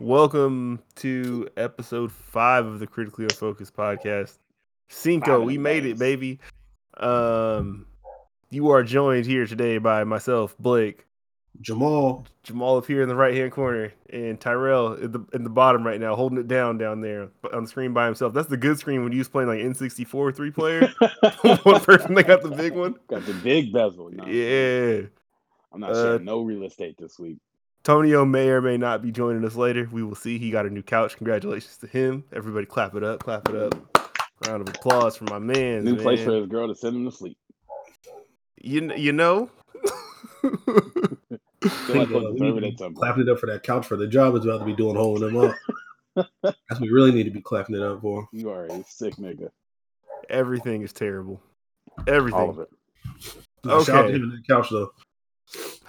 Welcome to episode five of the Critically Unfocused podcast. Cinco, we made it, baby. Um, you are joined here today by myself, Blake, Jamal. Jamal up here in the right hand corner, and Tyrell in the in the bottom right now, holding it down down there on the screen by himself. That's the good screen when you was playing like N64 three player. one person that got the big one. Got the big bezel. No, Yeah. I'm not Uh, sharing no real estate this week. Tonio may or may not be joining us later. We will see. He got a new couch. Congratulations to him. Everybody clap it up, clap it up. Round of applause for my man. New man. place for his girl to send him to sleep. you, you know? Feel like Uh, I we deserve it need at to some be point. clapping it up for that couch for the job is about to be doing holding them up. That's what we really need to be clapping it up for. You are a sick nigga. Everything is terrible. Everything. All of it. Now, Shout out Okay. to him and that couch though.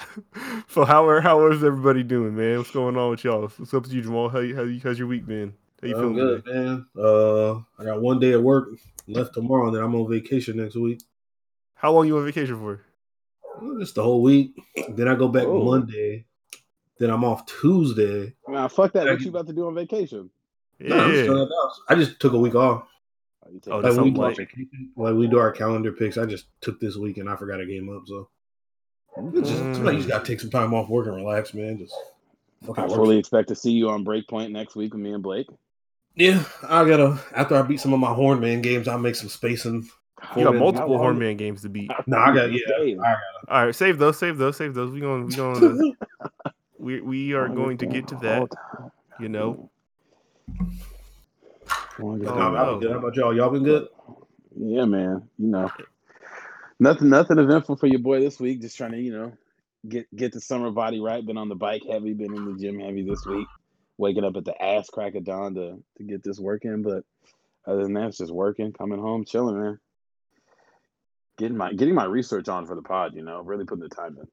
so how are how is everybody doing, man? What's going on with y'all? What's up with you, Jamal? How you, how you, how's your week been? How you I'm feeling? good, today? man. Uh, I got one day at work left tomorrow, and then I'm on vacation next week. How long you on vacation for? Just the whole week. Then I go back Oh. Monday. Then I'm off Tuesday. Man, fuck that. What you about to do on vacation? Yeah. No, I'm just chilling at the house. I just took a week off. Oh, you take Oh, it that's Like we something do our vacation, like we do our calendar picks. I just took this week and I forgot a game up. So it's just, sometimes you just gotta take some time off work and relax, man. Just fucking I work. fully expect to see you on Breakpoint next week with me and Blake. Yeah, I gotta after I beat some of my Hornman games, I'll make some spacing. You got multiple long- Hornman games to beat. No, I got yeah. Hey, I All right, save those, save those, save those. We going, we going. To, we we are going to get to that. You know. Longest Oh, got, time. I've been good. How about y'all? Y'all been good? Yeah, man. You know, nothing, nothing eventful for your boy this week. Just trying to, you know, get get the summer body right. Been on the bike heavy. Been in the gym heavy this week. Waking up at the ass crack of dawn to to get this working. But other than that, it's just working, coming home, chilling, man. Getting my getting my research on for the pod. You know, really putting the time in.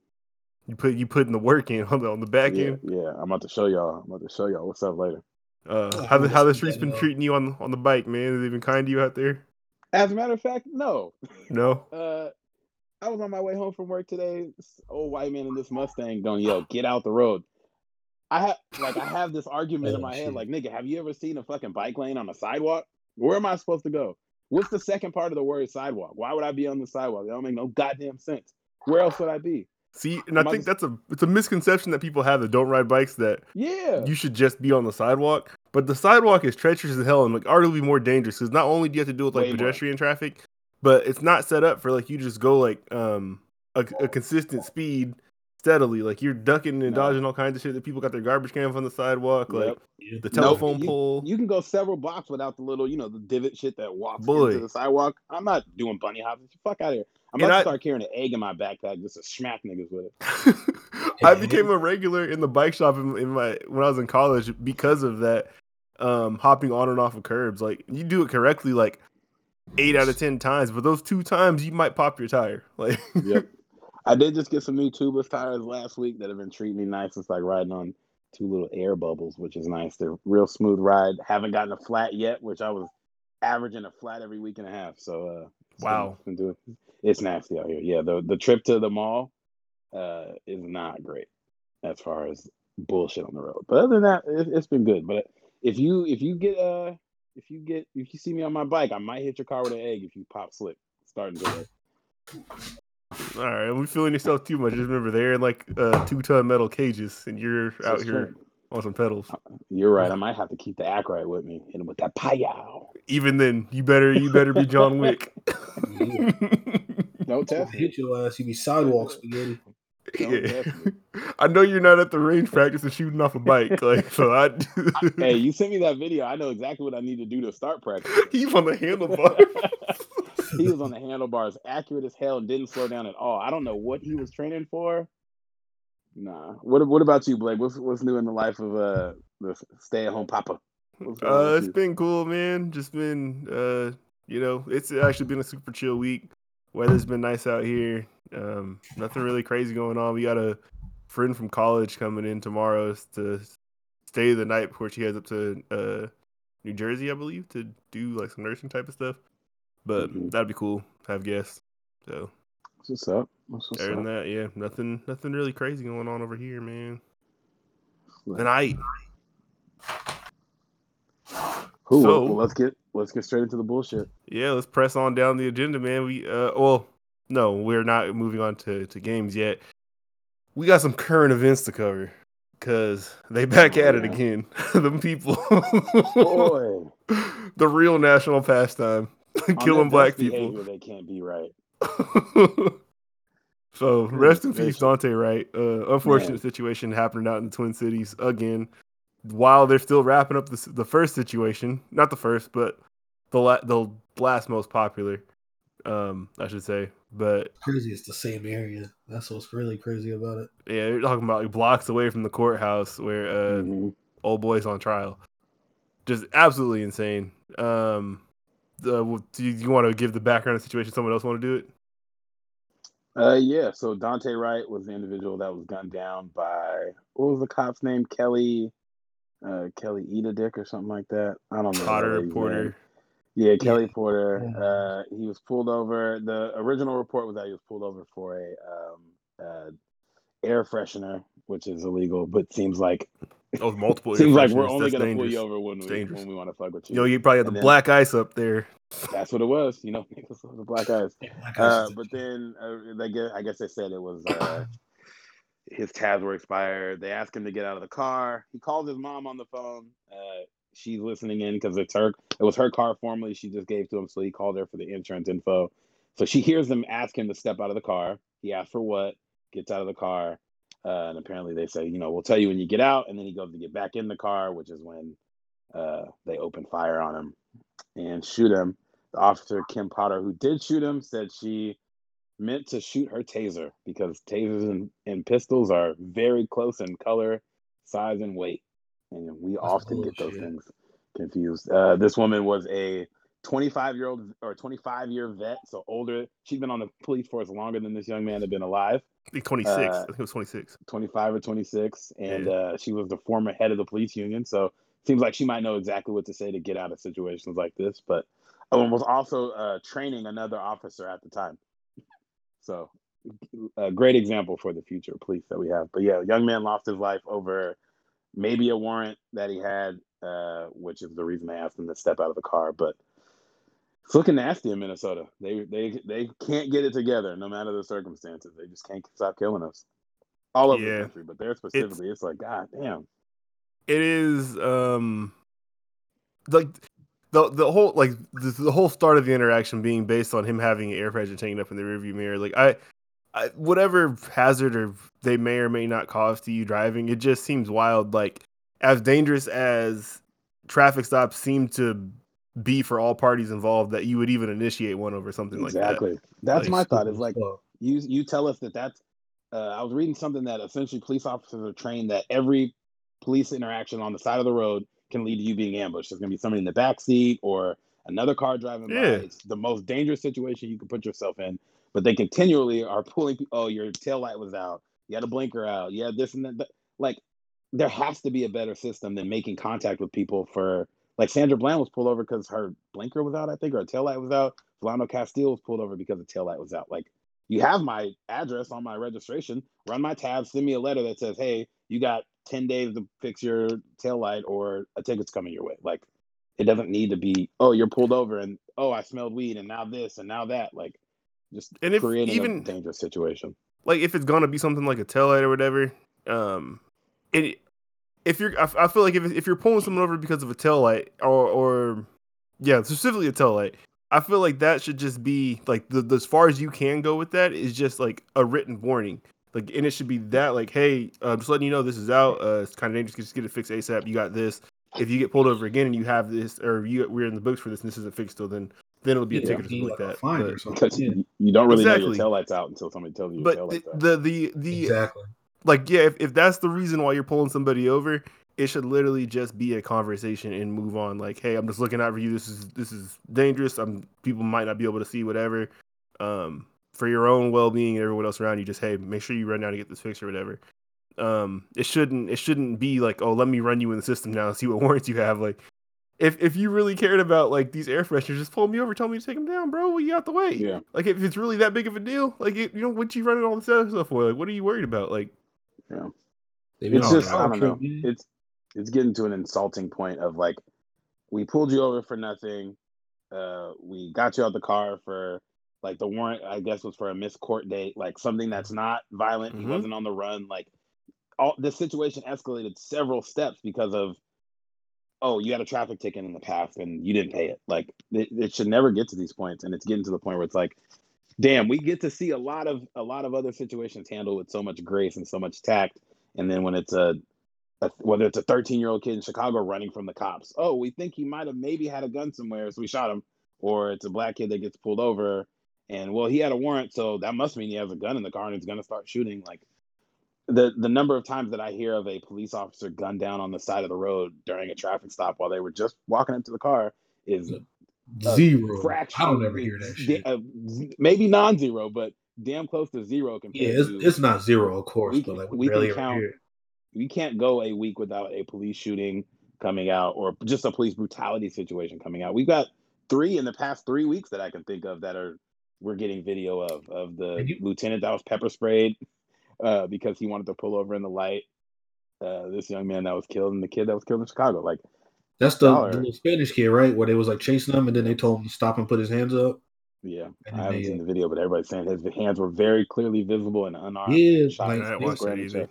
You put you putting the work in on the on the back Yeah, end. yeah. I'm about to show y'all. I'm about to show y'all what's up later. Uh, how the how the streets been treating you on on the bike, man? Have they been kind to you out there? As a matter of fact, no. No. Uh, I was on my way home from work today. This old white man in this Mustang going, "Yo, get out the road." I have like I have this argument in Oh, my head, like, "Nigga, have you ever seen a fucking bike lane on a sidewalk? Where am I supposed to go? What's the second part of the word sidewalk? Why would I be on the sidewalk? That don't make no goddamn sense. Where else would I be? See, and I Am I think just- that's a it's a misconception that people have that don't ride bikes that Yeah, you should just be on the sidewalk. But the sidewalk is treacherous as hell and like arguably more dangerous because not only do you have to deal with like Way more. pedestrian traffic, but it's not set up for like you just go like um a, a consistent speed steadily. Like you're ducking and dodging all kinds of shit that people got their garbage cans on the sidewalk, like Yeah. the telephone you- pole. You can go several blocks without the little, you know, the divot shit that walks Boy. into the sidewalk. I'm not doing bunny hops. Fuck out of here. I'm And about I- to start carrying an egg in my backpack just to smack niggas with it. I became a regular in the bike shop in, in my when I was in college because of that. Um, hopping on and off of curbs, like you do it correctly, like eight out of ten times, but those two times you might pop your tire. Like, Yep. I did just get some new tubeless tires last week that have been treating me nice. It's like riding on two little air bubbles, which is nice. They're real smooth ride. Haven't gotten a flat yet, which I was averaging a flat every week and a half. So uh it's been- Wow. been doing it's nasty out here. Yeah, the the trip to the mall uh is not great as far as bullshit on the road. But other than that, it, it's been good. But if you if you get uh if you get if you see me on my bike, I might hit your car with an egg if you pop slick starting today. All right, we feeling yourself too much. Just remember, they're in like uh, two ton metal cages, and you're out It's here true. on some pedals. You're right. I might have to keep the act right with me. Hit him with that pow. Even then, you better you better be John Wick. Don't If I test hit your ass, you be sidewalk spaghetti. Don't Yeah. I know you're not at the range practicing shooting off a bike, like so. I Hey, you sent me that video. I know exactly what I need to do to start practice. he's on the handlebar. he was on the handlebars, accurate as hell, and didn't slow down at all. I don't know what he was training for. Nah. What What about you, Blake? What's What's new in the life of uh the stay at home papa? Uh, it's you? been cool, man. Just been, uh, you know, it's actually been a super chill week. Weather's been nice out here. Um, nothing really crazy going on. We got a friend from college coming in tomorrow to stay the night before she heads up to uh, New Jersey, I believe, to do like some nursing type of stuff. But Mhm. that'd be cool. Have guests. So What's up? What's other than up? that, yeah, nothing, nothing really crazy going on over here, man. Look. The night. Cool. So- well, let's get let's get straight into the bullshit. Yeah, let's press on down the agenda, man. We uh well, no, we're not moving on to, to games yet. We got some current events to cover. Cause they back at it again. Them people Boy, the real national pastime. Killing black people. they can't be right. so rest in peace, Daunte Wright, Uh, unfortunate Man. situation happening out in the Twin Cities again. While they're still wrapping up the the first situation, not the first, but the la- the last most popular, um, I should say. But Crazy, it's the same area. That's what's really crazy about it. yeah, you're talking about like blocks away from the courthouse where uh, Mhm. old boy's on trial. Just absolutely insane. Um, the, do you, you want to give the background of the situation? Someone else want to do it? Uh, yeah. So Daunte Wright was the individual that was gunned down by what was the cop's name? Kelly, uh, Kelly Eat a Dick or something like that. I don't know. Potter Porter. name. Yeah, Kelly Porter. Yeah. Uh, he was pulled over. The original report was that he was pulled over for a um, uh, air freshener, which is illegal, but seems like Oh, multiple. air seems like we're only That's gonna pull you over when we when we want to fuck with you. You know, you probably had the then- black ice up there. That's what it was. You know, niggas love the black ice. Like Uh, but then uh, they get, I guess they said it was uh, his tabs were expired. They asked him to get out of the car. He called his mom on the phone. Uh, she's listening in because it's her. It was her car formerly. She just gave to him, so he called her for the insurance info. So she hears them ask him to step out of the car. He asks for what, gets out of the car, uh, and apparently they say, you know, we'll tell you when you get out. And then he goes to get back in the car, which is when uh, they open fire on him and shoot him. The officer Kim Potter, who did shoot him, said she meant to shoot her taser because tasers and, and pistols are very close in color, size, and weight. And we That's often get those bullshit. things confused. Uh, this woman was a 25 year old or 25 year vet, so older. She'd been on the police force longer than this young man had been alive. I think 26. Uh, I think it was 26. 25 or 26 and Yeah. uh, she was the former head of the police union so seems like she might know exactly what to say to get out of situations like this but um, was also uh, training another officer at the time so a great example for the future police that we have but yeah young man lost his life over maybe a warrant that he had uh, which is the reason they asked him to step out of the car but it's looking nasty in Minnesota. They they they can't get it together, no matter the circumstances. They just can't stop killing us all over Yeah. the country, but there specifically, it's, like, God damn. It is um like the the whole like the, the whole start of the interaction being based on him having an air pressure tank up in the rearview mirror. Like I, I whatever hazard or they may or may not cause to you driving, it just seems wild. Like as dangerous as traffic stops seem to be for all parties involved, that you would even initiate one over something like that. Exactly. That's Like, my thought. Is like you you tell us that that's. Uh, I was reading something that essentially police officers are trained that every police interaction on the side of the road can lead to you being ambushed. There's gonna be somebody in the back seat or another car driving Yeah. by. It's the most dangerous situation you can put yourself in. But they continually are pulling. Oh, your tail light was out. You had a blinker out. You had this and that. Like there has to be a better system than making contact with people for. Like Sandra Bland was pulled over because her blinker was out, I think, or her tail light was out. Philando Castile was pulled over because the tail light was out. Like you have my address on my registration. Run my tab. Send me a letter that says, "Hey, you got ten days to fix your tail light, or a ticket's coming your way." Like it doesn't need to be, "Oh, you're pulled over," and "Oh, I smelled weed," and now this and now that. Like just And if creating even- a dangerous situation. like if it's gonna be something like a taillight or whatever, um, it if you're I, I feel like if if you're pulling someone over because of a taillight or or yeah specifically a taillight, I feel like that should just be like the, the as far as you can go with that is just like a written warning. Like and it should be that like hey uh, just letting you know this is out. Uh, it's kind of dangerous. Just get it fixed asap. You got this. If you get pulled over again and you have this or you we're in the books for this and this isn't fixed still then then it'll be a Yeah, ticket or something like like that. fine But- or something. Because Yeah, you, you don't really know Exactly. your tail light's out until somebody tells you your but the, out. the the the exactly. like yeah if, if that's the reason why you're pulling somebody over it should literally just be a conversation and move on like hey i'm just looking out for you this is this is dangerous i'm people might not be able to see whatever um for your own well-being and everyone else around you just hey make sure you run down and get this fixed or whatever um it shouldn't it shouldn't be like oh let me run you in the system now and see what warrants you have like if if you really cared about like these air fresheners just pull me over tell me to take them down bro well, you out the way Yeah. like if it's really that big of a deal like it, you know what you running all this other stuff for like what are you worried about like They be It's just the I don't know. road trip, man. It's it's getting to an insulting point of like we pulled you over for nothing. Uh, we got you out the car for like the warrant. I guess was for a missed court date, like something that's not violent. He Mhm. wasn't on the run. Like all the situation escalated several steps because of oh you had a traffic ticket in the past and you didn't pay it like it, it should never get to these points and it's getting to the point where it's like damn we get to see a lot of a lot of other situations handled with so much grace and so much tact and then when it's a, a whether it's a 13 year old kid in chicago running from the cops oh we think he might have maybe had a gun somewhere so we shot him or it's a black kid that gets pulled over and well he had a warrant so that must mean he has a gun in the car and he's going to start shooting like the the number of times that I hear of a police officer gunned down on the side of the road during a traffic stop while they were just walking into the car is Zero. fraction. I don't ever hear that shit. uh, maybe non-zero, but damn close to zero compared Yeah, it's, to. it's not zero, of course, we but like we can count- we can't go a week without a police shooting coming out or just a police brutality situation coming out. We've got three in the past three weeks that I can think of that are we're getting video of of the you- lieutenant that was pepper sprayed uh, because he wanted to pull over in the light. Uh, this young man that was killed and the kid that was killed in Chicago. Like, That's the, the little Spanish kid, right? Where they was like chasing him, and then they told him to stop and put his hands up. yeah, I haven't they, seen uh, the video, but everybody's saying his hands were very clearly visible and unarmed. Yeah, like- him I didn't square watch that in the either.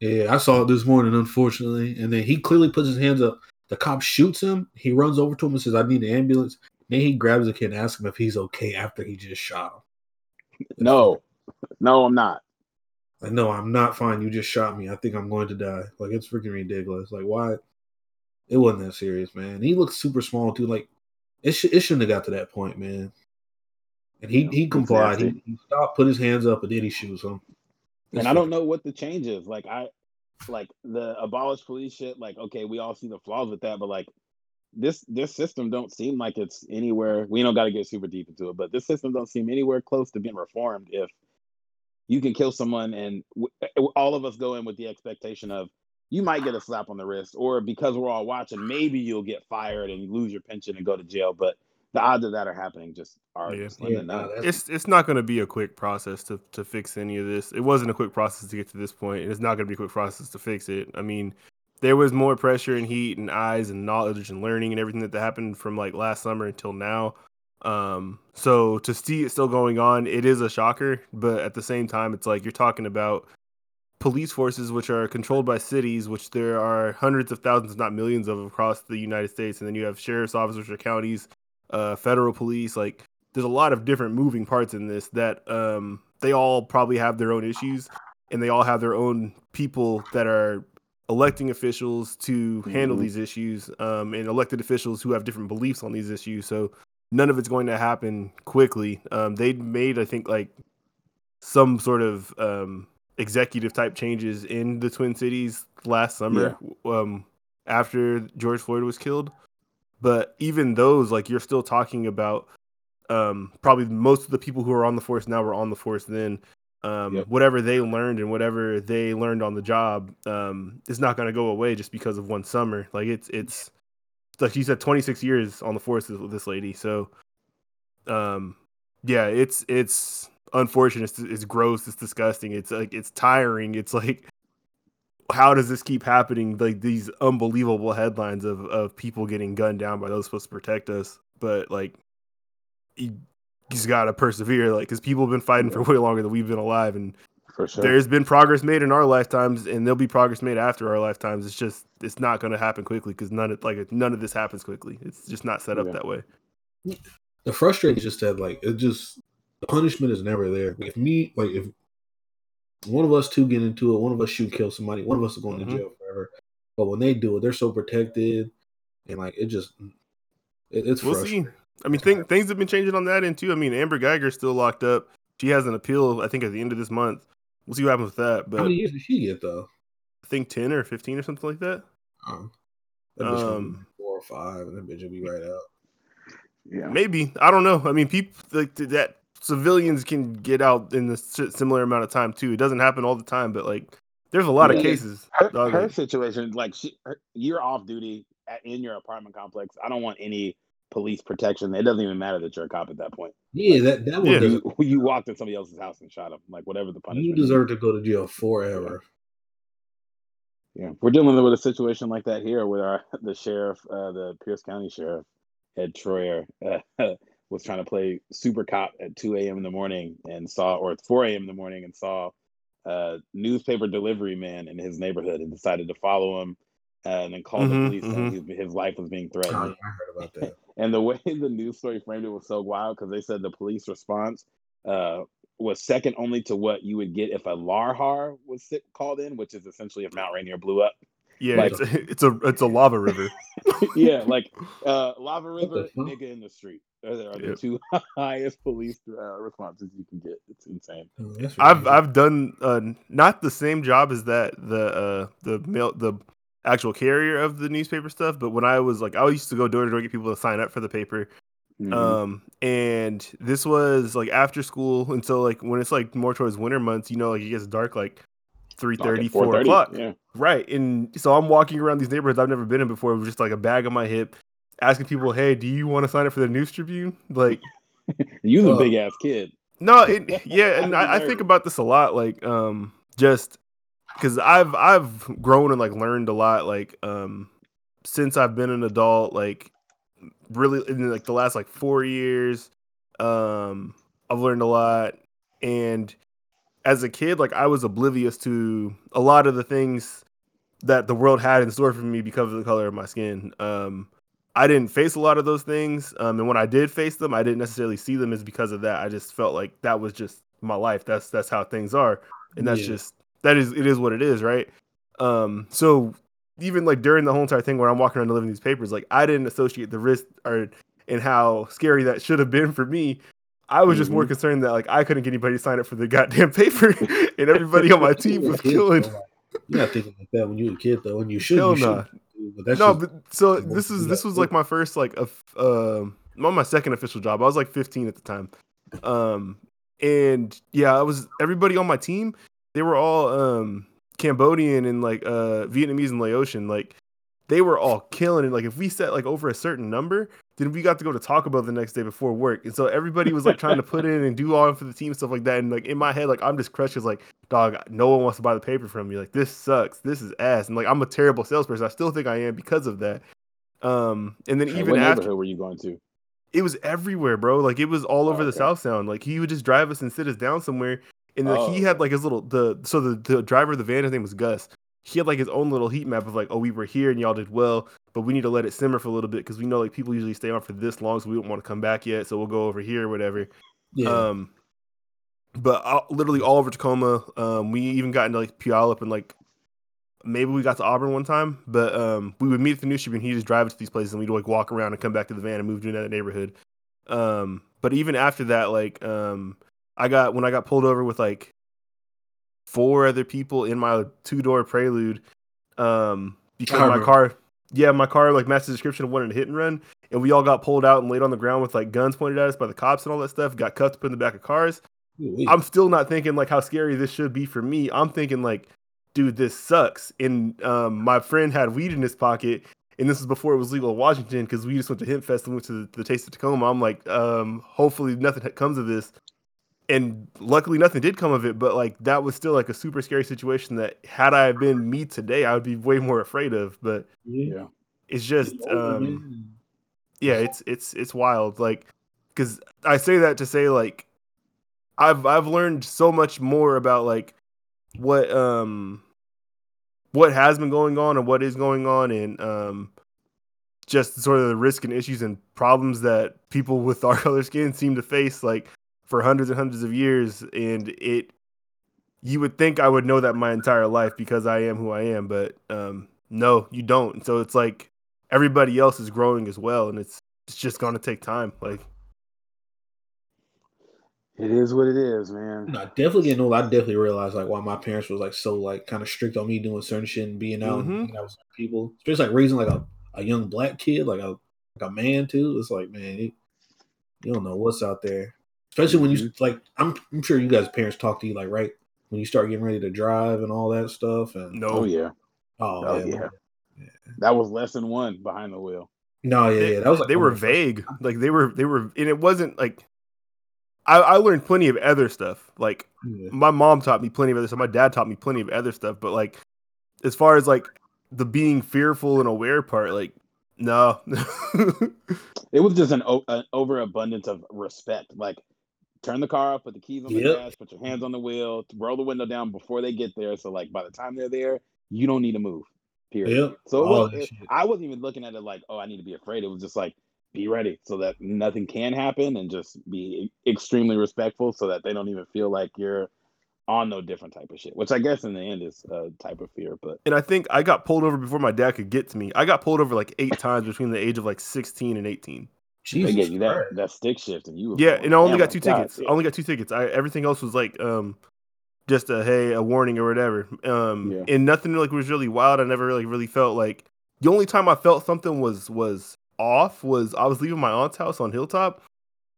Yeah, I saw it this morning, unfortunately. And then he clearly puts his hands up. The cop shoots him. He runs over to him and says, "I need an ambulance." Then he grabs the kid and asks him if he's okay after he just shot him. No, no, I'm not. Like, no, I'm not fine. You just shot me. I think I'm going to die. Like, it's freaking ridiculous. Like, why? It wasn't that serious, man. He looks super small too. Like, it sh- it shouldn't have got to that point, man. And he Yeah, he it's complied. He, he stopped, put his hands up, and then he shoots him. and I don't know what the change is. Like I, like the abolish police shit. Like okay, we all see the flaws with that, but like this this system don't seem like it's anywhere. We don't got to get super deep into it, but this system don't seem anywhere close to being reformed. If you can kill someone, and eh, w- all of us go in with the expectation of you might get a slap on the wrist, or because we're all watching, maybe you'll get fired and lose your pension and go to jail. But the odds of that are happening just are Yeah. slim Yeah, to nah, none. that's- It's it's not going to be a quick process to to fix any of this. It wasn't a quick process to get to this point, and it's not going to be a quick process to fix it. I mean, there was more pressure and heat and eyes and knowledge and learning and everything that, happened from like last summer until now. Um, so to see it still going on, it is a shocker. But at the same time, it's like you're talking about police forces which are controlled by cities, which there are hundreds of thousands, not millions of across the United States, and then you have sheriff's officers or counties, uh, federal police. Like there's a lot of different moving parts in this that um, they all probably have their own issues, and they all have their own people that are electing officials to handle Mhm. these issues, um, and elected officials who have different beliefs on these issues. So none of it's going to happen quickly. Um, they made, I think, like some sort of um, executive type changes in the Twin Cities last summer um, after George Floyd was killed. But even those, like you're still talking about, um, probably most of the people who are on the force now were on the force then. Um, Yep. Whatever they learned and whatever they learned on the job um, is not going to go away just because of one summer. Like it's it's like she said, 26 years on the force with this lady. So, um, yeah, it's it's unfortunate. It's, it's gross. It's disgusting. It's like it's tiring. It's like how does this keep happening? Like these unbelievable headlines of of people getting gunned down by those supposed to protect us, but like you just gotta persevere. Like because people have been fighting for way longer than we've been alive, and For sure. there's been progress made in our lifetimes, and there'll be progress made after our lifetimes. It's just it's not going to happen quickly because none of like none of this happens quickly. It's just not set up Yeah. that way. the frustrating is just that like it just the punishment is never there. If me like if one of us two get into it, one of us shoot kill somebody, one of us is going Mhm. to jail forever. But when they do it, they're so protected, and like it just it, it's We'll see. Frustrating. I mean, thing, things have been changing on that end too. I mean, Amber Guyger's still locked up. She has an appeal, I think, at the end of this month. We'll see what happens with that. But How many years did she get though? I think ten or fifteen or something like that. Um, that bitch gonna be Um, four or five, and that bitch will be right out. yeah. Maybe I don't know. I mean, people like that civilians can get out in a similar amount of time too. It doesn't happen all the time, but like there's a lot of cases. her, her like- situation, like she, her, you're off duty at, in your apartment complex. I don't want any police protection. It doesn't even matter that you're a cop at that point. Yeah, that that one Yeah. You, you walked in somebody else's house and shot him. Like whatever the punishment. You deserve to go to jail forever. Yeah, we're dealing with a situation like that here, where our the sheriff, uh, the Pierce County sheriff, Ed Troyer, uh, was trying to play super cop at 2 a.m. in the morning and saw, or at 4 a.m. in the morning and saw a newspaper delivery man in his neighborhood and decided to follow him uh, and then called Mhm, the police saying mhm. his, his life was being threatened. yeah, I heard about that. And the way the news story framed it was so wild because they said the police response uh, was second only to what you would get if a lahar was sit- called in, which is essentially if Mount Rainier blew up. Yeah, Like- it's, a, it's a it's a lava river. yeah, like uh, Lava River, nigga in the street. Are, are the two highest police uh, responses you can get. It's insane. Oh, I've. I've done uh, not the same job as that the uh, the mail the actual carrier of the newspaper stuff, but when I was like I used to go door to door get people to sign up for the paper. Mhm. Um, and this was like after school until like when it's like more towards winter months, you know, like it gets dark like 3 Like at 4 o'clock. Yeah. Right. And so I'm walking around these neighborhoods I've never been in before with just like a bag on my hip, asking people, Hey, do you want to sign up for the news tribune? Like You's a Uh, big ass kid. No, it, yeah, and I, I think about this a lot, like um, just because I've I've grown and like learned a lot, like um, since I've been an adult, like really in like the last like four years, um, I've learned a lot, and as a kid, like I was oblivious to a lot of the things that the world had in store for me because of the color of my skin. Um, I didn't face a lot of those things, um, and when I did face them, I didn't necessarily see them as because of that. I just felt like that was just my life. That's that's how things are, and that's Yeah. just that is it is what it is, right? Um, so even like during the whole entire thing where I'm walking around delivering these papers, like I didn't associate the risk or and how scary that should have been for me. I was just more Mhm. concerned that like I couldn't get anybody to sign up for the goddamn paper, and everybody on my team was killing. You're not thinking like that when you were a kid, though. When you should, Hell you nah. should. But that's no, but so this is this was like my first like of um on my second official job. I was like 15 at the time. Um and yeah, I was everybody on my team, they were all um Cambodian and like uh Vietnamese and Laotian. Like they were all killing it. Like if we set like over a certain number, then we got to go to Taco Bell the next day before work. And so everybody was like trying to put in and do all for the team stuff like that. And like in my head, like I'm just crushed because like, dog, no one wants to buy the paper from me. Like this sucks. This is ass. And like I'm a terrible salesperson. I still think I am because of that. Um, and then even what after neighborhood were you going to? it was everywhere, bro. Like it was all Oh, over the. South Sound. Like he would just drive us and sit us down somewhere, and Oh, he had like his little the so the the driver of the van. His name was Gus. He had like his own little heat map of like, oh, we were here and y'all did well, but we need to let it simmer for a little bit because we know like people usually stay on for this long, so we don't want to come back yet. So we'll go over here or whatever. yeah. Um, but uh, literally all over Tacoma. Um, we even got into like Puyallup and like maybe we got to Auburn one time. But um, we would meet at the news and he'd just drive us to these places and we'd like walk around and come back to the van and move to another neighborhood. Um, but even after that, like um, I got when I got pulled over with like four other people in my two door Prelude, um, because my car. Yeah, my car like matched the description of wanting to hit and run, and we all got pulled out and laid on the ground with like guns pointed at us by the cops and all that stuff. Got cuffed, put in the back of cars. Ooh-wee. I'm still not thinking like how scary this should be for me. I'm thinking like, dude, this sucks. And um, my friend had weed in his pocket, and this is before it was legal in Washington because we just went to Hemp Fest and went to the, the Taste of Tacoma. I'm like, um, hopefully nothing comes of this. And luckily nothing did come of it, but like that was still like a super scary situation that had I been me today, I would be way more afraid of. But yeah. It's just um yeah it's it's it's wild like because i say that to say like i've i've learned so much more about like what um what has been going on and what is going on and um just sort of the risk and issues and problems that people with our color skin seem to face like for hundreds and hundreds of years and it you would think i would know that my entire life because i am who i am but um no you don't so it's like everybody else is growing as well and it's it's just going to take time like It is what it is, man. No, definitely getting older. I definitely realized like why my parents was like so like kind of strict on me doing certain shit and being out Mhm. and hanging out with people. Especially like raising like a, a young black kid, like a like a man too. It's like man, you, you don't know what's out there. Especially when you mm-hmm. like, I'm I'm sure you guys parents talk to you like right when you start getting ready to drive and all that stuff. And no Oh yeah, oh, Oh, man, yeah. that was lesson one behind the wheel. no, yeah, they, yeah, that was like they one were of the vague like they were they were and it wasn't like I, I learned plenty of other stuff like Yeah. my mom taught me plenty of other stuff my dad taught me plenty of other stuff but like as far as like the being fearful and aware part, like no. It was just an, o- an overabundance of respect. Like, turn the car off, put the keys on the Yep. gas, put your hands on the wheel, roll the window down before they get there. So, like, by the time they're there, you don't need to move. Period. Yep. So was, it- I wasn't even looking at it like, oh, I need to be afraid. It was just like, be ready so that nothing can happen and just be extremely respectful so that they don't even feel like you're on no different type of shit, which I guess in the end is a type of fear. But and I think I got pulled over before my dad could get to me. I got pulled over like eight times between the age of like 16 and 18. They Jesus gave you that, that stick shift and you were Yeah, and I only got two God, tickets. yeah. I only got two tickets. I everything else was like um just a hey, a warning or whatever. Um Yeah. and nothing like was really wild. I never really really felt like the only time I felt something was was off was I was leaving my aunt's house on Hilltop.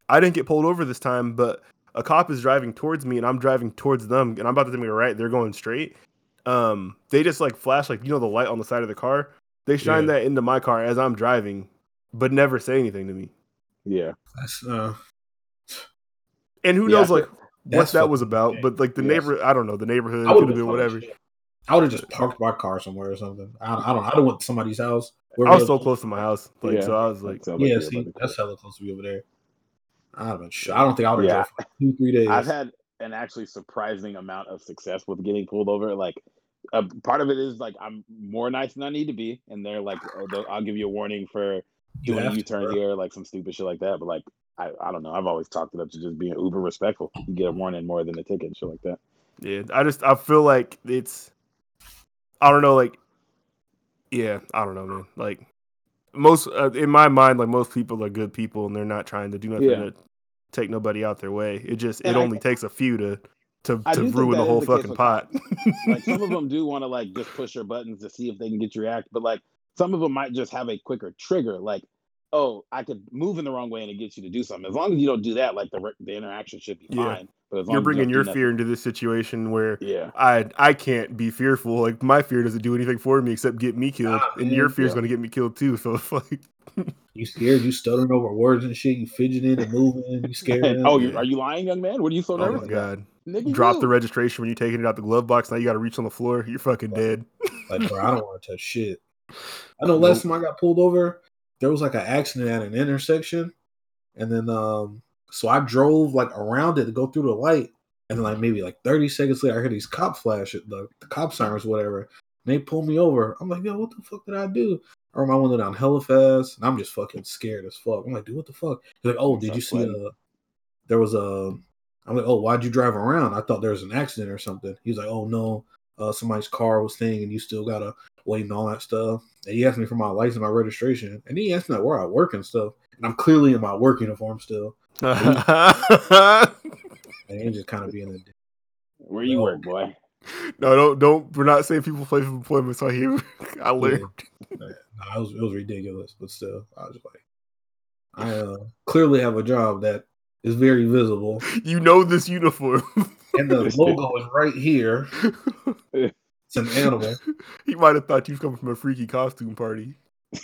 I didn't get pulled over this time, but a cop is driving towards me and I'm driving towards them and I'm about to take a right. They're going straight. Um they just like flash like you know the light on the side of the car. They shine Yeah. that into my car as I'm driving, but never say anything to me. Yeah. That's uh, And who Yeah, knows like what that was about, insane. but like the Yes. neighbor, I don't know, the neighborhood I could would have been whatever. I would have just parked my car somewhere or something. I, I don't. Know. I don't want somebody's house. I was so close to my house, like Yeah. so I was like, Sounds like Yeah, you're see, about that's hella close to be over there. I'd have been. I don't think I would have Yeah. for two, three days. I've had an actually surprising amount of success with getting pulled over. Like, a part of it is like I'm more nice than I need to be, and they're like, oh, "I'll give you a warning for You doing a U-turn bro. here," like some stupid shit like that. But like, I, I don't know. I've always talked it up to just being uber respectful. You get a warning more than a ticket and shit like that. yeah. I just I feel like it's, I don't know, like, yeah, I don't know, man. Like most uh, in my mind, like most people are good people, and they're not trying to do nothing Yeah. to take nobody out their way. It just And it I- only takes a few to to, I to ruin the whole the fucking pot. Like some of them do want to like just push your buttons to see if they can get you to react, but like some of them might just have a quicker trigger. Like, oh, I could move in the wrong way and it gets you to do something. As long as you don't do that, like the re- the interaction should be Yeah. fine. But as long You're as you bringing your do fear into this situation where yeah, I I can't be fearful. Like my fear doesn't do anything for me except get me killed, Nah, and your fear fear's yeah. gonna get me killed too. So it's like, You scared? You stuttering over words and shit. You fidgeting and moving. You scared? Oh, you, are you lying, young man? What are you so oh nervous my god, Nigga, drop you. the registration when you're taking it out the glove box. Now you got to reach on the floor. You're fucking dead. Like, bro, I don't want to touch shit. I know last time I got pulled over, there was like an accident at an intersection, and then um, so I drove like around it to go through the light, and then like maybe like thirty seconds later, I heard these cop flash at the, the cop sirens, whatever. And they pulled me over. I'm like, yo, what the fuck did I do? Or I my window down hella fast, and I'm just fucking scared as fuck. I'm like, dude, what the fuck? He's like, oh, did you see? Sweating. Uh, there was a. I'm like, oh, why'd you drive around? I thought there was an accident or something. He's like, oh no, uh, somebody's car was thing, and you still gotta wait and all that stuff. And he asked me for my license, my registration, and he asked me like where I work and stuff. And I'm clearly in my work uniform still. And he just kind of being a dick. Where you No. work, boy? No, don't don't. We're not saying people play for employment. So here, I learned. Nah, it was it was ridiculous, but still, I was like, I uh, clearly have a job that is very visible, You know this uniform. and the logo is right here. It's an animal. he might have thought you was coming from a freaky costume party.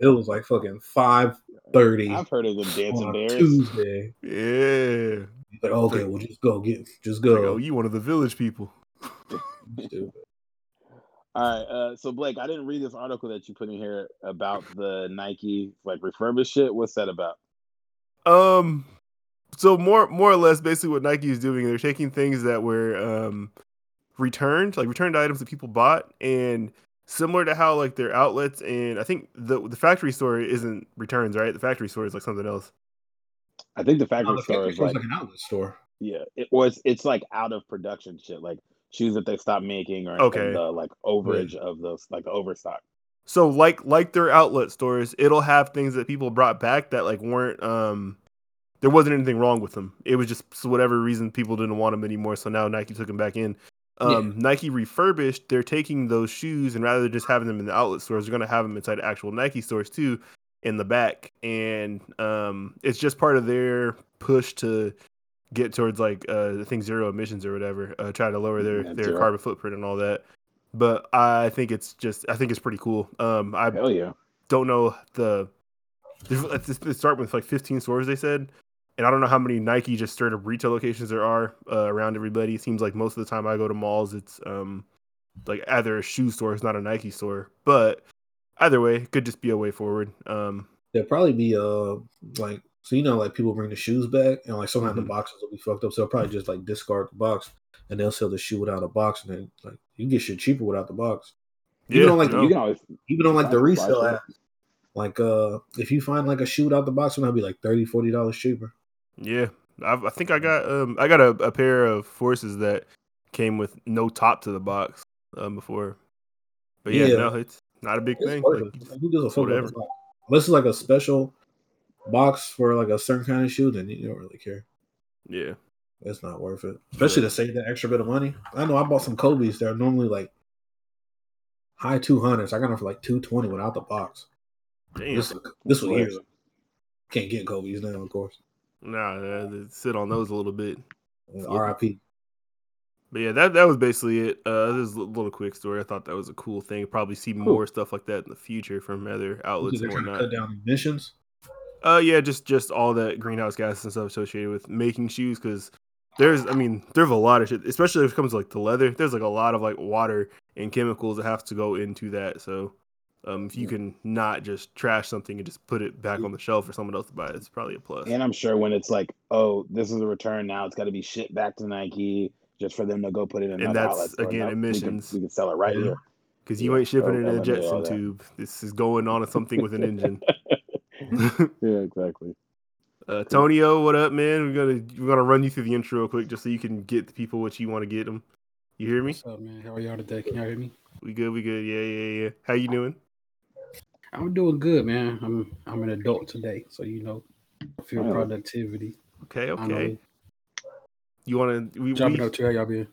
It was like fucking five thirty I've heard of them dancing on bears. Tuesday. Yeah. He's like, okay, well, just go get, just Like, go. oh, you one of the village people. All right, uh, so Blake, I didn't read this article that you put in here about the Nike like refurbished shit. What's that about? Um, so more more or less, basically what Nike is doing, they're taking things that were um returned, like returned items that people bought, and similar to how like their outlets and I think the the factory store isn't returns, right? The factory store is like something else. I think the No, factory the store factory is like like an outlet store. yeah, it was it's like out of production shit, like shoes that they stopped making or Okay. the like overage of those like the overstock. So like like their outlet stores, it'll have things that people brought back that like weren't um there wasn't anything wrong with them. It was just for whatever reason people didn't want them anymore. So now Nike took them back in. Um, Nike refurbished. They're taking those shoes and rather than just having them in the outlet stores, they're gonna have them inside actual Nike stores too, in the back. And um, it's just part of their push to get towards like uh, I think zero emissions or whatever. Uh, try to lower their Net their zero. carbon footprint and all that. But I think it's just I think it's pretty cool. Um, I Hell yeah. don't know the. let's start with like 15 stores they said, and I don't know how many Nike just straight up retail locations there are uh, around everybody. It seems like most of the time I go to malls, it's um like either a shoe store, it's not a Nike store. But either way, it could just be a way forward. Um, There'll probably be uh like so you know like people bring the shoes back and like sometimes Mhm. the boxes will be fucked up, so they'll probably just like discard the box and they'll sell the shoe without a box, and then like you can get shit cheaper without the box. You yeah, know, like, no, You can always Even on like the Buy- buy resale app, like uh if you find like a shoe without the box, it might be like 30 dollars cheaper. Yeah. I, I think I got um I got a, a pair of forces that came with no top to the box um before. But yeah, Yeah. no, it's not a big It's thing. Like, it. Who a fuck whatever. Unless it's like a special box for like a certain kind of shoe, then you don't really care. yeah. It's not worth it. Especially to save that extra bit of money. I know I bought some Kobe's that are normally like high two hundreds. I got them for like two twenty without the box. Damn. This this was years. Can't get Kobe's now, of course. Nah, uh, sit on those a little bit. R.I.P. But yeah, that that was basically it. Uh, this is a little quick story. I thought that was a cool thing. Probably see more stuff like that in the future from other outlets and whatnot. cut down emissions. Uh, yeah, just just all that greenhouse gas and stuff associated with making shoes. Because there's, I mean, there's a lot of shit, especially if it comes to like the leather. There's like a lot of like water and chemicals that have to go into that. So, um, if you can not just trash something and just put it back on the shelf for someone else to buy, it's probably a plus. And I'm sure when it's like, oh, this is a return now, it's got to be shipped back to Nike just for them to go put it in And that's, outlet store. again, No, we can- emissions. We can, sell it right Yeah. here. Because you Yeah, ain't shipping so it in a Jetson tube. This is going on something with an engine. yeah, exactly. Uh, Tonio, what up, man? We're gonna we're gonna run you through the intro real quick, just so you can get the people what you want to get them. You hear me? What's up, man? How are y'all today? Can y'all hear me? We good? We good? Yeah, yeah, yeah. How you doing? I'm doing good, man. I'm I'm an adult today, so you know, I feel Oh. productivity. Okay, okay. You want to? We, Jumping we up to how y'all been?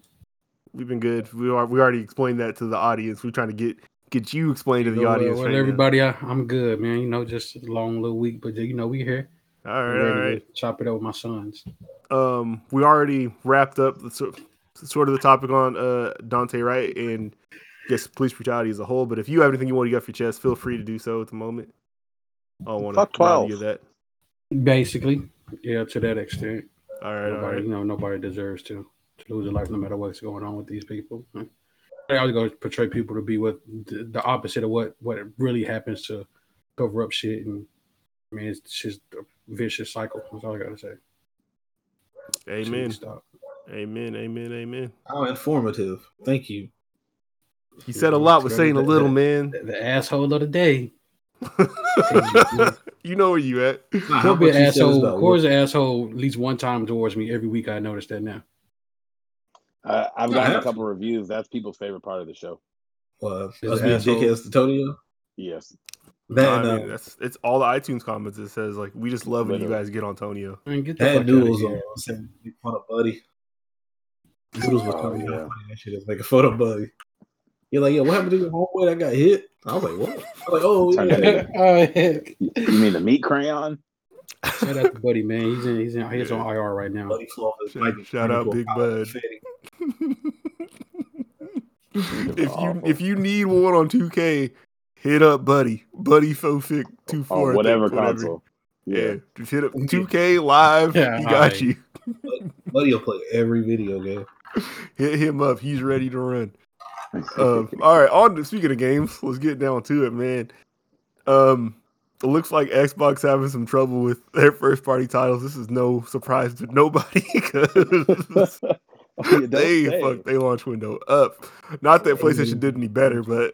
we've been good. We are we already explained that to the audience. We're trying to get get you explained to the audience. well, right everybody, I, I'm good, man. You know, just a long little week, but you know, we here. All right, all right. chop it up with my sons. Um, we already wrapped up the sort sort of the topic on uh Daunte Wright? and I guess police brutality as a whole. But if you have anything you want to get off your chest, feel free to do so at the moment. I don't want Fuck to 12. you that. Basically, yeah, to that extent. All right, nobody, right. you know, nobody deserves to to lose their life, no matter what's going on with these people. They always go portray people to be what the, the opposite of what what really happens to cover up shit, and I mean, it's just a vicious cycle. That's all I gotta say. Amen. Amen. Amen. Amen. How informative. Thank you. He said a lot with saying a little, man. The, the asshole of the day. you know where you at. Nah, He'll be an you said is asshole. about Corey's an asshole at least one time towards me every week. I noticed that now. Uh, I've No, gotten a have couple reviews. That's people's favorite part of the show. uh, Is us an being asshole. dickheads to Tonio. Yes. That Nah, and, I uh, mean, that's it's all the iTunes comments. It says like we just love when you guys get on Tonio. I mean, get that fuck and out of Noodles here. on saying make fun of Buddy. Noodles was Oh, telling me how yeah. funny that shit is like a photo Buddy. You're like, yo, what happened to your homeboy that got hit? I was like, what? I was like, oh, yeah. oh heck! You you mean the meat crayon? Shout out to Buddy, man. He's in. He's in. He's on IR right now. Buddy flew Shout- shout turned out Big Bud. if you if you need one on 2K, hit up Buddy. Buddy Fofic two Or four. whatever console. Yeah. Yeah. just hit up 2K live. Yeah, he got alright. you. Buddy will play every video game. Hit him up. He's ready to run. Um, all right. On speaking of games, let's get down to it, man. Um, it looks like Xbox having some trouble with their first party titles. This is no surprise to nobody because Oh, they say. fucked they launch window up. Not that PlayStation did any better, but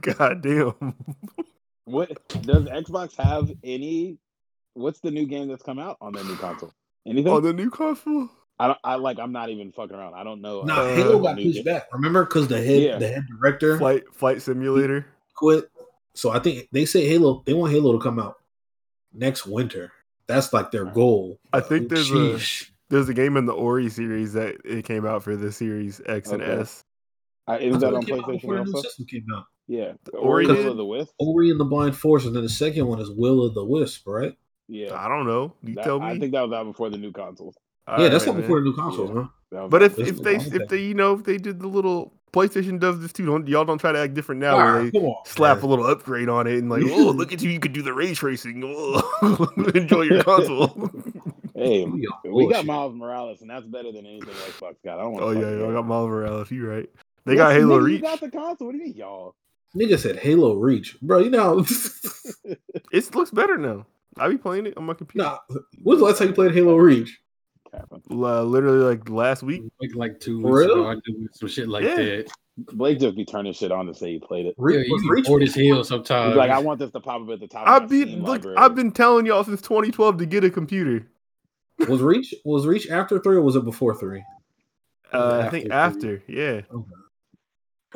goddamn. What does Xbox have any? What's the new game that's come out on their new console? Anything? On the new console, I don't. I like. I'm not even fucking around. I don't know. Nah, Uh, Halo got pushed back. Remember, because the head Yeah. the head director flight flight simulator. quit. So I think they say Halo. They want Halo to come out next winter. That's like their goal. I think there's a there's a game in the Ori series that it came out for the Series X and Okay. S. Uh, I that on it came out before PlayStation the also? came out. Yeah. Ori Ori did? of the Wisp. Ori and the Blind Forest, and then the second one is Will of the Wisp, right? Yeah. I don't know. You That- tell me. I think that was out before the new consoles. Yeah, that's Alright, not before man. the new console, Yeah. huh? But if, if they if they you know if they did the little PlayStation does this too, don't y'all don't try to act different now where they on, slap man. a little upgrade on it and like, oh look at you, you could do the ray tracing. Oh, enjoy your console. Hey, We got got. Miles Morales, and that's better than anything Xbox got. I don't want. oh yeah, yeah, I got Miles Morales. You right? They got Halo nigga, Reach. You got the console. What do you mean, y'all? Nigga said Halo Reach, bro. You know, It looks better now. I be playing it on my computer. nah. When's the last time you played Halo Reach? Capping. Uh, literally like last week. Like, like two weeks real? ago, I do some shit like Yeah. that. Blake just be turning shit on to say he played it. Yeah, Reach, you was be Reach bored as hell sometimes. He's like, I want this to pop up at the top. I've been look. library. I've been telling y'all since 2012 to get a computer. was Reach was Reach after three or was it before three? Uh, I think After after. Yeah,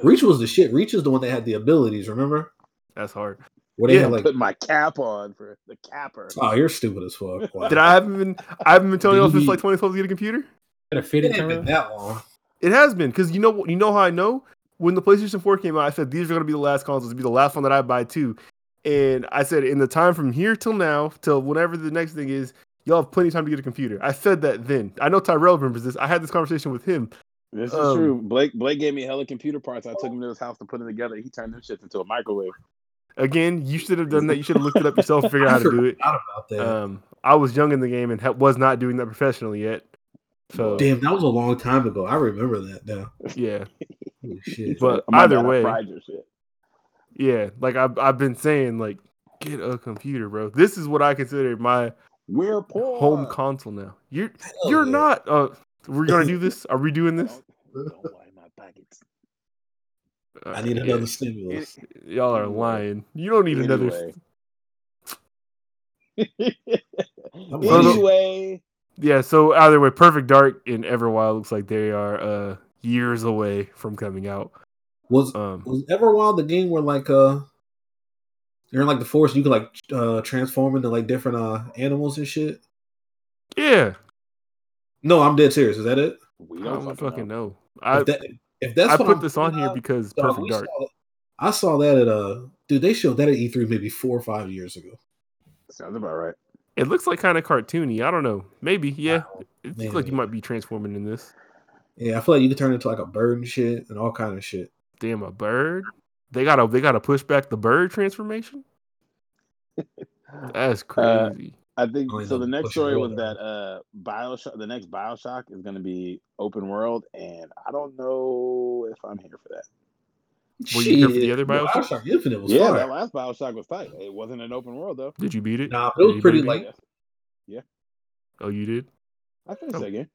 Reach was the shit. Reach is the one that had the abilities. Remember that's hard. Where they Yeah. had like, put my cap on for the capper. oh, you're stupid as fuck. Wow. Did I haven't been? I haven't been telling y'all since like 2012 to get a computer. Got a fitted It ain't been that long. It has been because you know? You know how I know when the PlayStation 4 came out. I said these are gonna be the last consoles. To be the last one that I buy too. And I said in the time from here till now till whenever the next thing is, y'all have plenty of time to get a computer. I said that then. I know Tyrell remembers this. I had this conversation with him. This is Um, true. Blake Blake gave me hella computer parts. I took him to his house to put them together. He turned them shits into a microwave. Again, you should have done that. You should have looked it up yourself and figured out how to do it. About that. Um, I was young in the game and ha- was not doing that professionally yet. So Damn, that was a long time ago. I remember that now. yeah, shit. But My either way- shit. yeah. Like I've I've been saying, like get a computer, bro. This is what I consider my We're poor. home console now. You're Hell you're yeah. not. Uh, we're gonna do this. Are we doing this? Don't, don't buy my packets. I need another stimulus. Y'all are lying. You don't need another. Anyway. I'm So the- anyway, Yeah. So either way, Perfect Dark and Everwild looks like they are uh years away from coming out. Was Um, was Everwild the game where like uh you're in like the forest, you could like uh transform into like different uh animals and shit? yeah. No, I'm dead serious. Is that it? we don't don't fucking, fucking know. know. I that, if that's I what put I'm this on thinking here because dog, Perfect Dark. saw- I saw that at uh dude, they showed that at E3 maybe four or five years ago. Sounds about right. It looks like kind of cartoony. I don't know. Maybe. Yeah. Wow. It looks like you might be transforming in this. Yeah, I feel like you could turn into like a bird and shit and all kind of shit. Damn, a bird. They gotta they gotta push back the bird transformation. That's Uh, crazy. I think Only so. the The next story was that uh Bioshock. The next Bioshock is going to be open world, and I don't know if I'm here for that. Were you here for the other Bioshock? Bioshock Infinite was yeah, fire. that last Bioshock was tight. It wasn't an open world though. Did you beat it? Nah, it was pretty anybody beat like Yeah, Oh, you did. I finished Oh. that game.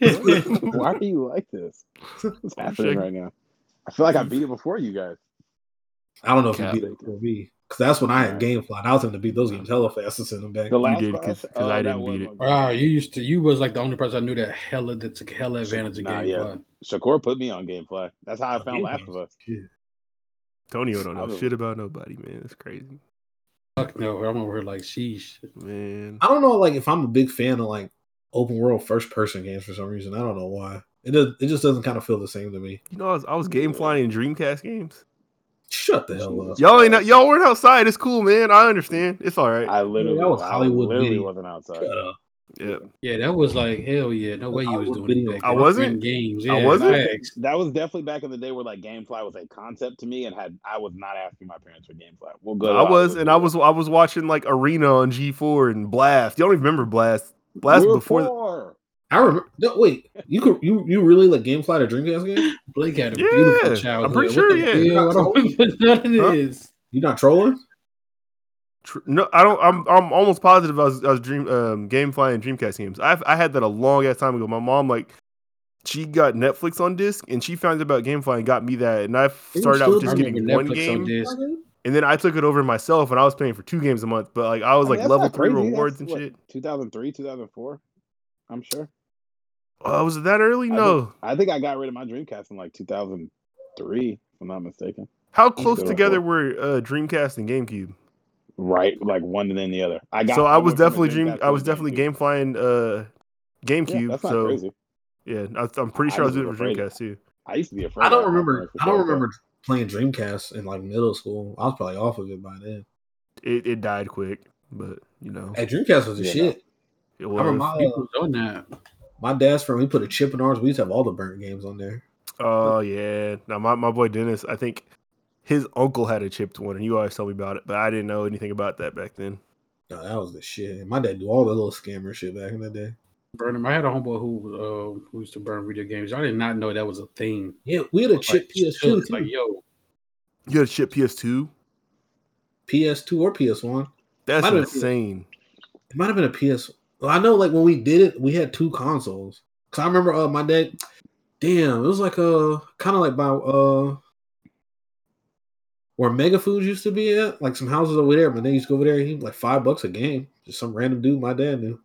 Why are you like this? What's happening right now? I feel like I beat it before you guys. I don't know if Cap. you beat it for me. Because that's when I had Alright. GameFly. And I was having to beat those games hella fast to send them back. The last did, 'cause- 'cause oh, I didn't was beat it. my- Wow, you used to. You was like the only person I knew that hella that took hella advantage of Nah, GameFly. yeah. Shakur put me on GameFly. That's how I found GameFly Last of Us. shit. Tonio don't know was- shit about nobody, man. It's crazy, Fuck no, I'm over here like sheesh. man. I don't know, like if I'm a big fan of like open world first person games for some reason. I don't know why. It does. It just doesn't kind of feel the same to me. You know, I was, I was game flying in Dreamcast games. Shut the hell up. Y'all ain't y'all weren't outside. It's cool, man. I understand. It's all right. I literally, that was I Hollywood literally Video. wasn't outside. Shut up. Yeah. Yeah, that was like hell yeah. No way you was doing video- it. I wasn't? Friend games. I wasn't? facts. That was definitely back in the day where like GameFly was a concept to me, and had I was not asking my parents for GameFly. We'll go. I was, and I was, I was watching like Arena on G4 and Blast. Y'all don't even remember Blast? Blast We before. The, poor. I remember. No, wait, you could you you really like GameFly to Dreamcast game? Blake had a Yeah, beautiful I'm pretty sure, yeah. hell? I don't remember none of Huh? this. You not trolling? no, I don't. I'm, I'm almost positive I was, I was dream, um, game flying Dreamcast games. I, I had that a long ass time ago. My mom like, she got Netflix on disc, and she found out about GameFly and got me that. And I started out with just getting remember one Netflix on game, disc. and then I took it over myself, and I was paying for two games a month. But like, I was I mean, like level three crazy. rewards That's, and what, shit. 2003, 2004. I'm sure. Oh, was it that early? I No. I think I got rid of my Dreamcast in like 2003, if I'm not mistaken. How close together were uh, Dreamcast and GameCube? Right, like one and then the other. I got. so I was went from a definitely dream. I was definitely GameCube. game flying uh, Yeah, GameCube. that's not so crazy. yeah, I, I'm pretty sure I was doing it for. Dreamcast too. I used to be afraid. I don't remember. I don't remember playing Dreamcast in like middle school. I was probably off of it by then. It, it died quick, but you know Hey, Dreamcast was a Yeah, shit. it I was. remember my, uh, People was on that. My dad's friend. We put a chip in ours. We used to have all the burnt games on there. Oh yeah. Now my, my boy Dennis, I think his uncle had a chipped one, and you always told me about it, but I didn't know anything about that back then. No, that was the shit. My dad do all the little scammer shit back in the day. burn them. I had a homeboy who uh, who used to burn video games. I did not know that was a thing. Yeah, we had a Like, chip PS2, too. like yo, You got a ship PS2? PS2 or PS1. That's Might have- insane. It might have been a PS. Well, I know, like when we did it, we had two consoles. Cause I remember uh, my dad. Damn, it was like a kind of like by uh where Mega Foods used to be at, like some houses over there. My dad used to go over there. He like five bucks a game. Just some random dude my dad knew.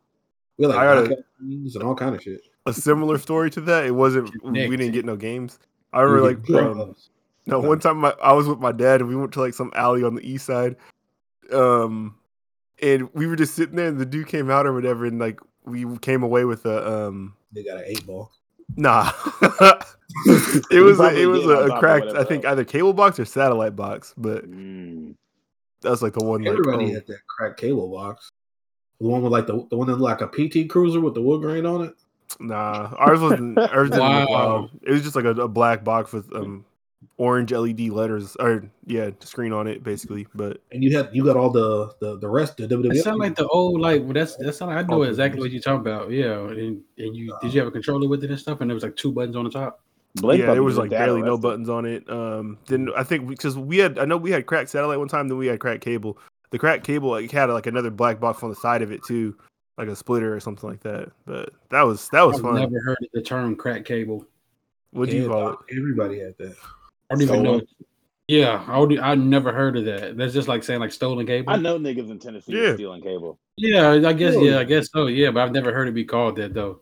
We had like I gotta- games and all kind of shit. A similar story to that. It wasn't. We didn't get no games. I remember like um, No, one time my, I was with my dad and we went to like some alley on the east side. Um and we were just sitting there and the dude came out or whatever and like we came away with a um they got an eight ball. nah. it was a, it was a, a cracked I think either cable box or satellite box, but Mm. that was like the one like Everybody oh, had that cracked cable box. The one with like the the one that like a PT Cruiser with the wood grain on it. nah. Ours wasn't ours didn't Wow. wild. It was just like a, a black box with um orange LED letters or yeah, screen on it basically. But And you have you got all the the the rest the WWE. That sound like the old like well, that's that sound like I know exactly what you're talking about. Yeah, and, and you did you have a controller with it and stuff, and there was like two buttons on the top. Blake yeah, there was like barely no buttons on it. Um, then I think because we had, I know we had cracked satellite one time, then we had cracked cable. The cracked cable like had like another black box on the side of it too, like a splitter or something like that. But that was that was fun. I've fun. never heard of the term crack cable. What do you call it? Everybody had that. I don't even know. Yeah, I would, I never heard of that. That's just like saying like stolen cable. I know niggas in Tennessee Yeah. stealing cable. Yeah, I guess. Really? Yeah, I guess so. Yeah, but I've never heard it be called that though.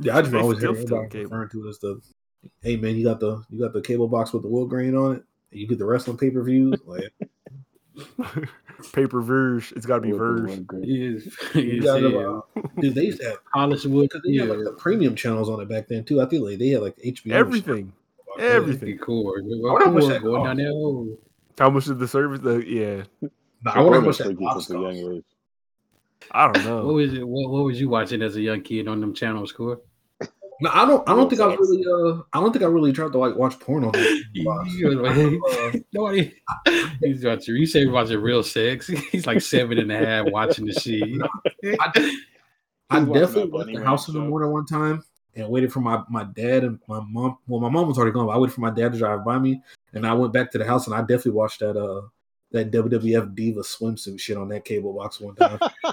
Yeah, I just They always hear steal everybody cable. referring to it as the, hey man, you got the you got the cable box with the wood grain on it. And you get the wrestling pay per views. Like Paper verge. It's got to be With verge. wood grain. He is. you He is got yeah. uh, dude, they used to have Polished wood. because they Yeah, had like the premium channels on it back then too. I think like they had like HBO. and Everything. Shit. Everything. Cool. how much that going down. Oh. How much did the service? The, yeah, Nah, I wonder how They much trick that you box since a cost. young age. I don't know. What know. was it? What, what was you watching as a young kid on them channels, Core? No, I don't. I don't think I really. Uh, I don't think I really tried to like watch porn on that. Uh, Nobody. He's watching. You say he's watching real sex. He's like seven and a half watching the shit. I, I definitely that left the house in the show. morning one time and waited for my, my dad and my mom. Well, my mom was already gone. But I waited for my dad to drive by me, and I went back to the house and I definitely watched that uh that WWF Diva swimsuit shit on that cable box one time.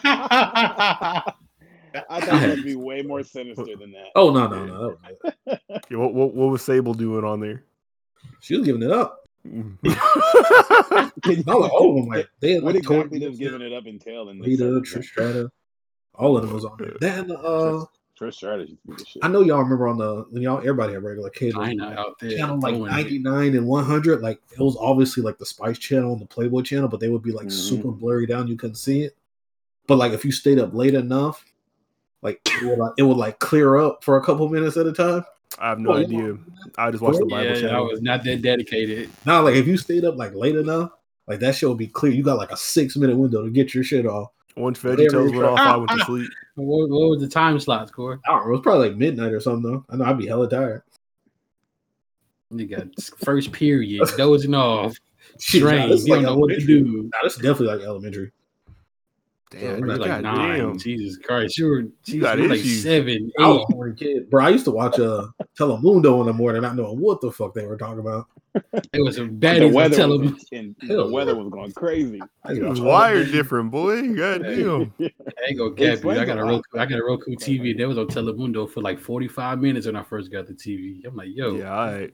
I thought it would be way more sinister than that. oh no no no, was. Yeah, what, what what was Sable doing on there? she was giving it up. Not all of them. Like they had what like exactly does giving it up entail in this? Rita, segment? Trish Stratus, all of them was on there. That uh, Trish Stratus used to be the shit. I know y'all remember on the when y'all everybody had regular cable. China out there. channel like 99 and 100 like it was obviously like the spice channel and the playboy channel but they would be like Mhm. super blurry down you couldn't see it but like if you stayed up late enough like it would like, it would like clear up for a couple minutes at a time I have no Oh, yeah. idea. I just watched the Bible Yeah, I channel. was not that dedicated. now like if you stayed up like late enough like that shit would be clear you got like a six minute window to get your shit off Once Whatever VeggieTales you went try- off, I went to ah, ah. sleep. What, what was the time slots, Core? I don't know it was probably like midnight or something though I know I'd be hella tired You got first period, dozing off, Shit, nah, strained. this is you like don't know what to do. Nah, this is definitely like elementary Damn, Yeah, You're like God nine. damn. Jesus Christ, you were, Jesus, got you like issues. seven, I eight. a horny kid bro I used to watch uh Telemundo in the morning not knowing what the fuck they were talking about It was some the weather, television. was, and the weather was going crazy. I used He to was watch all the wired different, boy. God damn. I ain't gonna It cap you. I got a a lot. Roku. I got a Roku TV. That was on Telemundo for like forty five minutes when I first got the TV. I'm like, yo, Yeah, all right.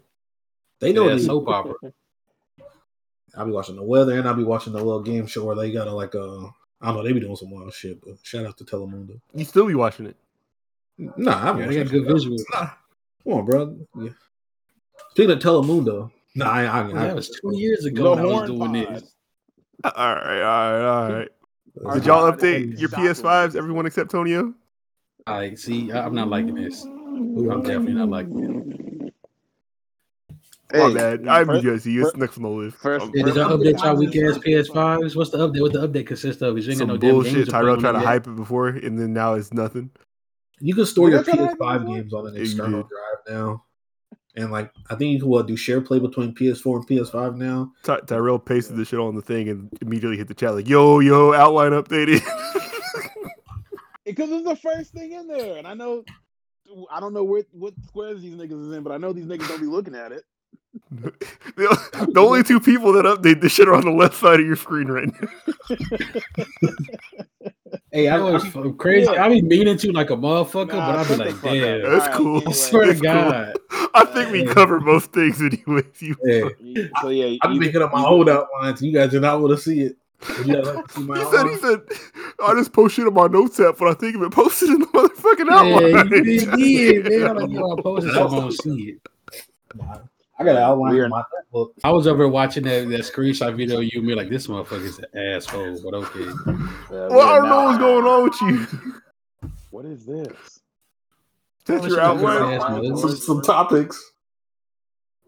They know yeah, they- soap opera. I'll be watching the weather and I'll be watching the little game show where they got a like a I don't know, they be doing some wild shit, but shout out to Telemundo. You still be watching it. Nah, I'm Yeah, they got good visuals. Nah. Come on, bro. Yeah. Speaking of Telemundo, nah, I, I, Well, I, that was two years ago when I was doing Pod. this. All right, all right, all right. I- Did y'all God, update your. PS5s? Everyone except Tonio? I see. I- I'm not liking this. I'm definitely not liking this. My bad. I'm first- good. See, it's fir- next on the list. first- Um, Yeah, did y'all update y'all update weak ass PS5s? What's the update? What the update consists of? Is you ain't got some no damn bullshit. games to Tyrell on tried to yet? hype it before, and then now it's nothing. you can store your Did I try that PS5 games on an external drive now. And like I think you can what do share play between PS4 and PS5 now. Ty- Tyrell pasted the shit on the thing and immediately hit the chat like, "Yo, yo, outline updated." It because it's the first thing in there, and I know I don't know what what squares these niggas is in, but I know these niggas don't be looking at it. The, the only two people that update this shit are on the left side of your screen right now. Hey, I That was was so crazy. Yeah. I be meaning to like a motherfucker, Nah, but I be like, fuck up. damn. That's cool. I swear to It's cool. God. I think we Yeah. covered most things anyways. You yeah. So yeah, I'm either- picking up my either- holdout lines. You guys do not want to see it. Would like to see my He said, he said, I just post shit on my notes app but I think of it. Post it in the motherfucking outline. Yeah, outline. you did, man. I'm like, yo, I posted something on see it. Nah, I got an outline in my book. I was over watching that, that screenshot video of you and me like this motherfucker's an asshole, but okay. Uh, well, I don't know what's going on with you. What is this? That's your shit, outline. Some, some topics.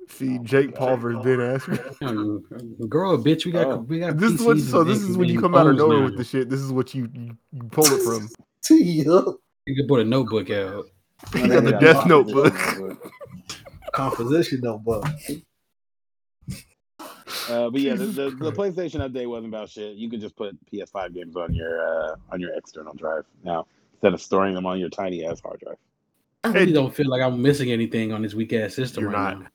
See, Jake Paul vs Ben Askren. Girl, bitch, we got Oh. we got. This is what. So this is when you come out of nowhere now. with the shit. This is what you you, you pull it from. Yeah. You can put a notebook out. He got the Death Notebook. Composition notebook. Uh, but yeah, the, the, the PlayStation update wasn't about shit. You could just put PS5 games on your uh, on your external drive now instead of storing them on your tiny ass hard drive. I really don't feel like I'm missing anything on this weak ass system You're right not. now.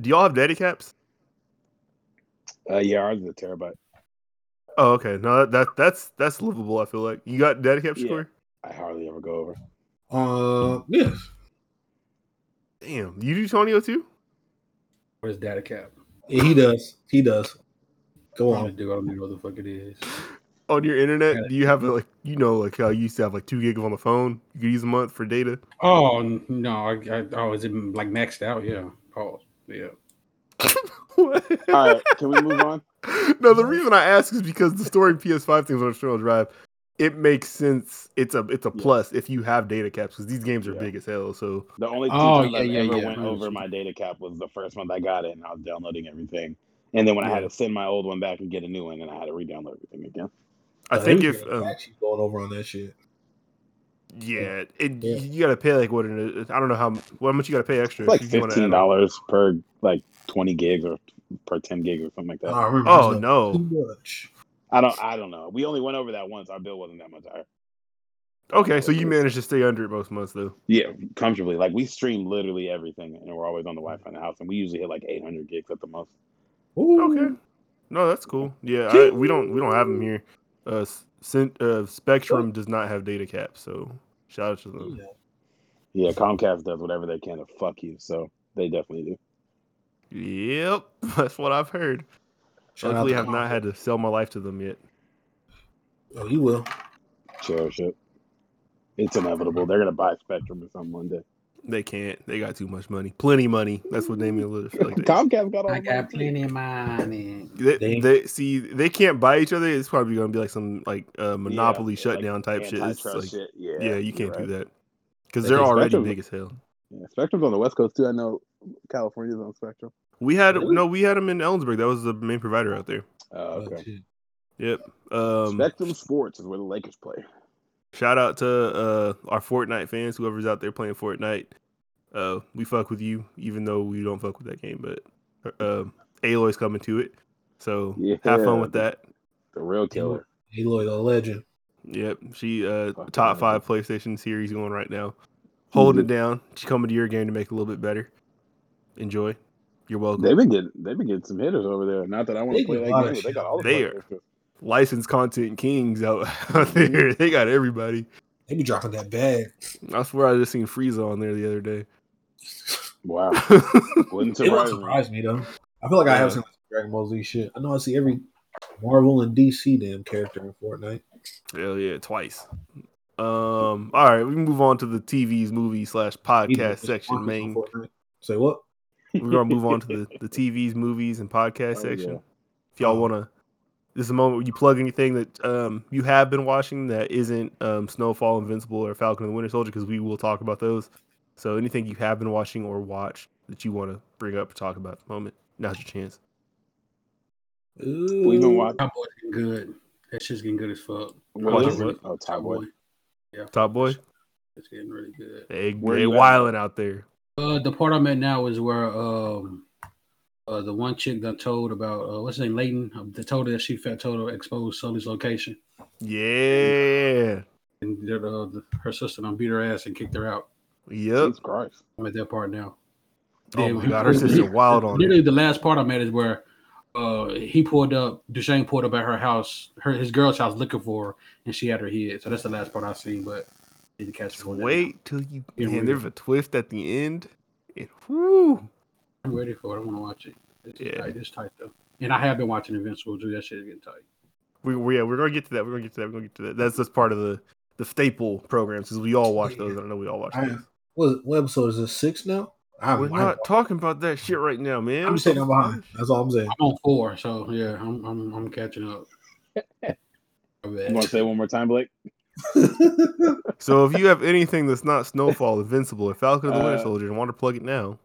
Do y'all have data caps? Uh, yeah, ours is a terabyte. Oh, okay. No, that, that that's that's livable. I feel like you got data caps, Yeah. Corey? I hardly ever go over. Uh, yes. Damn, you do Tonio too? Where's data cap? Yeah, he does. He does. Go on. don't do. I don't know what the fuck it is. On your internet, do you have like you know like how you used to have like two gigs on the phone? You could use a month for data. Oh no! I, I oh, is it like maxed out? Yeah. Oh yeah. All right, can we move on? no, the reason I ask is because the storing PS5 things on external drive, it makes sense. It's a it's a Yeah. plus if you have data caps because these games are Yeah. big as hell. So The only two Oh, times yeah, I've yeah, ever yeah. went over my data cap was the first month I got it, and I was downloading everything. And then when I had to send my old one back and get a new one, and I had to re-download everything again. I Uh, think he if was um, actually going over on that shit. yeah, it, Yeah. you gotta pay like what it is. I don't know how how much you gotta pay extra. It's like if you wanna fifteen dollars per like twenty gigs or per ten gigs or something like that. I remember. Oh no. Too much. I don't. I don't know. We only went over that once. Our bill wasn't that much higher. Okay, so you managed to stay under it most months though. Yeah, comfortably. Like we stream literally everything, and we're always on the Wi-Fi in the house, and we usually hit like eight hundred gigs at the most. Ooh. Okay. No, that's cool. Yeah, I, we don't we don't have them here. Uh, Cent- uh, Spectrum does not have data caps, so shout out to them. Yeah. Yeah, Comcast does whatever they can to fuck you, so they definitely do. Yep, that's what I've heard. Shout out Luckily, to have not had to sell my life to them yet. Oh, you will. Cherish it. It's inevitable. They're gonna buy Spectrum or something one day. They can't. They got too much money. Plenty money. That's what Damian Lillard feel like. They, Comcast got all I the got money, plenty of money. they, They- they see they can't buy each other. It's probably gonna be like some like uh, monopoly Yeah, shutdown like type shit. It's like, shit. Yeah, yeah, you can't do that because They they're already Spectrum- big as hell. Yeah, Spectrum's on the West Coast too. I know California's on Spectrum. We had Really? no, we had them in Ellensburg. That was the main provider out there. Oh, Oh, okay. Yep. Um, Spectrum Sports is where the Lakers play. Shout out to uh, our Fortnite fans, whoever's out there playing Fortnite. Uh, we fuck with you, even though we don't fuck with that game. But uh, Aloy's coming to it, so Yeah. have fun with that. The real killer. Aloy the legend. Yep, she uh, Fucking top legend. five PlayStation series going right now, holding it down. She's coming to your game to make it a little bit better. Enjoy. You're welcome. They've been getting they've been getting some hitters over there. Not that I want to play get that game, but they shit. got all the They players. Licensed content kings out, out there. They got everybody. They be dropping that bag. I swear I just seen Frieza on there the other day. Wow. Wouldn't It won't surprise me. me though. I feel like I have Yeah. seen Dragon Ball Z shit. I know I see every Marvel and DC damn character in Fortnite. Hell yeah, twice. Um, all right, we can move on to the TVs, movie slash podcast section. Marcus Main, Say what? We're gonna move on to the the TVs, movies, and podcast Oh, section. yeah. If y'all wanna, this is a moment where you plug anything that um you have been watching that isn't um Snowfall, Invincible, or Falcon and the Winter Soldier, because we will talk about those. So anything you have been watching or watched that you want to bring up or talk about at the moment, now's your chance. We've been watching. Top Boy's getting good. That shit's getting good as fuck. What what? Oh, Top Boy. Yeah. Top boy, It's getting really good. they Where they wilding out there. Uh, the part I'm at now is where um, uh, the one chick that told about uh, what's her name, Leighton, um, that told her that she felt told her exposed Sully's location. Yeah, and uh, the, her sister done beat her ass and kicked her out. Yep. Jesus Christ. I'm at that part now. Oh Then my god, her sister wild on Literally, it. the last part I'm at is where uh he pulled up, Dushane pulled up at her house, her his girl's house looking for her, and she had her head. So that's the last part I've seen, but need to catch before that. Wait till you Yeah, man, we- there's a twist at the end. It, whoo. I'm ready for it. I want to watch it. It's Yeah. tight. It's tight though. And I have been watching Invincible too. That shit is getting tight. We, we yeah, we're gonna get to that. We're gonna get to that. We're gonna get to that. That's just part of the the staple programs because we all watch those. I know we all watch I- those. What, what episode is this? Six now? I, We're not talking about that shit right now, man. I'm What saying the I'm behind. That's all I'm saying. I'm on four, so yeah, I'm I'm, I'm catching up. You want to say it one more time, Blake? So if you have anything that's not Snowfall, Invincible, or Falcon and the Winter Uh, Soldier, and want to plug it now,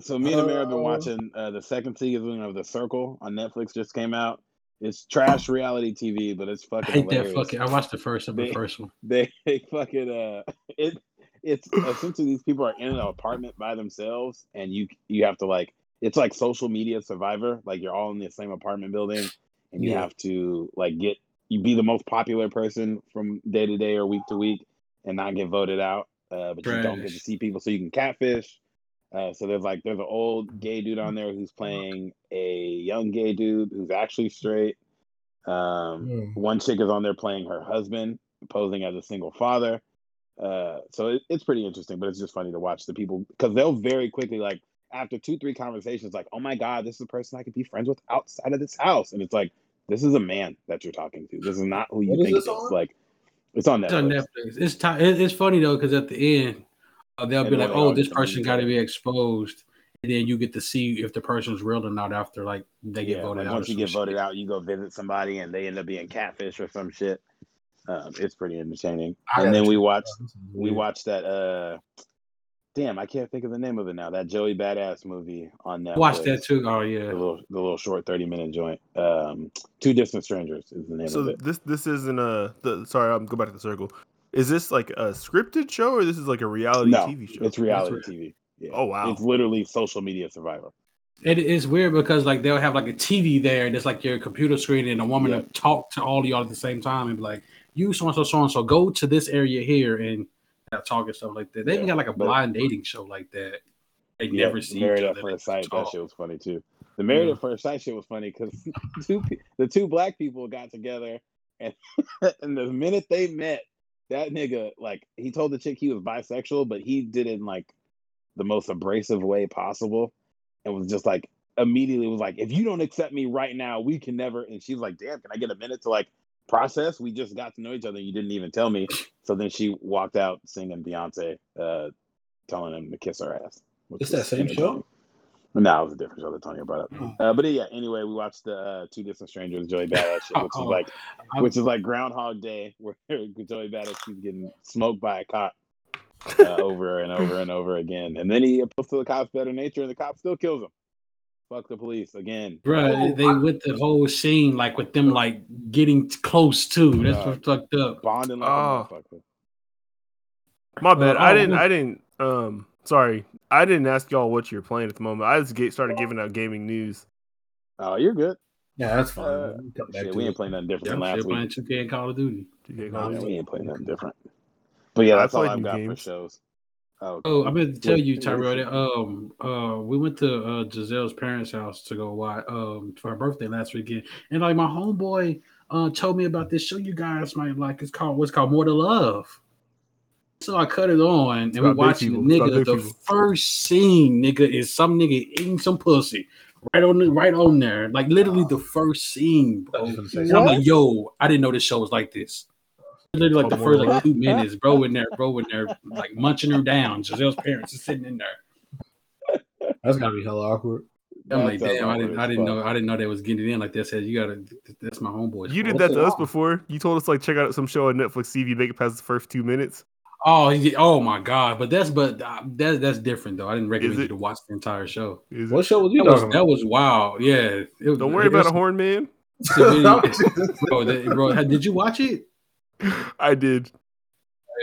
So me and Amir have been Uh, watching uh, the second season of The Circle on Netflix. Just came out. It's trash reality TV, but it's fucking. I fucking hate that fucking. I watched the first of the They- first one. They, they fucking uh, it it's essentially these people are in an apartment by themselves, and you you have to like it's like social media survivor. Like you're all in the same apartment building, and you Yeah. have to like get you be the most popular person from day to day or week to week, and not get voted out. Uh, but you don't get to see people, so you can catfish. Uh, so there's like there's an old gay dude on there who's playing a young gay dude who's actually straight. Um, one chick is on there playing her husband, posing as a single father. Uh, so it, it's pretty interesting, but it's just funny to watch the people because they'll very quickly like after two three conversations like, oh my god, this is a person I could be friends with outside of this house, and it's like this is a man that you're talking to. This is not who you What is think it this is. on? Like it's on Netflix. It's on Netflix. Netflix. It's ti- It's funny though because at the end uh, they'll And be like, "Oh, this get to meet person each got to be exposed," and then you get to see if the person's real or not after like they get Yeah, voted like out. once you get some voted shit. out, you go visit somebody, and they end up being catfish or some shit. Um, it's pretty entertaining. I And then we watched out. This is we watched that uh damn i can't think of the name of it now that joey badass movie on Netflix. Watch that too. Oh the yeah, little the little short 30 minute joint um two distant strangers is the name of it. so this this isn't a. The, sorry, I'm go back to the circle. Is this like a scripted show or this is like a reality no TV show? it's reality That's tv yeah. Oh, wow. it's literally social media survivor it is weird because like they'll have like a TV there and it's like your computer screen and a woman Yeah. to talk to all of y'all at the same time and be like, "You so and so so and so go to this area here and talk and stuff like that." They even got like a blind dating show like that. They yeah never see married each at first sight that shit was funny too the married Yeah. at first sight shit was funny because two the two black people got together and and the minute they met that nigga like he told the chick he was bisexual but he did it in like the most abrasive way possible and was just like immediately was like if you don't accept me right now we can never and she's like damn can i get a minute to like process we just got to know each other you didn't even tell me so then she walked out singing beyonce uh telling him to kiss her ass It's that same show? no, it was a different show that Tony brought up. Oh. Uh, but yeah, anyway, we watched the uh, Two Distant Strangers, Joey Badass shit, which is Oh, like, which is like Groundhog Day, where Joey Badass keeps getting smoked by a cop uh, over and over and over again, and then he appeals to the cops' better nature, and the cop still kills him. Fuck the police again. Bro, they with the whole scene like with them like getting close too. That's what fucked up. Bonding like Oh. a motherfucker. My bad. Uh, I oh, didn't. I didn't. Um, sorry. I didn't ask y'all what you're playing at the moment. I just get, started giving out gaming news. Oh, you're good. Yeah, that's fine. Uh, We can come back Shit, we ain't playing nothing different Yeah, than I'm last still playing week. 2K and Call of Duty. TK Nah, Call of man, Duty. we ain't playing nothing different. But yeah, I that's all I've new got for shows. Oh, Oh, I meant to tell you, Tyrell. That, um, uh, we went to uh, Giselle's parents' house to go watch um for her birthday last weekend, and like my homeboy uh told me about this show you guys might like. It's called what's called More to Love. So I cut it on and we about big watching the people. It's about nigga. The people. first scene, nigga, is some nigga eating some pussy right on the, right on there, like literally the first scene, bro. was gonna say And I'm like, yo, I didn't know this show was like this. Literally, like the first like two minutes, bro, in there, bro, in there, like munching her down. Giselle's parents are sitting in there. That's gotta be hella awkward. I'm That like, sounds damn, I didn't, I didn't know, I didn't know they was getting it in like that. Said you gotta, that's my homeboy. You did that to us before. You told us like check out some show on Netflix. See if you make it past the first two minutes. Oh, he, oh my god! But that's but uh, that that's different though. I didn't recommend you to watch the entire show. Is What it? show was you That was that was wild. Yeah. It, was- Don't worry it about was- a horn man. bro, that, bro, did you watch it? I did.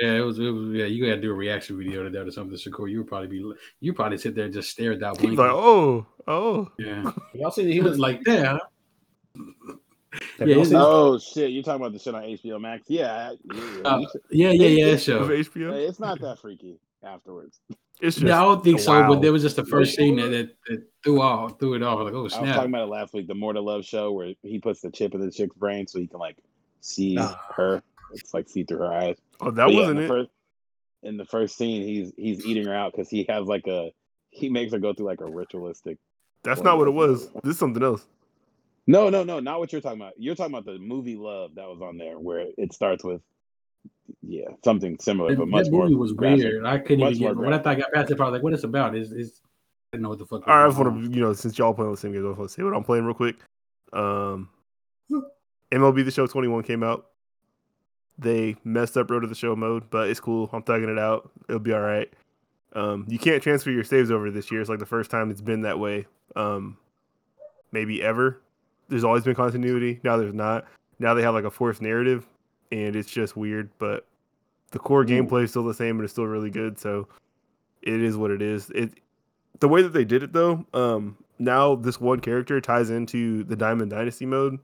Yeah, it was. It was. Yeah, you gotta do a reaction video to that or something, Shakur. You would probably be. You probably sit there and just stare at that. He's blinking. like, oh, oh. yeah. Y'all see that He he was was like that. Have Yeah, seen? Oh shit! You're talking about the shit on HBO Max? Yeah, yeah. yeah. Uh, yeah, yeah, yeah. That Of show. HBO. It's not that freaky afterwards. It's just Yeah, I don't think a so. wow. But there was just the first scene that, that, that threw all threw it off. Like, oh I was talking about it last week. The More to Love show where he puts the chip in the chick's brain so he can like see Nah. her. It's like see through her eyes. Oh, that But wasn't in it. the First, in the first scene, he's he's eating her out because he has like a he makes her go through like a ritualistic. That's not what it was. This is something else. No, no, no, not what you're talking about. You're talking about the movie Love that was on there where it starts with yeah something similar That, but much that more movie was graphic. weird. I couldn't Much even get. When I thought I got past it, I was like, "What it's about?" Is is I didn't know what the fuck. All right, I just going want to, you know, since y'all playing on the same game, I want to say what I'm playing real quick. Um, MLB The Show 21 came out. They messed up Road to the Show mode, but it's cool. I'm thugging it out. It'll be all right. Um, you can't transfer your saves over this year. It's like the first time it's been that way. Um, maybe ever. There's always been continuity. Now there's not. Now they have like a forced narrative, and it's just weird. But the core Hmm. gameplay is still the same, and it's still really good. So it is what it is. It the way that they did it though, um, now this one character ties into the Diamond Dynasty mode,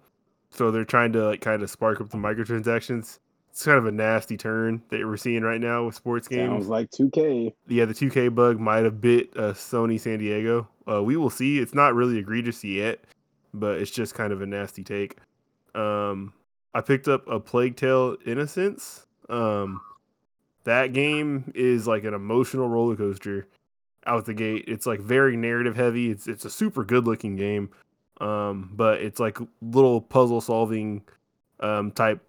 so they're trying to like kind of spark up the microtransactions. It's kind of a nasty turn that we're seeing right now with sports games. Sounds like 2K. yeah, the 2K bug might have bit uh, Sony San Diego. Uh, we will see. It's not really egregious yet, but it's just kind of a nasty take. Um, I picked up a Plague Tale Innocence. Um, that game is like an emotional roller coaster out the gate. It's like very narrative heavy. It's it's a super good looking game, um, but it's like little puzzle solving um, type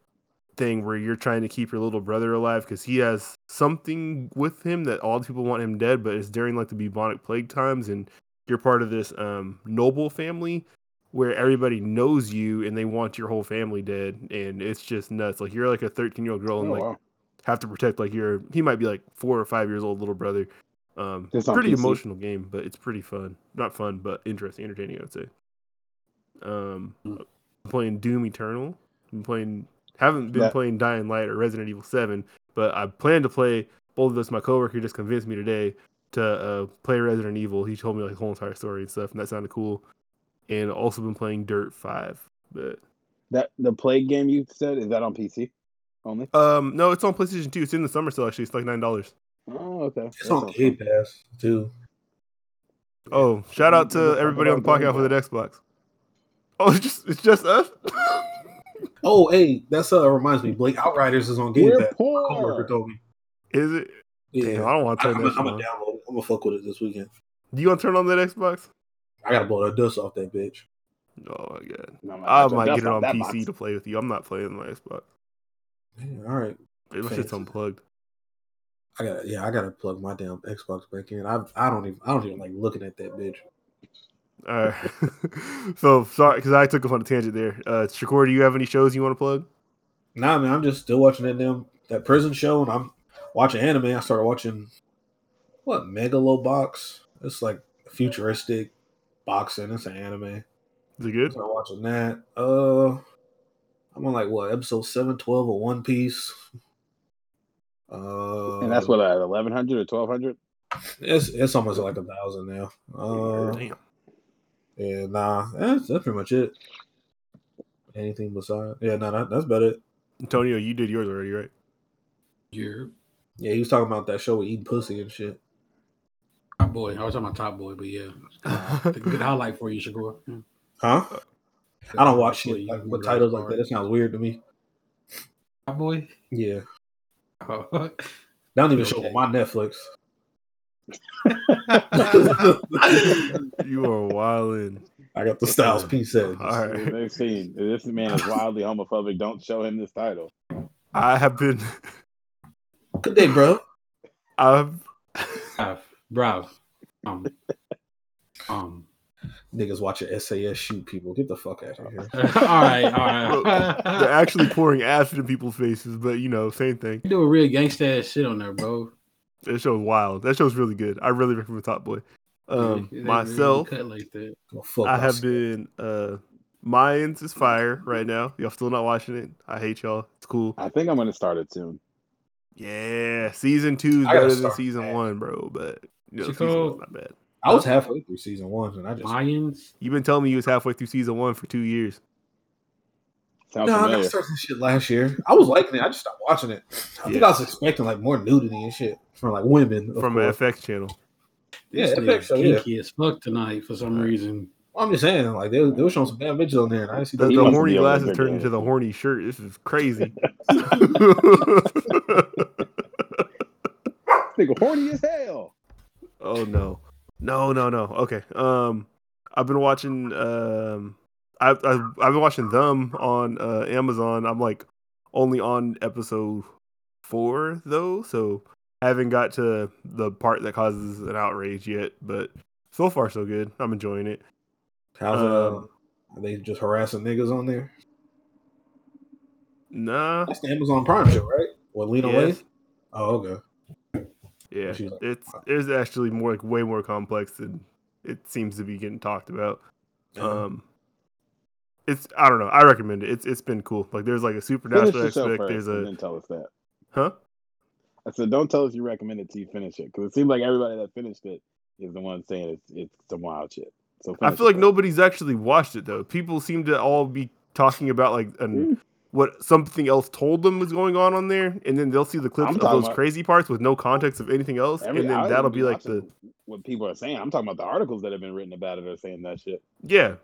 thing where you're trying to keep your little brother alive because he has something with him that all the people want him dead, but it's during like the bubonic plague times, and you're part of this um, noble family where everybody knows you and they want your whole family dead, and it's just nuts. Like you're like a 13 year old girl Oh, and like wow. have to protect like your he might be like four or five years old little brother. Um, pretty emotional game, but it's pretty fun. Not fun, but interesting, entertaining. I would say. Um. I'm playing Doom Eternal. I'm playing. Haven't been That- playing Dying Light or Resident Evil Seven, but I plan to play both of those. My coworker just convinced me today to uh, play Resident Evil. He told me like the whole entire story and stuff, and that sounded cool. And also been playing Dirt Five, but That the plague game you said is that on PC only? um, no, it's on PlayStation Two. It's in the summer sale actually. It's like nine dollars. Oh, okay. It's That on sounds Game fun. Pass too. Oh, shout out gonna everybody on the about podcast Game with an Xbox. Oh, it's just it's just us. Oh, hey, that's uh reminds me. Blake Outriders is on Game We're Pass. My coworker told me. Is it? Yeah, Damn, I don't want to turn am that shit gonna download. I'm gonna fuck with it this weekend. Do you want to turn on that Xbox? I gotta blow the dust off that bitch. Oh my god. No, man, I might get it on PC box. to play with you. I'm not playing my Xbox. Yeah, all right. It shit's Fancy. unplugged. I gotta yeah, I gotta plug my damn Xbox back in. I I don't even I don't even like looking at that bitch. All right. so sorry because I took off on a tangent there. Uh, Shakur, do you have any shows you want to plug? Nah, man, I'm just still watching that damn that prison show, and I'm watching anime. I started watching what Megalobox. It's like futuristic boxing. It's an anime. Is it good? I good? started watching that. Uh, I'm on like what episode seven twelve of One Piece. Uh, And that's what uh, eleven hundred or twelve hundred. it's it's almost like a thousand now. Uh, Damn. Yeah, nah, that's, that's pretty much it. Anything besides? Yeah, nah, that, that's about it. Antonio, you did yours already, right? You're Yeah, he was talking about that show with eating pussy and shit. top boy. I was talking about top boy, but yeah, the good highlight for you, Shakur. Yeah. Huh? I don't watch Yeah, shit like, with titles that like that. That sounds weird to me. Top boy. Yeah, Oh. they don't even show on my Netflix. you are wildin'. I got the Styles P set. All right. They've seen this man is wildly homophobic. Don't show him this title. I have been. Good day, bro. I've. Brav, Brav. Um, um. Niggas watching SAS shoot people. Get the fuck out of here. all right, all They're actually pouring acid in people's faces, but you know, same thing. you do a real gangsta ass shit on there, bro. That show's wild. That show's really good. I really recommend Top Boy. Um, They- they really myself, like that. Go I have myself. been. uh Mayans is fire right now. Y'all still not watching it? I hate y'all. It's cool. I think I'm gonna start it soon. Yeah, season two is better than season that. one, bro. But you know, What's it season one's not bad. I was halfway through season one, and I just Mayans. You've been telling me you was halfway through season one for two years. Sounds No, I familiar. started this shit last year. I was liking it. I just stopped watching it. I think I was expecting like more nudity and shit from like women. of from an course. FX channel. Yeah, This FX nigga show, yeah. kinky as fuck tonight for some reason. I'm just saying, like they, they were showing some bad bitches on there, and I didn't see The, those. The horny glasses there turned doing into the horny shirt. This is crazy. Nigga horny as hell. oh no, no, no, no. Okay. Um, I've been watching. Um, I've I've, I've been watching them on uh, Amazon. I'm like only on episode four though, so I haven't got to the part that causes an outrage yet. But so far so good. I'm enjoying it. How's uh, Um, are they just harassing niggas on there? Nah. That's the Amazon Prime show, right? What Lena Yes. Waithe? Oh, okay. Yeah, like, it's it's actually more like way more complex than it seems to be getting talked about. Uh, Um, it's I don't know. I recommend it. It's it's been cool. Like there's like a supernatural aspect. There's a then tell us that. huh? I said, don't tell us you recommend it till you finish it, because it seems like everybody that finished it is the one saying it's it's some wild shit. So I feel like first. nobody's actually watched it though. People seem to all be talking about like an, hmm. what something else told them was going on on there, and then they'll see the clips I'm of those crazy parts with no context of anything else, Every- and then that'll be like the what people are saying. I'm talking about the articles that have been written about it are saying that shit. yeah.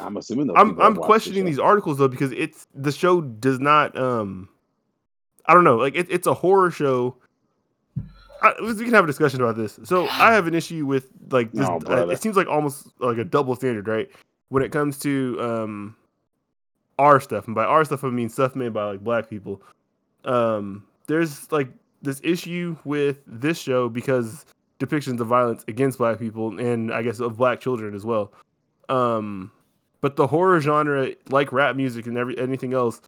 I'm assuming I'm I'm watched the questioning these articles though because it's the show does not um I don't know like it, it's a horror show. I, we can have a discussion about this. So I have an issue with like this. No, uh, it seems like almost like a double standard, right? When it comes to um our stuff, and by our stuff I mean stuff made by like black people. Um, there's like this issue with this show because depictions of violence against black people and I guess of black children as well. Um, but the horror genre, like rap music and every anything else,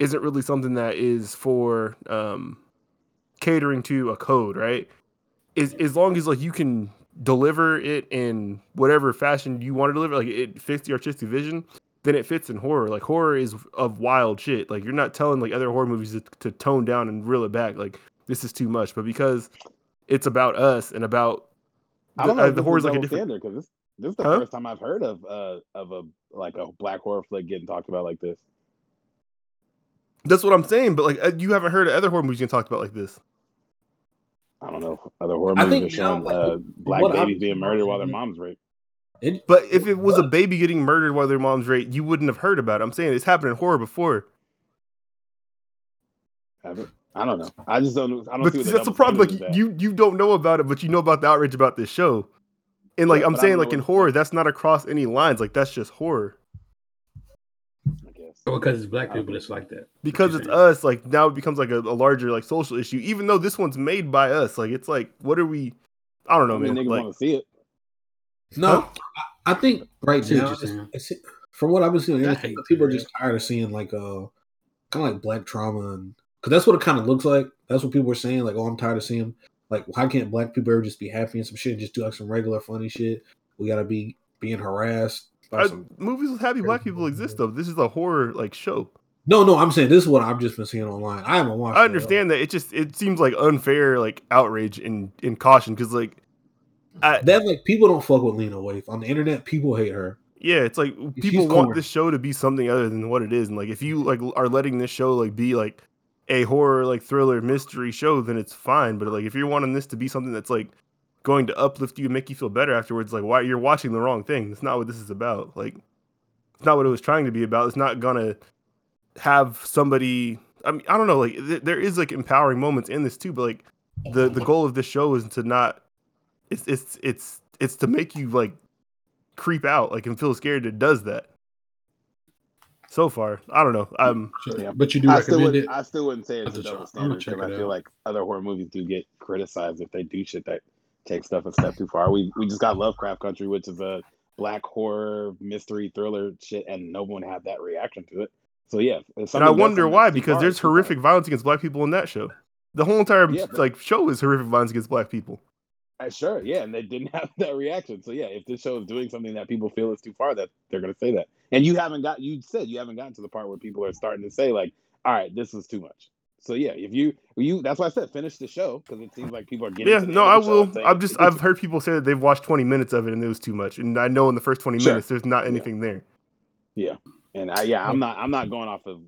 isn't really something that is for um, catering to a code, right? Is as long as like you can deliver it in whatever fashion you want to deliver, like it fits the artistic vision, then it fits in horror. Like horror is of wild shit. Like you're not telling like other horror movies to, to tone down and reel it back. Like this is too much. But because it's about us and about I don't know uh, the horror is like a different. because this this is the Huh? first time I've heard of uh of a like a black horror flick getting talked about like this. That's what I'm saying. But like uh, you haven't heard of other horror movies getting talked about like this. I don't know. Other horror movies think are showing like, uh, black what I'm- babies being murdered while their mom's raped. it, But if it was a baby getting murdered while their mom's raped, you wouldn't have heard about it. I'm saying it's happened in horror before. Have it? I don't know. I just don't. I don't But see what that's the problem. Like you, you don't know about it, but you know about the outrage about this show. And like Yeah, I'm but I saying, like in what- horror, that's not across any lines. Like that's just horror. I guess. Because it's black people, it's like that. Because it's us, like now it becomes like a, a larger like social issue. Even though this one's made by us, like it's like what are we? I don't know, I mean, man. niggas Like want to see it. no, I, I think right now, you're it's, it's, from what I've been seeing, I it's- hate people are just tired of seeing like uh kind of like black trauma and because that's what it kind of looks like. That's what people are saying. Like, oh, I'm tired of seeing like why can't black people ever just be happy and some shit, and just do like some regular funny shit? We gotta be being harassed by some. movies with happy black people exist though. This is a horror like show. No, no, I'm saying this is what I've just been seeing online. I haven't watched. I it, uh, understand that it just it seems like unfair like outrage and in caution because like I, that. Like people don't fuck with Lena Waithe on the internet. People hate her. yeah it's like She's people want this show to be something other than what it is and like if you like are letting this show like be like a horror like thriller mystery show then it's fine but like if you're wanting this to be something that's like going to uplift you and make you feel better afterwards like why you're watching the wrong thing. It's not what this is about. Like it's not what it was trying to be about. It's not gonna have somebody i mean i don't know like th- there is like empowering moments in this too but like the the goal of this show is to not it's it's it's it's to make you like creep out like and feel scared it does that so far i don't know i'm So, Yeah. But you do I still, would, it. I still wouldn't say it's I'll a double standard check because I feel out. like other horror movies do get criticized if they do shit that takes stuff a step too far. We we just got Lovecraft Country, which is a black horror mystery thriller shit, and no one had that reaction to it. So yeah, if and i wonder why because there's it's too far. horrific violence against black people in that show the whole entire Yeah, but- like show is horrific violence against black people Uh, sure, yeah, and they didn't have that reaction. So yeah, if this show is doing something that people feel is too far, that they're gonna say that. And you haven't got you said you haven't gotten to the part where people are starting to say like, all right, this is too much. So yeah, if you you that's why I said finish the show because it seems like people are getting. yeah to no i of the show will i've just i've heard people say that they've watched 20 minutes of it and it was too much and i know in the first 20 Sure. minutes there's not Yeah. anything there Yeah. And I, yeah, I'm not. I'm not going off of.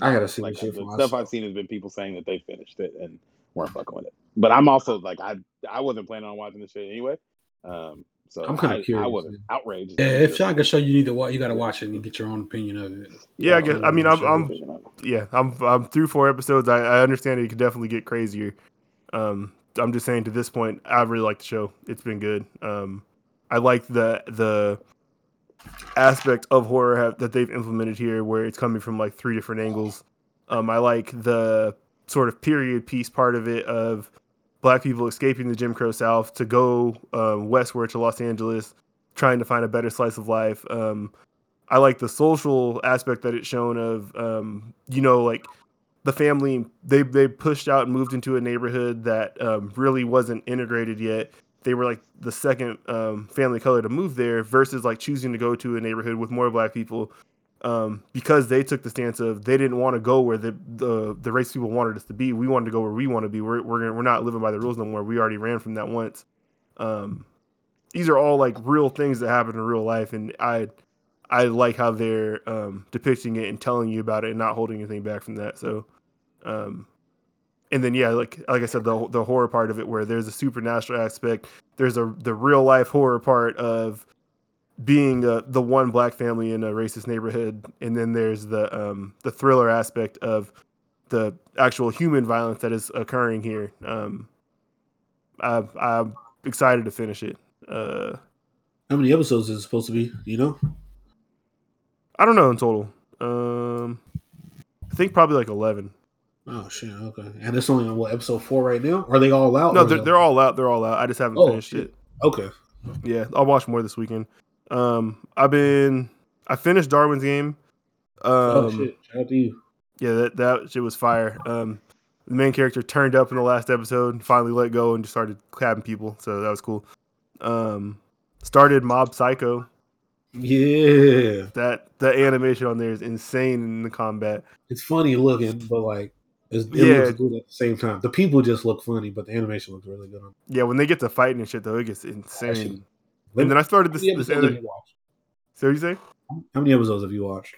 I gotta see like the shit the for stuff. I've seen has been people saying that they finished it and weren't fucking with it. But I'm also like I I wasn't planning on watching this shit anyway. Um, so I'm kinda I- I curious, wasn't outraged. Yeah, if Sean can show you need to watch, you got to watch it and get your own opinion of it. Yeah, I guess. I mean, I'm, I'm I'm yeah, I'm I'm through four episodes. I, I understand it could definitely get crazier. Um, I'm just saying to this point, I really like the show. It's been good. Um, I like the the aspect of horror have, that they've implemented here, where it's coming from like three different angles. Um, I like the sort of period piece part of it of black people escaping the Jim Crow South to go um, westward to Los Angeles, trying to find a better slice of life. Um, I like the social aspect that it's shown of, um, you know, like the family they they pushed out and moved into a neighborhood that um, really wasn't integrated yet. They were like the second um, family color to move there versus like choosing to go to a neighborhood with more black people um, because they took the stance of they didn't want to go where the, the the race people wanted us to be. We wanted to go where we want to be. We're we're, gonna, we're not living by the rules no more. We already ran from that once. Um, these are all like real things that happen in real life, and I I like how they're um, depicting it and telling you about it and not holding anything back from that. So, um, and then yeah, like like I said, the the horror part of it, where there's a supernatural aspect, there's a the real life horror part of being uh, the one black family in a racist neighborhood, and then there's the um, the thriller aspect of the actual human violence that is occurring here. Um, I, I'm excited to finish it. Uh, How many episodes is it supposed to be? You know? I don't know in total. Um, I think probably like eleven. Oh shit. Okay. And it's only on what episode four right now? Are they all out? No, they're, they're all out. They're all out. I just haven't Oh, finished shit. it. okay. Yeah, I'll watch more this weekend. Um, I've been I finished Darwin's game. Um, oh shit. Shout out to you. yeah, that that shit was fire. Um, the main character turned up in the last episode, and finally let go and just started clapping people, so that was cool. Um, started Mob Psycho. Yeah. That the animation on there is insane in the combat. It's funny looking, but like it's, it Yeah. looks good at the same time. The people just look funny, but the animation looks really good on. Yeah, when they get to fighting and shit, though, it gets insane. And then I started this. How many this episodes have other, you so you say? How many episodes have you watched?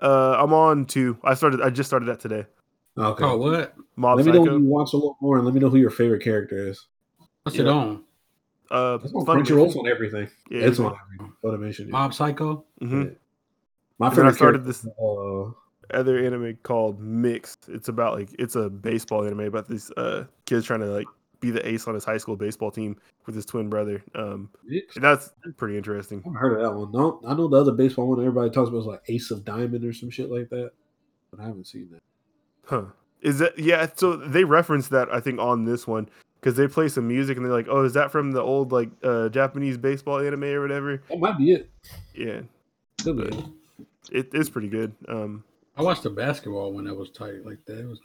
Uh, I'm on two. I started. I just started that today. Okay. Oh, what? Mob let me know when you watch a little more, and let me know who your favorite character is. What's it Yeah. on? Uh, It's on Funimation. Crunchyroll. It's on everything. Yeah, it's yeah. on everything. Funimation. Mob Psycho. Mhm. My And I started this- Uh, other anime called Mixed. It's about like it's a baseball anime about these uh kids trying to like be the ace on his high school baseball team with his twin brother. Um, and that's pretty interesting. I haven't heard of that one. No, I know the other baseball one everybody talks about is like Ace of Diamond or some shit like that, but I haven't seen that. Huh? Is that yeah? So they reference that I think on this one because they play some music and they're like, oh, is that from the old like uh Japanese baseball anime or whatever? That might be it. Yeah, Could it. it is pretty good. Um, I watched the basketball one that was tight like that. It was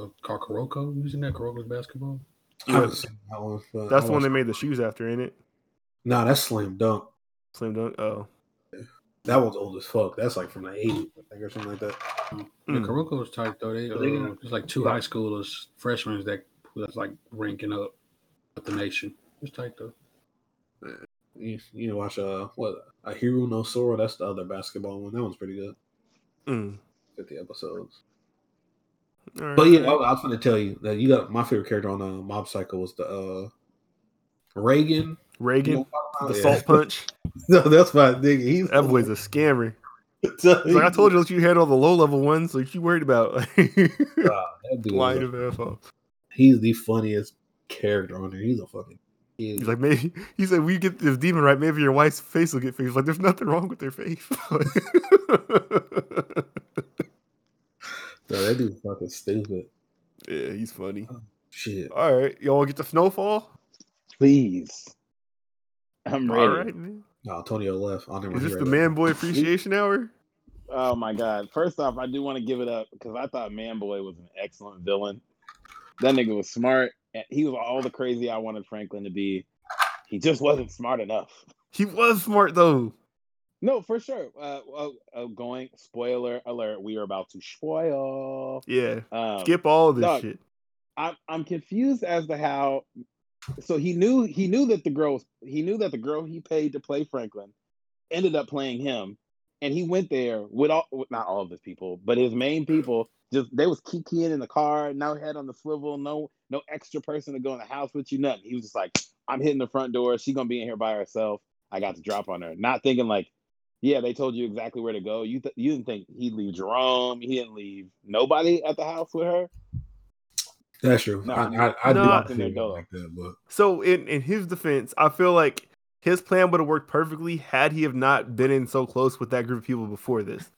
uh, called Kuroko. You seen that Kuroko's basketball? I that one. But that's the one they made the shoes after, ain't it? Nah, that's Slam Dunk. Slam dunk. Oh, That one's old as fuck. That's like from the 80s, I think, or something like that. Yeah, Mm. Kuroko was tight though. They, they uh, it's like two high schoolers, freshmen that was like ranking up with the nation. It's tight though. You, you know, watch uh, what Ahiru no Sora. That's the other basketball one. That one's pretty good. Mm. 50 episodes. Right. But yeah, I, I was going to tell you that you got my favorite character on uh, Mob Psycho was the uh, Reigen. Reigen, You know what the talking salt punch. no, that's my nigga. He's That boy's a scammer. He's like I told you, let you had all the low level ones. Like you worried about that dude line is of a- F off. he's the funniest character on there. He's a fucking. Kid. He's like maybe he said we get this demon right. Maybe your wife's face will get fixed. Like there's nothing wrong with their face. Bro, that dude's fucking stupid. yeah, he's funny. Oh, shit. All right, y'all get the snowfall. Please. I'm ready. All right, man. No, Antonio left. I'll never Is this hear the it. Manboy appreciation hour? Oh my god! First off, I do want to give it up because I thought Manboy was an excellent villain. That nigga was smart. He was all the crazy I wanted Franklin to be. He just wasn't smart enough. He was smart though. No, for sure. Uh, uh, uh, going spoiler alert. We are about to spoil. Yeah. Um, Skip all of this dog. shit. I'm I'm confused as to how. So he knew he knew that the girl he knew that the girl he paid to play Franklin ended up playing him, and he went there with all with not all of his people, but his main people. Just they was kikiing in the car, no head on the swivel, no no extra person to go in the house with you, nothing. He was just like, I'm hitting the front door. She gonna be in here by herself. I got to drop on her. Not thinking like, yeah, they told you exactly where to go. You th- you didn't think he'd leave Jerome. He didn't leave nobody at the house with her. That's true. No, I, I, I no. did Locked not feel like that, but So in in his defense, I feel like his plan would have worked perfectly had he have not been in so close with that group of people before this.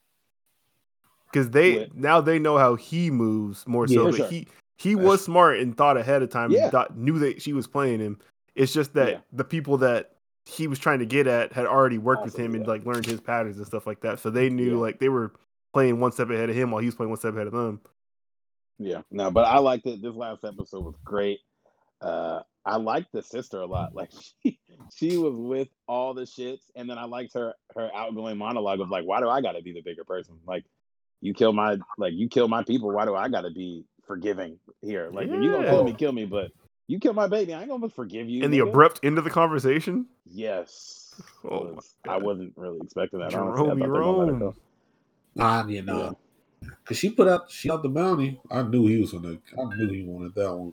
Because they Yeah. now they know how he moves more Yeah, so, but sure. he he was smart and thought ahead of time Yeah. and thought, knew that she was playing him. It's just that Yeah. the people that he was trying to get at had already worked with Also, him and like learned his patterns and stuff like that. So they knew Yeah. like they were playing one step ahead of him while he was playing one step ahead of them. Yeah, no, but I liked it. This last episode was great. Uh, I liked the sister a lot. Like she, she was with all the shits, and then I liked her her outgoing monologue of like, why do I got to be the bigger person? Like, you kill my like you kill my people. Why do I got to be forgiving here? Like, if you gonna kill me, kill me. But you killed my baby, I ain't gonna forgive you. and the nigga. abrupt end of the conversation. yes, Oh was- I wasn't really expecting that. Jerome, honestly. I thought they were gonna let her go. nah, you know, because she put out she out the bounty. I knew he was gonna. I knew he wanted that one.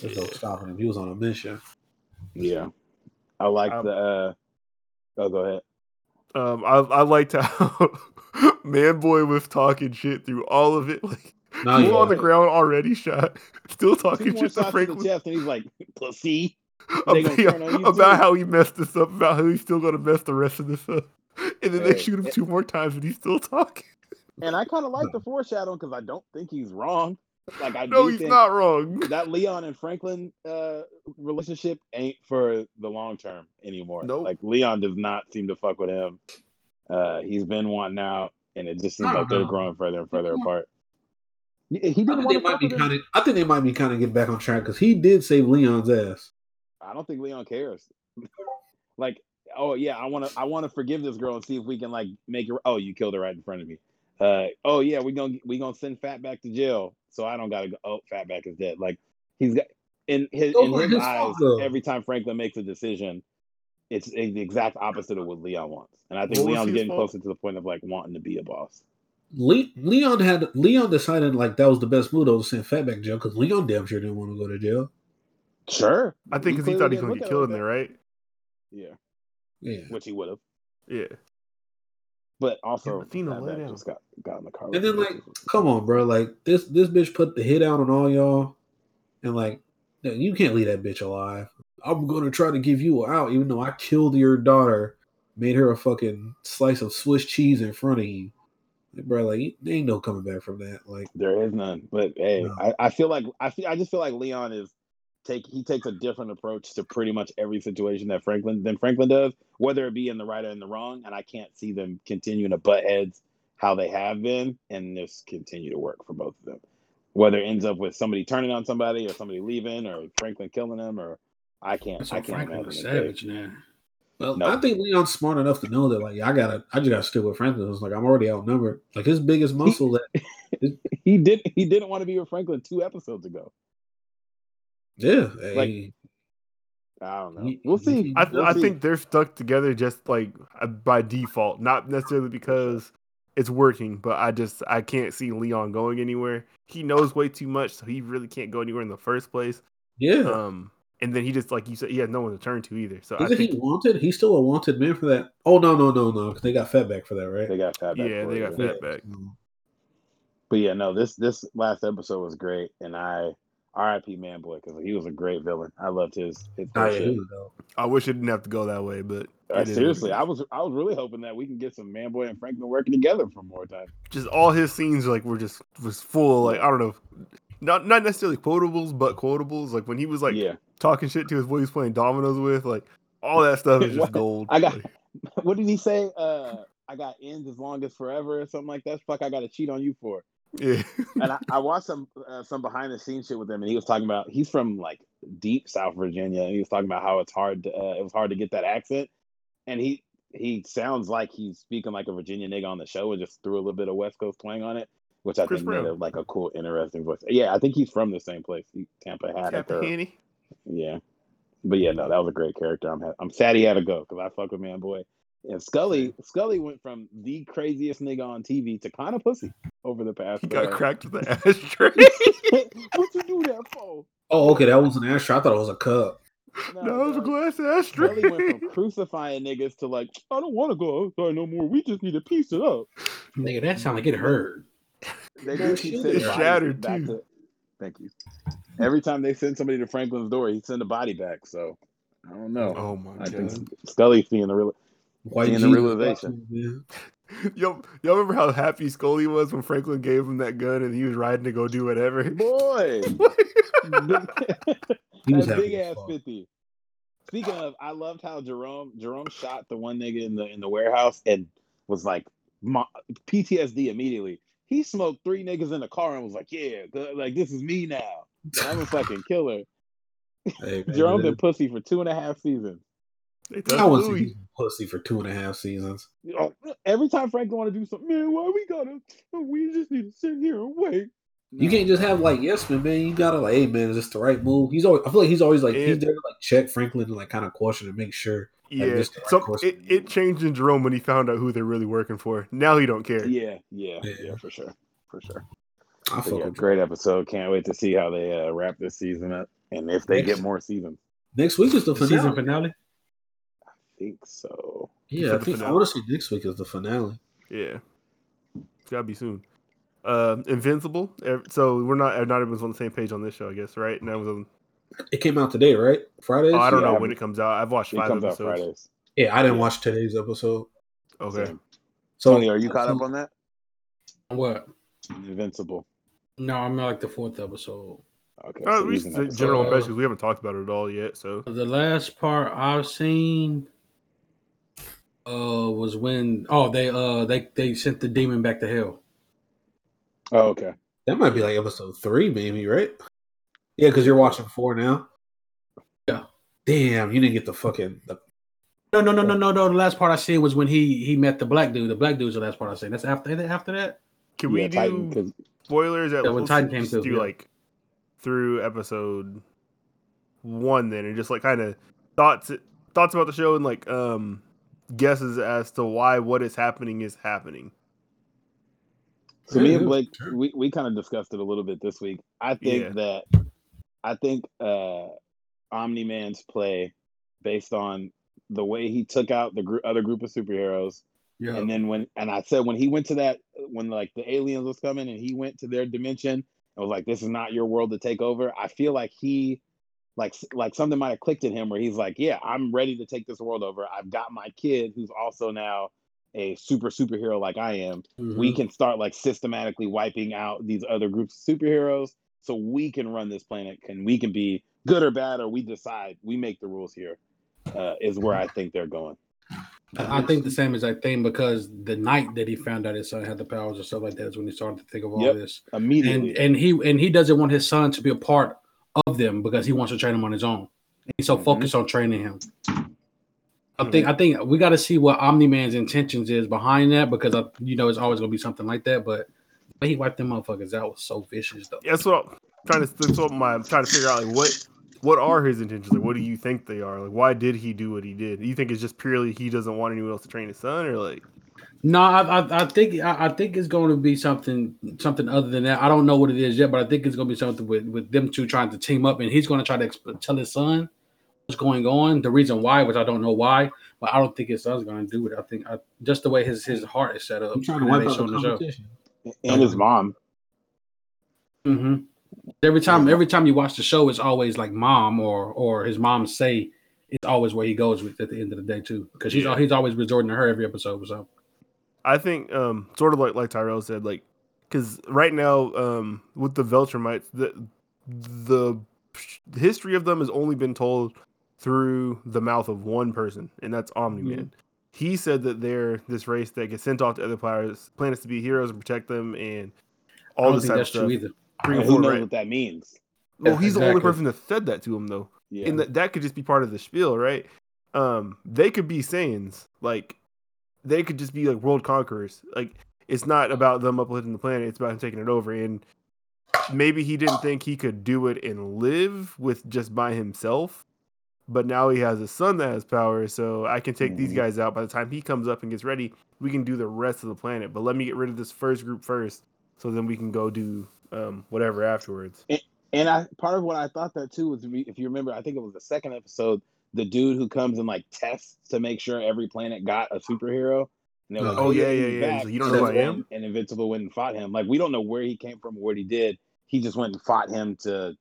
There's no stopping him. He was on a mission. Yeah, I like Um, the. uh Oh, go ahead. Um, I I liked how Manboy was talking shit through all of it. Like No, he's on the ground already shot, still talking more shit to shots to the Franklin chest, and he's like, "Pussy." they about, turn about how he messed this up, about how he's still gonna mess the rest of this up, and then they shoot him it- two more times, and he's still talking. And I kind of like the foreshadowing because I don't think he's wrong. Like I No, do he's think not wrong. that Leon and Franklin uh, relationship ain't for the long term anymore. Nope. Like Leon does not seem to fuck with him. Uh, he's been wanting out, and it just seems I don't like they're growing further and further Yeah. apart. He he I didn't think want they to might be kind of. I think they might be kind of getting back on track because he did save Leon's ass. I don't think Leon cares. like, oh yeah, I want to I want to forgive this girl and see if we can like make her. Oh, you killed her right in front of me. Uh, oh yeah, we gonna we gonna send Fatback to jail, so I don't gotta go. Oh, Fatback is dead. Like he's got in his in his his eyes. fault. Every time Franklin makes a decision, it's, it's the exact opposite of what Leon wants, and I think What Leon's getting fault? closer to the point of like wanting to be a boss. Le- Leon had Leon decided like that was the best move though to send Fatback to jail because Leon damn sure didn't want to go to jail. Sure, I think because he, clearly thought he was gonna get killed in there, right? Yeah, Yeah, which he would have, Yeah. but also Athena, lay Fatback just got got in the car. and with then him. like, come on, bro, like this this bitch put the hit out on all y'all, and like, you can't leave that bitch alive. I'm gonna try to give you out, even though I killed your daughter, made her a fucking slice of Swiss cheese in front of you, like, bro. Like, there ain't no coming back from that. Like, There is none. But hey, No. I, I feel like I feel I just feel like Leon is take he takes a different approach to pretty much every situation that Franklin than Franklin does, whether it be in the right or in the wrong. And I can't see them continuing to butt heads how they have been and just continue to work for both of them. Whether it ends up with somebody turning on somebody or somebody leaving or Franklin killing them or I can't So I can't Franklin imagine was it. savage now. Well, No. I think Leon's smart enough to know that like I gotta, I just gotta stick with Franklin. It's like I'm already outnumbered. Like his biggest muscle that, He did he didn't want to be with Franklin two episodes ago. yeah, Like, hey, I don't know. We'll see. I, We'll I see. think they're stuck together just like uh, by default, not necessarily because it's working, but I just I can't see Leon going anywhere. He knows way too much, so he really can't go anywhere in the first place. yeah. Um, and then he just like you said, he had no one to turn to either. So Isn't think he wanted? He's still a wanted man for that. Oh no, no, no, no, because they got Fatback for that, right? they got Fatback yeah, they it, got yeah. that back. But yeah, no, this this last episode was great, and I R.I.P. Manboy because he was a great villain. I loved his his Oh, yeah, bullshit. he was dope. I wish it didn't have to go that way, but Uh, it is what it seriously. I was I was really hoping that we can get some Manboy and Franklin working together for more time. just all his scenes like were just was full of, like I don't know, not not necessarily quotables, but quotables. Like when he was like yeah, talking shit to his boy he's playing dominoes with, like all that stuff is just gold. I got- what did he say? Uh, I got ends as long as forever or something like that. Fuck, I got to cheat on you for. yeah, And I, I watched some uh, some behind the scenes shit with him, and he was talking about he's from like deep South Virginia, and he was talking about how it's hard to uh, it was hard to get that accent, and he he sounds like he's speaking like a Virginia nigga on the show, and just threw a little bit of West Coast twang on it, which I Chris think made it like a cool, interesting voice. Yeah, I think he's from the same place, he, Tampa Haddock. or- Tappahannock. yeah, but yeah, no, that was a great character. I'm I'm sad he had to go because I fuck with Manboy. And Scully, Scully went from the craziest nigga on TV to kind of pussy over the past. He got uh, cracked with the ashtray. what you do that for? Oh, okay, that was an ashtray. I thought it was a cup. No, no, it was a dog. glass Scully ashtray. went from crucifying niggas to like, I don't want to go outside no more. We just need to piece it up. Nigga, that sound like it hurt. They Man, just keep sending shattered, back too. to- Thank you. Every time they send somebody to Franklin's door, he send a body back. So I don't know. Oh my I think god. Scully's seeing the real. White Seeing the realization. man. Yo, y'all remember how happy Scully was when Franklin gave him that gun and he was riding to go do whatever? Boy, He was that big ass fuck. fifty. Speaking of, I loved how Jerome Jerome shot the one nigga in the in the warehouse and was like PTSD immediately. He smoked three niggas in the car and was like, "Yeah, like this is me now. I'm a fucking killer." Hey, man, Jerome been pussy for two and a half seasons. I was Louis. pussy for two and a half seasons. Oh, Every time Franklin want to do something, man, why we gotta? We just need to sit here and wait. You can't just have like yes man, man. You gotta like, hey man, is this the right move? He's always I feel like he's always like he's there to like check Franklin and like kind of question and make sure. Yeah, this so it, it changed in Jerome when he found out who they're really working for. Now he don't care. Yeah, yeah, Yeah. yeah, for sure, for sure. I But fuck yeah, great episode. Can't wait to see how they uh, wrap this season up and if they Next- get more seasons. Next week is the The finale. season finale. I think so. Yeah, I think I want to say next week is the finale. Yeah, it's gotta be soon. Uh, Invincible. So we're not not everyone's on the same page on this show, I guess, right? Now on. It came out today, right? Friday. Oh, I don't Yeah, know I when it comes out. I've watched It five comes out episodes. Fridays. Yeah, I didn't Yeah. watch today's episode. Okay. Same. So, Tony, are you caught up on that? What? Invincible. No, I'm at like the fourth episode. Okay. Uh, so we he's just an the general impressions. We haven't talked about it at all yet. So The last part I've seen uh was when oh they uh they they sent the demon back to hell. Oh, okay. that might be like episode three, maybe, right? Yeah, because you're watching four now. Yeah. Damn, you didn't get the fucking. The, No, no, no, no, no, no. The last part I seen was when he he met the black dude. The black dude's the last part I seen. That's after after that. can we yeah, do Titan, 'cause- spoilers? At Yeah, when Titan came just through, do yeah. like through episode one then, and just like kind of thoughts thoughts about the show and like um guesses as to why what is happening is happening. So me and Yeah, Blake, we, we kind of discussed it a little bit this week. I think Yeah. that I think uh Omni Man's play based on the way he took out the gr- other group of superheroes, Yeah. and then when and I said when he went to that when like the aliens was coming and he went to their dimension and was like, "This is not your world to take over." I feel like he like like something might have clicked in him where he's like, "Yeah, I'm ready to take this world over. I've got my kid who's also now." A super superhero like I am, Mhm. we can start like systematically wiping out these other groups of superheroes so we can run this planet and we can be good or bad or we decide we make the rules here uh, is where i think they're going I think the same as I think because the night that he found out his son had the powers and stuff like that is when he started to think of all Yep. this. immediately And and he and he doesn't want his son to be a part of them because he wants to train him on his own. And he's so Mhm. focused on training him. I think I think we got to see what Omni Man's intentions is behind that because I, you know it's always gonna be something like that. But but he wiped them motherfuckers out was so vicious though. That's what I'm trying to. That's what my, I'm trying to figure out. Like what what are his intentions? Like what do you think they are? Like why did he do what he did? You think it's just purely he doesn't want anyone else to train his son, or like No, I, I, I think I, I think it's going to be something something other than that. I don't know what it is yet, but I think it's going to be something with, with them two trying to team up, and he's going to try to exp- tell his son what's going on, the reason why, which I don't know why, but I don't think his son's going to do it. I think I, just the way his his heart is set up. I'm trying to and wipe out the in show. Competition. and his mom hmm Every time, every time you watch the show, it's always like mom or or his mom say it's always where he goes with at the end of the day too, because he's Yeah. he's always resorting to her every episode. So I think um sort of like like Tyrell said, like because right now um with the Viltrumites, the the history of them has only been told through the mouth of one person, and that's Omni Man. He said that they're this race that gets sent off to other planets, planets to be heroes and protect them, and all this think type of stuff. true either. Bring who knows right? what that means Well, he's the only person that said that to him, though. yeah and that that could just be part of the spiel, right? Um, they could be Saiyans, like they could just be like world conquerors. Like it's not about them uplifting the planet; it's about him taking it over. And maybe he didn't think he could do it and live with just by himself, but now he has a son that has power, so I can take these Mhm. guys out. By the time he comes up and gets ready, we can do the rest of the planet. But let me get rid of this first group first, so then we can go do um, whatever afterwards. And I part of what I thought that too was if you remember, I think it was the second episode, the dude who comes and like tests to make sure every planet got a superhero. And they're like, Oh, yeah, yeah, yeah. Like, "You don't know who I am?" And Invincible went and fought him. Like we don't know where he came from or what he did. He just went and fought him to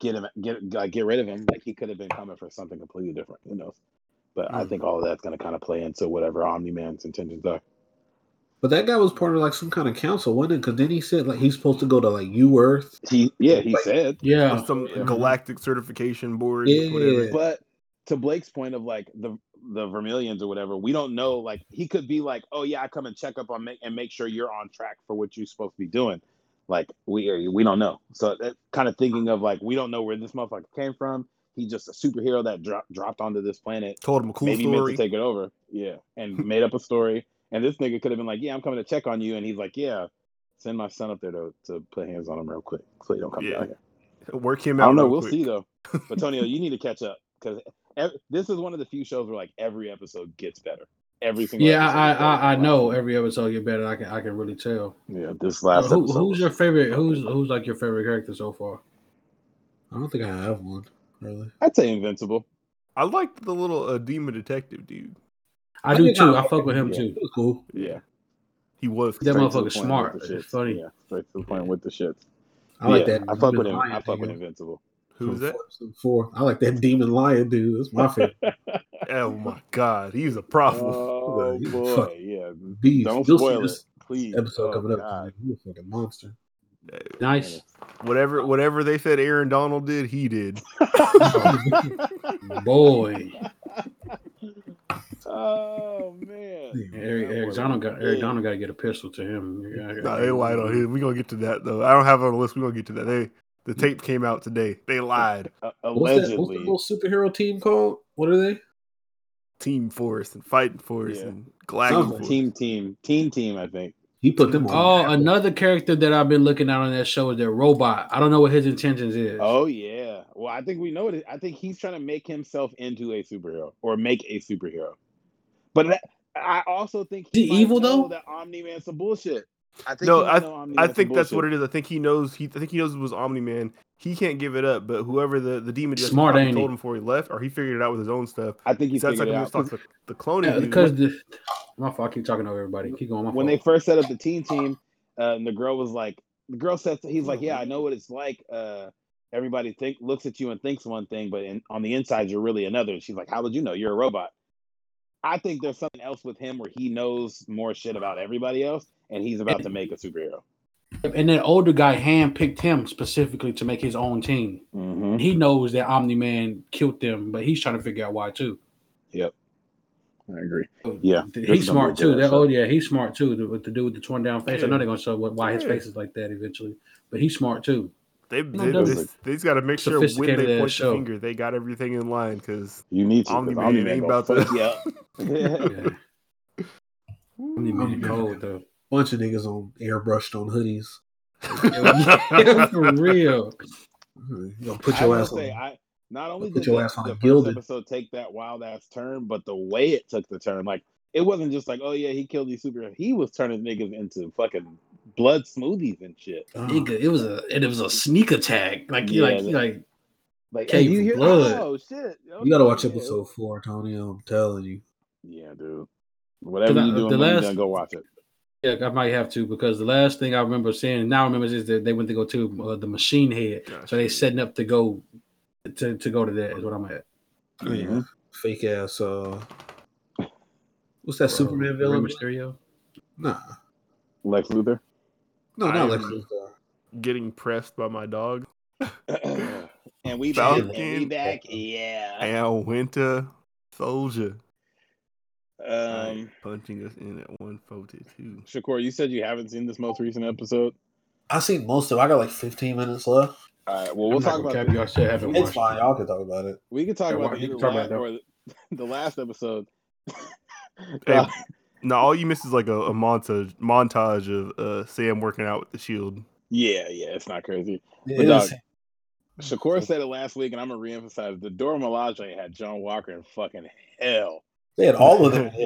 get him get like, get rid of him. Like he could have been coming for something completely different. Who knows? But I Mm. think all of that's going to kind of play into whatever Omni Man's intentions are. But that guy was part of like some kind of council, wasn't it? Because then he said like he's supposed to go to like U Earth. He yeah, he Like- said. Yeah. Or some yeah. galactic certification board, Yeah. whatever. But to Blake's point of like the the Vermilions or whatever, we don't know. Like he could be like, oh yeah, I come and check up on make and make sure you're on track for what you're supposed to be doing. Like we are, we don't know. So that kind of thinking of like we don't know where this motherfucker came from. He's just a superhero that dropped dropped onto this planet. Told him a cool maybe meant to take it over. Yeah, and made up a story. And this nigga could have been like, yeah, I'm coming to check on you. And he's like, yeah, send my son up there to to put hands on him real quick so he don't come Yeah. down here. Work him out. I don't know. We'll quick. see though. But Tonio, you need to catch up because this is one of the few shows where like every episode gets better. Every single Yeah, I, I I know every episode get better. I can I can really tell. Yeah, this Uh, last who, episode. who's your favorite? Who's who's like your favorite character so far? I don't think I have one really. I'd say Invincible. I liked the little uh, demon detective dude. I, do too. I- I fuck with him yeah. too. Was cool. Yeah, He was. That Straight to the motherfucker's point with smart. It's shits. funny. Yeah, straight to the point with the shits. I like yeah, that. I fuck with him. I fuck with Invincible. Who's from that? episode Four. I like that demon lion dude. That's my favorite. Oh my god, he's a prophet. oh He's boy, fuck- yeah. Beast. Don't You'll see spoil it, this please. episode Oh, coming up. God. He's a fucking monster. Nice. whatever, whatever they said Aaron Donald did, he did. Boy. oh man. Eric, Eric Donald got Eric. Donald got to get a pistol to him. Yeah, Nah, they lied on him. We gonna get to that though. I don't have it on the list. We are gonna get to that. They the tape came out today. They lied. Uh, What's that? What's the allegedly. little superhero team called? What are they? Team Force and Fighting Force Yeah. and Galactic Force. team, team, team, team. I think. He put them on. Oh, another character that I've been looking at on that show is their robot. I don't know what his intentions is. Oh yeah. Well, I think we know it. I think he's trying to make himself into a superhero or make a superhero. But that, I also think Is he might evil, know though? That Omni Man's some bullshit. I think No, he might I think some that's what it is. I think he knows. He I think he knows it was Omni Man. He can't give it up. But whoever the the demon just Smart, told him before he left, or he figured it out with his own stuff. I think he So that's like figured it out. we the, the cloning. Yeah, because the my fault. I keep talking over everybody. Keep going. My when they first set up the teen team, uh, and the girl was like, the girl said, he's like, yeah, I know what it's like. Uh, everybody think looks at you and thinks one thing, but in, on the inside, you're really another. And she's like, how would you know? You're a robot. I think there's something else with him where he knows more shit about everybody else, and he's about to make a superhero. and that older guy handpicked him specifically to make his own team. Mm-hmm. He knows that Omni Man killed them, but he's trying to figure out why too. Yep, I agree. Yeah, he's smart too. That oh yeah, he's smart too. The, with the dude with the torn down face. I know they're gonna show what, why his face is like that eventually, but he's smart too. They No, they, those they, they just got to make sure when they ass point the finger, they got everything in line. Because You need to. Omni because Man Omni Man ain't about to- fuck you up. Yeah. Omni Man cold though. Bunch of niggas on airbrushed on hoodies. Yeah, for real. You gonna put your will ass on. say, I not only Put did your the, ass on the first gilded. episode take that wild ass turn, but the way it took the turn, like it wasn't just like, oh yeah, he killed these superheroes. He was turning niggas into fucking blood smoothies and shit. Oh, Nigga, it was a and it was a sneak attack. Like you Yeah, like that- like Like, Cave hey, you of hear? blood. Oh shit! you gotta watch Okay, episode four, Tony. I'm telling you. Yeah, dude. Whatever you do, the last- done, go watch it. yeah, I might have to because the last thing I remember seeing now I remember is that they went to go to uh, the machine head. So they setting up to go to, to go to that is what I'm at. Oh, yeah. Fake ass. Uh, what's that Bro, Superman villain? Mysterio. Nah, Lex Luthor. No, I not am- Lex Luthor. getting pressed by my dog. and we back. And we back. Yeah. And Winter Soldier Um, punching us in at 142. Shakur, you said you haven't seen this most recent episode. I seen most of. it. I got like 15 minutes left. All right. Well, we'll I'm talk about. cap you, I still haven't It's watched fine. it. Y'all can talk about it. We can talk Yeah, about why- the, you can talk about last, or the, the last episode. Hey, Now all you miss is like a, a montage montage of uh, Sam working out with the shield. yeah, yeah, it's not crazy. Yeah, But it dog, Shakur said it last week, and I'm gonna reemphasize: the Dora Milaje had John Walker in fucking hell. They had all of them.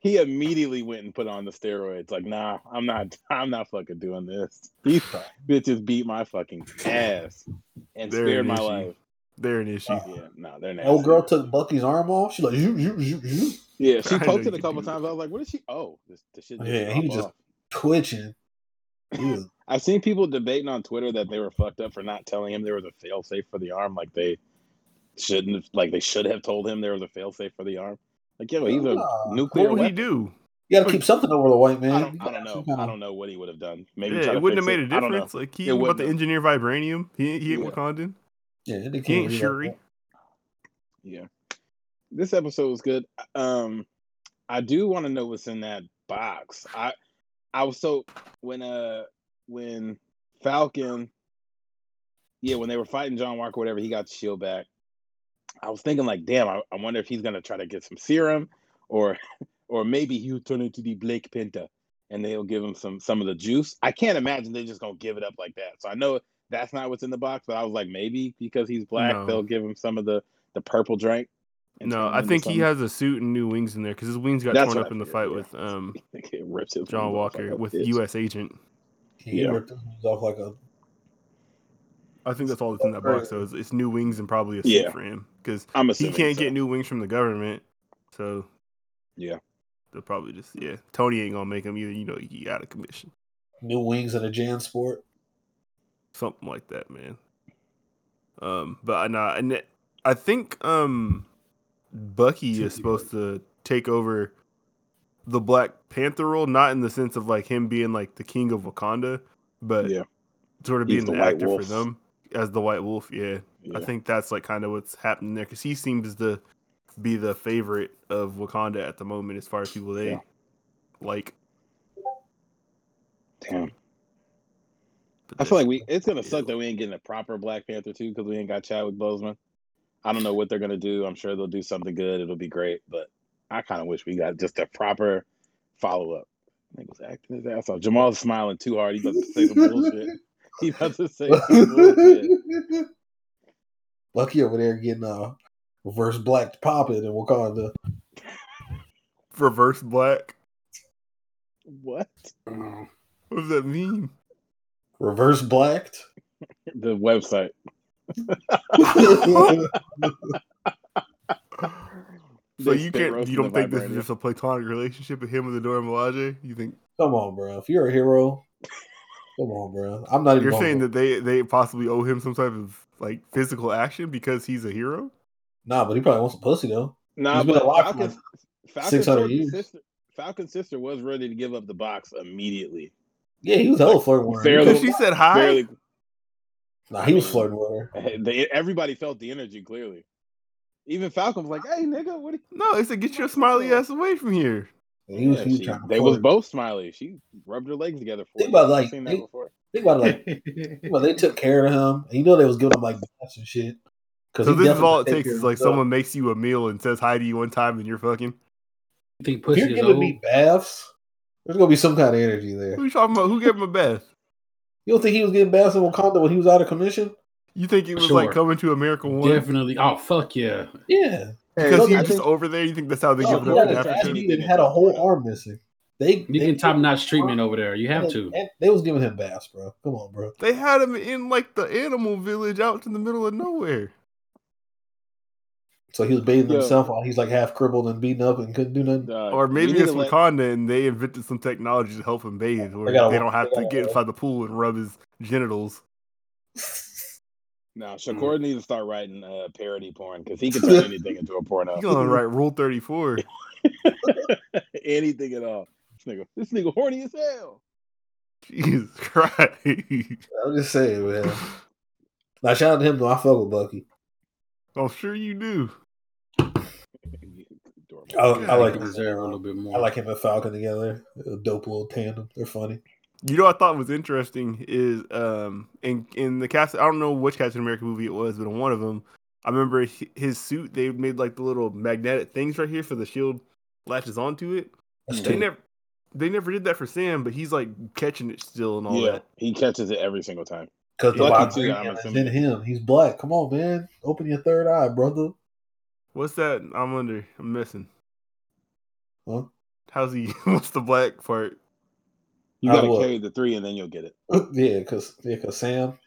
He immediately went and put on the steroids. Like, nah, I'm not. I'm not fucking doing this. These bitches beat my fucking ass and They're spared my life. They're an issue. Yeah, no, they're nasty. Old girl took Bucky's arm off. She's like, you, zoop, zoop, zoop, Yeah, she I poked it a couple do that. times. I was like, what is she? Oh, this, this shit. just Yeah, he dropped was just- off. twitching. Was- I've seen people debating on Twitter that they were fucked up for not telling him there was a fail safe for the arm. Like they shouldn't have, like they should have told him there was a fail safe for the arm. Like, yeah, well, he's a Nah. nuclear What would he do? you got to keep something over the white man. I don't, I don't know. some kind I don't know what he would have done. Maybe Yeah, it wouldn't have made a it. I difference. Like he It ain't about to engineer vibranium. He, he ain't Yeah. Wakandan. Yeah, they He can't ain't. Shuri. Yeah. This episode was good. Um I do want to know what's in that box. I I was so when uh when Falcon yeah, when they were fighting John Walker, whatever, he got the shield back. I was thinking like, damn, I, I wonder if he's gonna try to get some serum or or maybe he'll turn into the Black Panther and they'll give him some some of the juice. I can't imagine they're just gonna give it up like that. So I know that's not what's in the box, but I was like, maybe because he's black, No. they'll give him some of the the purple drink. No, I think he has a suit and new wings in there because his wings got That's torn up I in the fight yeah. with um rips his John Walker like with bitch. U.S. Agent. He Yeah. ripped his wings off like a. I think that's all that's in that box. So it's, it's new wings and probably a suit Yeah. for him because he can't so. get new wings from the government. So Yeah. they'll probably just yeah. Tony ain't gonna make him either. You know, he got a commission, New wings and a JanSport. Something like that, man. Um, but I nah, and I think um Bucky is supposed to take over the Black Panther role, not in the sense of like him being like the king of Wakanda, but Yeah. sort of He's being the the, actor Wolf. for them as the White Wolf. Yeah. I think that's like kind of what's happening there because he seems to be the favorite of Wakanda at the moment as far as people they Yeah. like. Damn. But I feel like we it's gonna suck that we ain't getting a proper Black Panther too because we ain't got Chadwick Boseman. I don't know what they're gonna do. I'm sure they'll do something good. It'll be great, but I kind of wish we got just a proper follow up. I think was acting his ass off. Jamal's smiling too hard. He about to say some bullshit. He about to say some bullshit. Bucky over there getting uh, reverse black popping in Wakanda. reverse black. What? What does that mean? Reverse blacked. The website. So you can't. You don't the think this is just a platonic relationship with him and the Dora Milaje? You think Come on, bro. If you're a hero, come on, bro. I'm not even. you're gonna- saying that they they possibly owe him some type of like physical action because he's a hero? Nah, but he probably wants some pussy though. Nah, He's been but alive for Falcon's, Falcon's 600 years. sister, Falcon's sister was ready to give up the box immediately. Yeah, he was hella flirting with her. Fairly- Because she said hi. Barely, Nah, he was flirting with her. they, everybody felt the energy clearly. Even Falcon was like, "Hey, nigga, what?" Are No, they said get your smiley ass away from here. And he was, he was she- they was both smiley. She rubbed her legs together for Think about, like, seen that they- before. Think about like, think about it, they took care of him. And you know they was giving him like baths and shit. Cause So this is all it takes is like someone makes you a meal and says hi to you one time and you're fucking. you think If pussy you're is giving old? me baths, there's gonna be some kind of energy there. Who you talking about? Who gave him a bath? You don't think he was getting baths in Wakanda when he was out of commission? You think he was Sure. like coming to America one? Definitely. Oh fuck yeah. Yeah. Because he was just think- over there. You think that's how they No, give he it had up in a Africa. Africa? tattoo had a whole arm missing. They You they, get top notch treatment over there. You have and- to. and they was giving him baths, bro. Come on, bro. They had him in like the animal village out in the middle of nowhere. So he was bathing Yo. himself while he's like half crippled and beaten up and couldn't do nothing. Uh, Or maybe need it's to let- Wakanda and they invented some technology to help him bathe, where They they don't have they to get inside the pool and rub his genitals. No, Shakur needs to start writing uh, parody porn because he can turn anything into a porno. You gonna write Rule Thirty Four? anything at all. This nigga, this nigga horny as hell. Jesus Christ! I'm just saying, man. Now shout out to him though. I fuck with Bucky. I'm sure you do. I, I like They deserve a little bit more. I like him and Falcon together. A dope little tandem. They're funny. You know, what I thought was interesting is um in in the cast. I don't know which Captain America movie it was, but in one of them, I remember his suit. They made like the little magnetic things right here for the shield latches onto it. That's They dope. never they never did that for Sam, but he's like catching it still and all yeah, that. he catches it every single time. Because the Lucky too, vibranium I'm is in him. He's black. Come on, man. Open your third eye, brother. What's that? I'm under. I'm missing. Huh? How's he? What's the black part? You gotta uh, will. carry the three and then you'll get it. yeah, because yeah, cause Sam.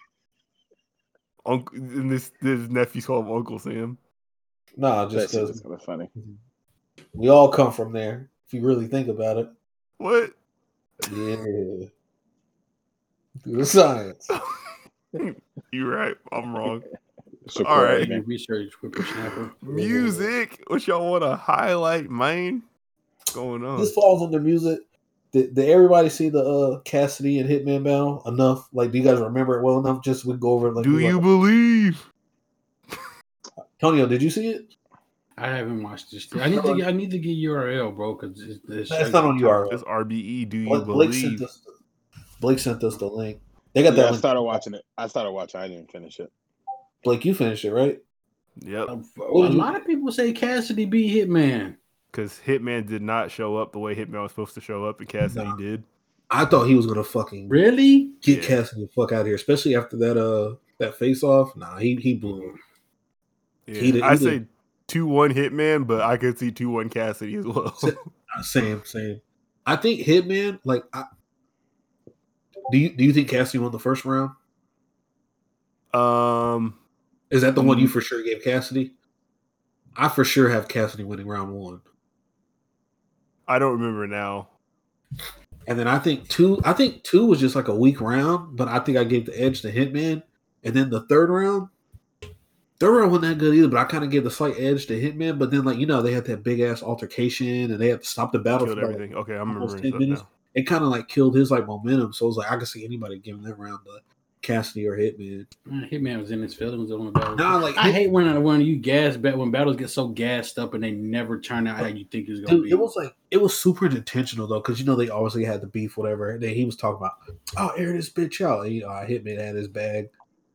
Uncle, and this this nephew's called Uncle Sam. Nah, just shit because is kind of funny. we all come from there. If you really think about it. What? Yeah. Do the science. You're right. I'm wrong. Shakur, All right. research whippersnapper. Music. What y'all want to highlight, man? What's going on? This falls under music. Did, did everybody see the uh Cassidy and Hitman battle enough? Like, do you guys remember it well enough? Just we go over it. Like, Do you like- believe? Tonio? Did you see it? I haven't watched this. I need to. Get, I need to get URL, bro, because it's, it's, That's not on URL. It's RBE. Do you Blake, Blake sent believe? us. Blake sent us the link. They got Yeah, that. I link. started watching it. I started watching. I didn't finish it. Blake, you finished it, right? Yep. A lot of people say Cassidy be Hitman. Because Hitman did not show up the way Hitman was supposed to show up, and Cassidy Nah. did. I thought he was gonna fucking Really? get Yeah. Cassidy the fuck out of here, especially after that uh that face off. Nah, he he blew him. Yeah. He did- I he say two one Hitman, but I could see two one Cassidy as well. So- Same, same. I think Hitman, like, I, do you do you think Cassidy won the first round? um, Is that the one Mm. you for sure gave Cassidy? I for sure have Cassidy winning round one, I don't remember now. and then I think two. I think two was just like a weak round, but I think I gave the edge to Hitman, and then the third round. Third round wasn't that good either, but I kind of gave the slight edge to Hitman. But then, like you know, they had that big ass altercation, and they had to stop the battle. Killed for, like, everything. Okay, I'm almost remembering 10 minutes. now. it kind of like killed his like momentum. So it was like I could see anybody giving that round to Cassidy or Hitman. Man, Hitman was in his feelings on the battle. Nah, like I Hit- hate when when you gas bet when battles get so gassed up and they never turn out how you think it's gonna dude, be. it was like it was super intentional though, because you know they obviously had the beef, whatever. And then he was talking about, oh, air this bitch out. And, you know, Hitman had his bag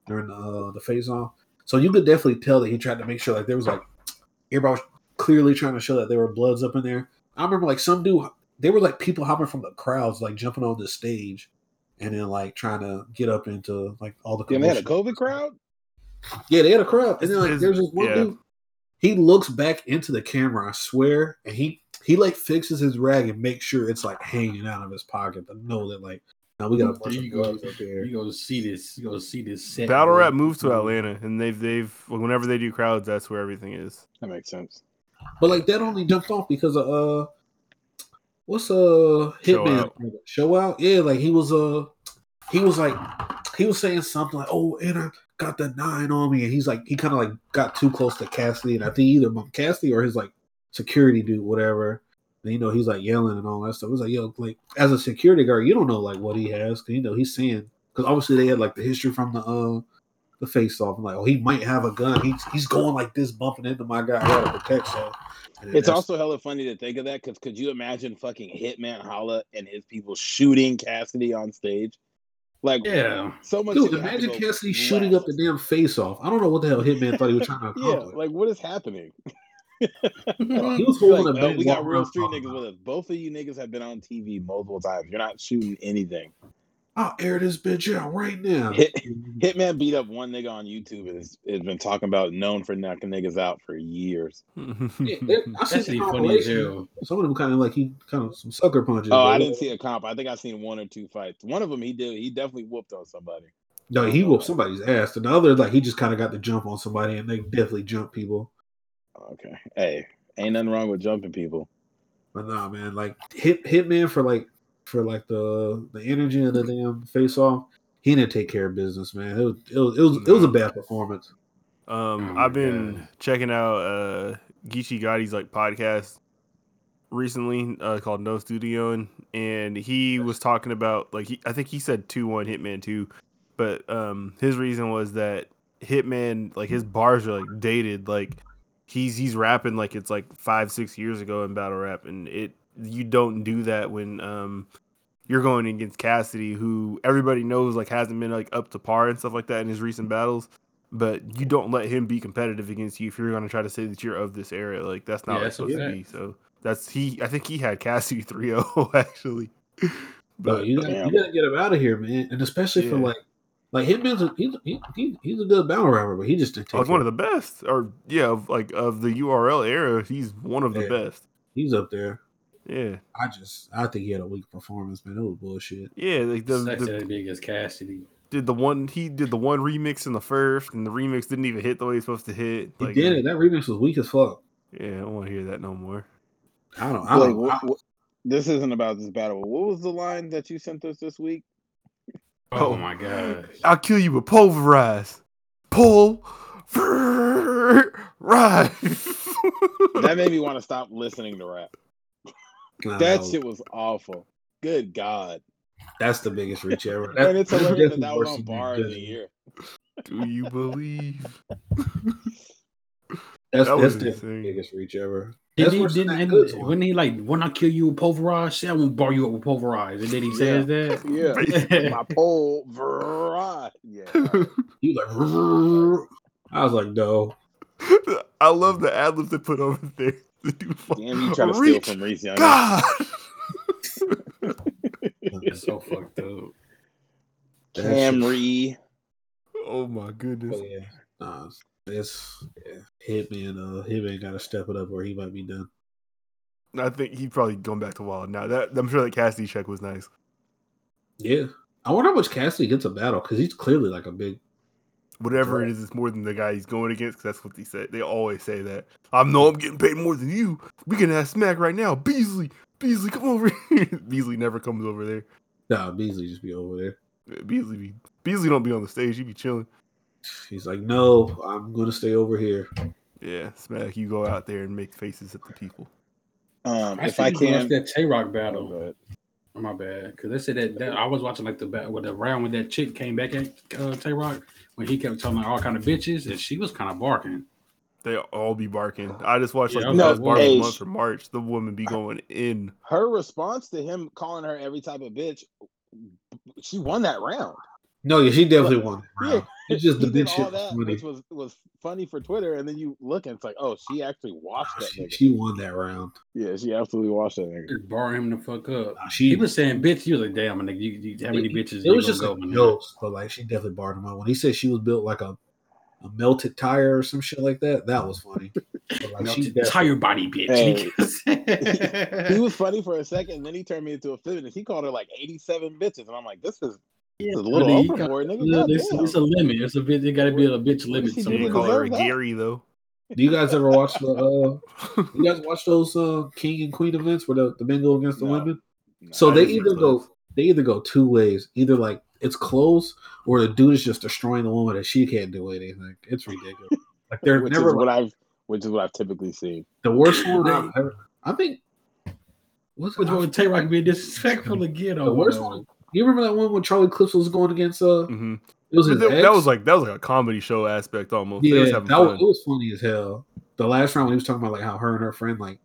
during the uh, the face off, so you could definitely tell that he tried to make sure like there was like everybody was clearly trying to show that there were bloods up in there. I remember like some dude, they were like people hopping from the crowds, like jumping on the stage. And then, like trying to get up into like all the. Damn, they had a. COVID crowd. Yeah, they had a crowd, and then like there's this one yeah. dude. He looks back into the camera, I swear, and he he like fixes his rag and makes sure it's like hanging out of his pocket to know that like now we got a bunch There of you go. up there. You go to see this. You go to see this set. Battle rap moved to Atlanta, and they've they've whenever they do crowds, that's where everything is. That makes sense. But like that only jumped off because of uh what's uh Show Hitman Out. show out? Yeah, like he was uh he was like he was saying something like, Oh, and I got the nine on me, and he's like he kind of like got too close to Cassidy, and I think either Cassidy or his like security dude, whatever. And you know, he's like yelling and all that stuff. It was like, yo, like as a security guard, you don't know like what he has, cause you know he's saying because obviously they had like the history from the uh the face off. I'm like, oh, he might have a gun. He's he's going like this, bumping into my guy. I gotta protect so. It's also hella funny to think of that because could you imagine fucking Hitman Holla and his people shooting Cassidy on stage? Like, Yeah. so much. Dude, shit would have to imagine Cassidy shooting up the damn face off. I don't know what the hell Hitman thought he was trying to accomplish. Yeah, like what is happening? he was Like, holding a oh, we got real street niggas with us. Both of you niggas have been on TV multiple times. You're not shooting anything. I'll air this bitch out right now. Hit- Hitman beat up one nigga on YouTube and has, has been talking about known for knocking niggas out for years. Yeah, there- I seen That's the funny as compilation. Some of them kind of like he kind of some sucker punches. Oh, I didn't see a comp. I think I seen one or two fights. One of them he did. He definitely whooped on somebody. No, he whooped somebody's ass. And the other, like he just kind of got the jump on somebody, and they definitely jump people. Okay. Hey, ain't nothing wrong with jumping people. But nah, man, like hit Hitman for like for like the the energy of the damn face off. He didn't take care of business, man. It was it was it was, it was a bad performance. Um, Oh I've been God. checking out uh Geechee Gotti's like podcast recently uh, called No Studio, and, and he was talking about like he, I think he said two one Hitman two, but um his reason was that Hitman like his bars are like dated, like he's he's rapping like it's like five six years ago in battle rap, and it you don't do that when um you're going against Cassidy, who everybody knows like hasn't been like up to par and stuff like that in his recent battles but you don't let him be competitive against you if you're going to try to say that you're of this era. Like that's not Yeah, what it's supposed a to be. So that's he. I think he had Cassidy 3-0 actually. But But you gotta, you gotta get him out of here, man. And especially for Yeah. like Like Hitman's a, he's, he, he, he's a good battle rapper, but he just didn't take Like one of the best, or yeah, of like of the URL era, he's one of the best. He's up there. Yeah, I just I think he had a weak performance, man. It was bullshit. yeah. Like the, Sucks the that big as Cassidy. did the one he did the one remix in the first, and the remix didn't even hit the way it's supposed to hit. He Like, did it. That remix was weak as fuck. Yeah, I don't want to hear that no more. I don't. I don't. what, I- what- this isn't about this battle. What was the line that you sent us this week? Oh, Oh. my god. I'll kill you with pulverize, pull, rise. That made me want to stop listening to rap. Nah, That was- shit was awful. Good God. That's the biggest reach ever. and it's that's hilarious that that was on than bar of the year. Do you believe? That's, That that's the insane. biggest reach ever. Did That's he, didn't, than and, that Goods when he like, when I kill you with pulverize, say I won't bar you up with pulverize. And then he says that. Yeah. My pole. Vrrrah. Yeah. He was like. I was like, no. I love the ad libs they put over there. The dude Damn, you try to steal Reach from Reese Young. God. It's so fucked up. That shit- Camry. oh my goodness. But yeah, nah, it's yeah. Hitman. Uh, Hitman got to step it up, or he might be done. I think he's probably going back to Wild now. That I'm sure that Cassidy check was nice. Yeah, I wonder how much Cassidy gets a battle because he's clearly like a big. Whatever Right. it is, it's more than the guy he's going against. Cause that's what they said. They always say that. I know I'm getting paid more than you. We can have smack right now. Beasley, Beasley, come over here. Beasley never comes over there. Nah, Beasley just be over there. Beasley, be, Beasley don't be on the stage. He be chilling. He's like, no, I'm gonna stay over here. Yeah, smack. You go out there and make faces at the people. Um, I if I watch can. that Tay Roc battle. go ahead. Oh, my bad, because they said that, that I was watching like the bat with the round when that chick came back at uh, Tay Roc when he kept telling her all kind of bitches and she was kind of barking. They all be barking. I just watched like Yeah, the no, best bar hey, month for March. The woman be going in. Her response to him calling her every type of bitch, she won that round. No, yeah, she definitely won. that Yeah. round. It's just the He did bitch all shit. was that, funny. which was was funny for Twitter, and then you look and it's like, oh, she actually washed that She, nigga. she won that round. yeah, she absolutely watched that nigga. Just bar him the fuck up. Nah, she He was saying bitch. He was like, damn, nigga, you, you, how many it, bitches? It you was just go like in jokes, but like she definitely barred him out. When he said she was built like a, a melted tire or some shit like that, that was funny. But, like, No, she tire body bitch. Hey. He was funny for a second, and then he turned me into a feminist. He called her like eighty-seven bitches, and I'm like, this is, this is a little But he overboard, nigga. Yeah, God it's, a limit. It's a bit. It got to be a bitch limit. is he She doing didn't to somewhere. call her a deserve that? Gary though. Do you guys ever watch the? uh You guys watch those uh king and queen events where the, the men go against the No. women? So I they didn't see either those. go they either go two ways. Either like it's close, or the dude is just destroying the woman and she can't do anything. It's ridiculous. Like they're which never is what like, I've, which is what I've typically seen. the worst one. I've ever, I think. What's Which one would Tay Roc being disrespectful again? The over worst one. You remember that one when Charlie Clips was going against uh hmm it was that, that was like that was like a comedy show aspect almost. Yeah, was that having was, it was funny as hell. The last round when he was talking about like how her and her friend like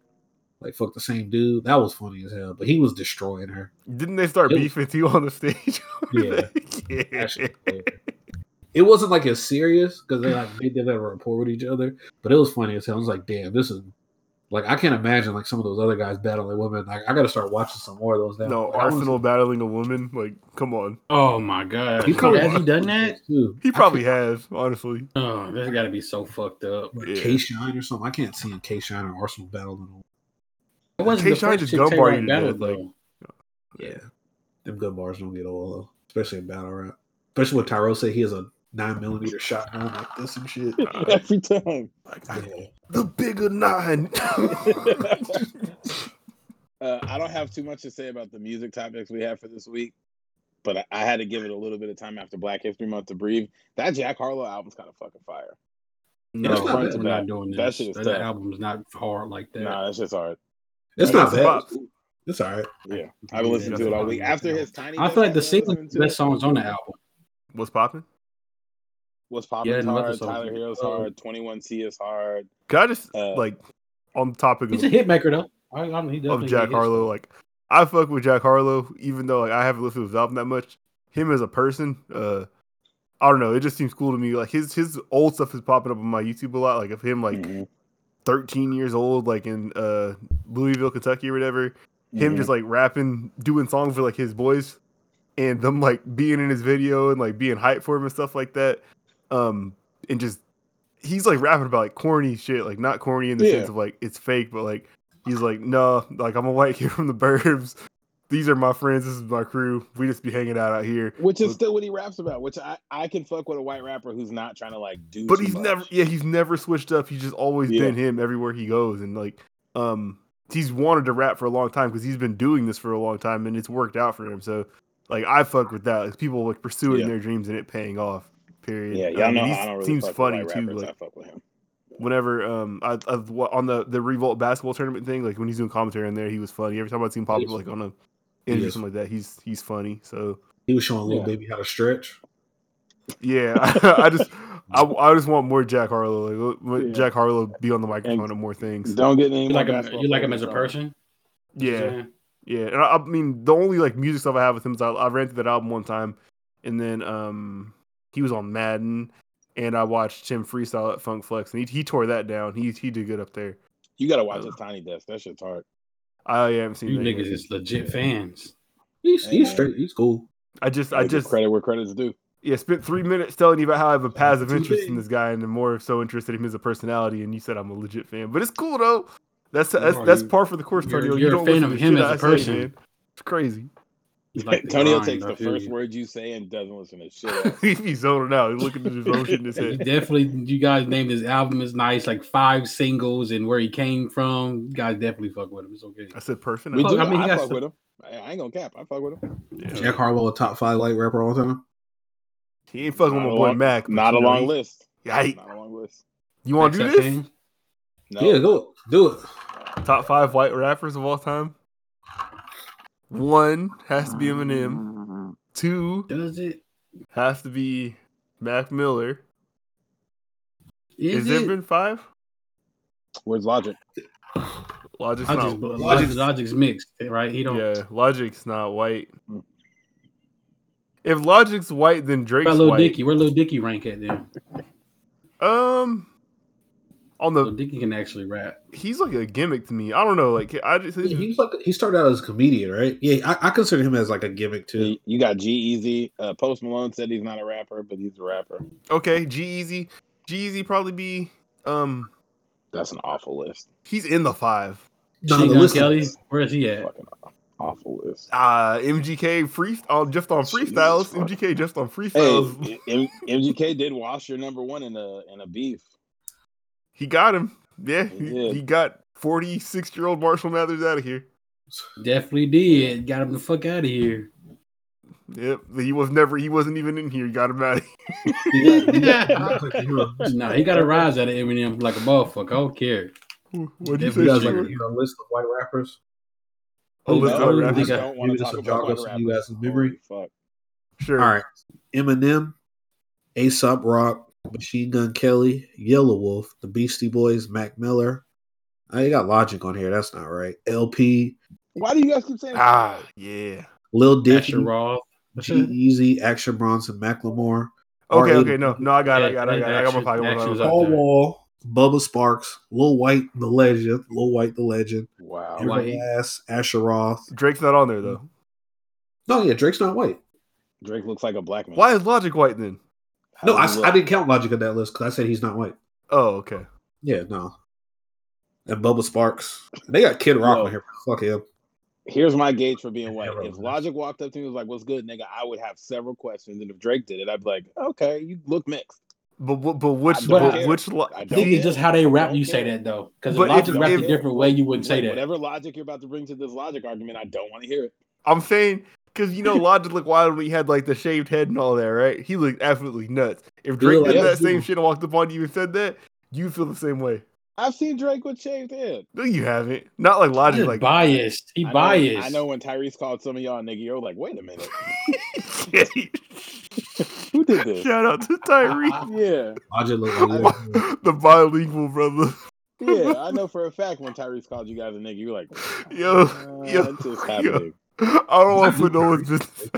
like fuck the same dude, that was funny as hell. But he was destroying her. Didn't they start It was- beefing too on the stage? Yeah. yeah. That shit was hilarious. It wasn't like as serious because they like they did have a rapport with each other, but it was funny as hell. I was like, damn, this is like I can't imagine like some of those other guys battling women. Like I got to start watching some more of those now. No, Like, I wanna Arsenal battling a woman. Like, come on. Oh my god! see- Has he done that? Too. He probably has, honestly. Oh, that's got to be so fucked up. like Yeah. K Shine or something. I can't see K Shine or Arsenal battling. It wasn't the K-Shine first just chick gun bar you to battled, like- though. Yeah, them good bars don't get old, though, especially in battle rap. Especially when Tyrell said he has a nine millimeter shotgun like this and shit. Every time. Like, I- Yeah. the bigger nine. Uh, I don't have too much to say about the music topics we have for this week, but I, I had to give it a little bit of time after Black History Month to breathe. That Jack Harlow album's kind of fucking fire. No, It's not we're bad. not doing That this. shit is That, album's not hard like that. Nah, that's just hard. It's That's not the bad. bops. It's all right. Yeah, I've been listening to it all week. After his tiny, I feel like the Desk, I've single best songs on the album. What's popping? What's popping Yeah, is and other hard. Tyler Herro's Oh. hard. Twenty One C is hard. Can I just Uh, like on the topic He's of, a hit maker though. I, I mean, he of definitely Jack hits. Harlow? Like, I fuck with Jack Harlow, even though like I haven't listened to his album that much. Him as a person, uh, I don't know. It just seems cool to me. Like his his old stuff is popping up on my YouTube a lot. Like of him, like Mhm. 13 years old, like in uh Louisville, Kentucky, or whatever. Him Mhm. just like rapping, doing songs for like his boys. and them like being in his video and like being hyped for him and stuff like that. Um, and just he's like rapping about like corny shit, like not corny in the Yeah. sense of like it's fake, but like he's like, no, like I'm a white kid from the burbs. These are my friends. This is my crew. We just be hanging out out here. Which is But- still what he raps about. Which I I can fuck with a white rapper who's not trying to like do. but he's much. never yeah he's never switched up he's just always Yeah. been him everywhere he goes and like um he's wanted to rap for a long time because he's been doing this for a long time and it's worked out for him so like i fuck with that like people like pursuing Yeah. their dreams and it paying off period Yeah, y'all Um, know he's- I don't really seems fuck funny with too rappers. like I fuck with him. whenever um I, I wa- on the the revolt basketball tournament thing like when he's doing commentary on there he was funny every time i've seen pop up He's- like on a He interview or something like that he's he's funny so He was showing little Yeah. baby how to stretch. yeah i just I, I just want more Jack Harlow. Like, Yeah. Jack Harlow be on the microphone and more things. Don't get any You like him? You like him as a person? Yeah, yeah. And I, I mean, the only like music stuff I have with him is I, I ran through that album one time, and then um he was on Madden, and I watched him freestyle at Funk Flex, and he, he tore that down. He he did good up there. You gotta watch uh, his tiny desk. That shit's hard. I haven't seen You that. niggas yet. is legit fans. He's Hey, he's straight. He's cool. I just I I just credit where credit's due. yeah spent three minutes telling you about how I have a passive interest big. in this guy, and I'm more so interested in him as a personality. And you said I'm a legit fan, but it's cool though. That's that's that's par for the course, you're- you're you a don't fan of to him shit as a I say, person. man. It's crazy. You like the Tonio takes the feel first you. words you say and doesn't listen to shit. else. He's zoning out. He's looking at his own shit in his You head. definitely, you guys named his album is nice, like five singles and where he came from. You guys definitely fuck with him. It's okay. I said person. We Fuck, do. I I, mean, he got fuck some- with him. I, I ain't gonna cap. I fuck with him. Yeah. Jack Harlow, a top five light rapper all the time. He ain't fucking with my boy long- Mac. Not a you know, long list. Yike. Not a long list. You want to do Accept this? things. No. Yeah, go do it. Top five white rappers of all time. One has to be Eminem. Two Does it? has to be Mac Miller. Is Has it? there been five? Where's Logic? Logic's Logic's, not. Logic's, Logic's mixed, right? He don't. Yeah, Logic's not white. Mm. If Logic's white, then Drake's about Lil white. Dicky? Where Lil Dicky rank at then? Um, on Lil the Dicky can actually rap. he's like a gimmick to me. I don't know. Like I just He- He's like he started out as a comedian, right? Yeah, I, I consider him as like a gimmick too. You- You got G-Eazy. Uh, Post Malone said he's not a rapper, but he's a rapper. okay. G-Eazy, G Easy probably be um That's an awful list. he's in the five. No, Machine the list- Kelly, where is he at? Awful list. Uh MGK free on just on freestyles. fuck. MGK just on Hey, freestyles. M- MGK did wash your number one in a in a beef. He got him. Yeah, He he, he got forty six year old Marshall Mathers out of here. Definitely did. Got him the fuck out of here. Yep, he was never. He wasn't even in here. He got him out. He got- he got- a nah, he got a rise out of Eminem like a motherfucker. I don't care. What do you If say? You guys like to hear a list of white rappers? A list I of oh, really rappers? think I I- don't want to talk just a about jog white off rappers. you guys' memory. Fuck. Sure. All right, Eminem, Aesop Rock, Machine Gun Kelly, Yelawolf, The Beastie Boys, Mac Miller. I you got Logic on here. That's not right. El-P, Why do you guys keep saying Ah, yeah. Lil Dicky, Asher Roth. G-Eazy, Action Bronson, Macklemore, Okay, R.A. okay, no, no, I got it, I got it, I got it. I got my pocket. action's Paul there. Wall, Bubba Sparxxx, Lil Wyte, the legend, Lil Wyte, the legend, Wow. You're Everlast, Asher Roth. Drake's not on there though. No, yeah, Drake's not white. Drake looks like a black man. Why is Logic white then? How No, I, I didn't count Logic on that list because I said he's not white. Oh, okay. Yeah, no. And Bubba Sparxxx. They got Kid Rock Yo. on here. Fuck him. Here's my gauge for being white. If Logic walked up to me and was like, "What's good, nigga?" I would have several questions, and if Drake did it, I'd be like, "Okay, you look mixed." But but, but which I but which lo- I I think it's just how they rap. Don't You say that though, because if Logic if- rapped if- a different way, you wouldn't say Wait, that. Whatever logic you're about to bring to this logic argument, I don't want to hear it. I'm saying because you know Logic looked wild when he had like the shaved head and all that, right? He looked absolutely nuts. If Drake looked did like that same shit and walked up on you and said that, you feel the same way. I've seen Drake with shaved head. No, you haven't. Not like Logic, He's like biased. He I know- biased. I know when Tyrese called some of y'all nigga, you're like, "Wait a minute, who did this?" Shout out to Tyrese. yeah, Logic look like the bilingual brother. yeah, I know for a fact when Tyrese called you guys a nigga, you're like, Yo, "What yo, is happening?" I don't want to put no one's business.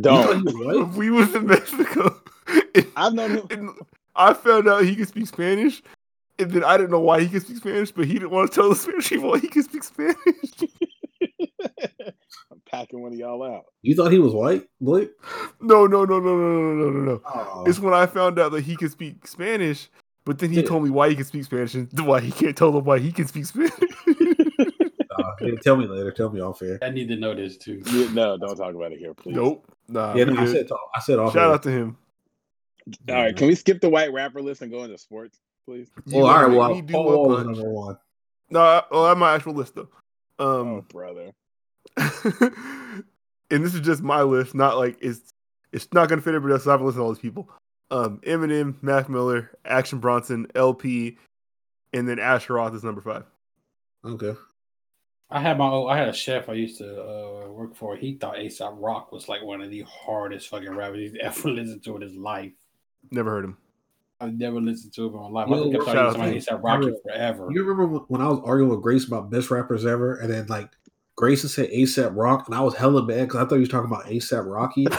Don't. If we was in Mexico, and, I've known him. I found out he could speak Spanish, and then I didn't know why he could speak Spanish, but he didn't want to tell the Spanish people why he could speak Spanish. I'm packing one of y'all out. You thought he was white, Blake? No, no, no, no, no, no, no, no, no. Oh, It's when I found out that he could speak Spanish, but then he Yeah. told me why he can speak Spanish and why he can't tell him why he can speak Spanish. Yeah, tell me later. Tell me off air. I need to know this too. Yeah, no, don't talk about it here, please. nope. Nah. Yeah, no, I good. said I said off Shout air. out to him. All right, can we skip the white rapper list and go into sports, please? You Well, all gonna right. make Well, me do Paul one Wall was punch. number one. No, I, well, I have my actual list though. Oh, Um, brother. and this is just my list, not like it's it's not gonna fit everybody else. So I haven't listened to all these people. Um, Eminem, Mac Miller, Action Bronson, El-P, and then Asher Roth is number five. Okay. I had my own, I had a chef I used to uh, work for. He thought Aesop Rock was like one of the hardest fucking rappers he's ever listened to in his life. Never heard him. I've never listened to him in my life. Yo, I kept shout talking out to somebody to ASAP Rocky him. forever. You remember when- when I was arguing with Grace about best rappers ever, and then like Grayson said Aesop Rock, and I was hella mad because I thought he was talking about ASAP Rocky.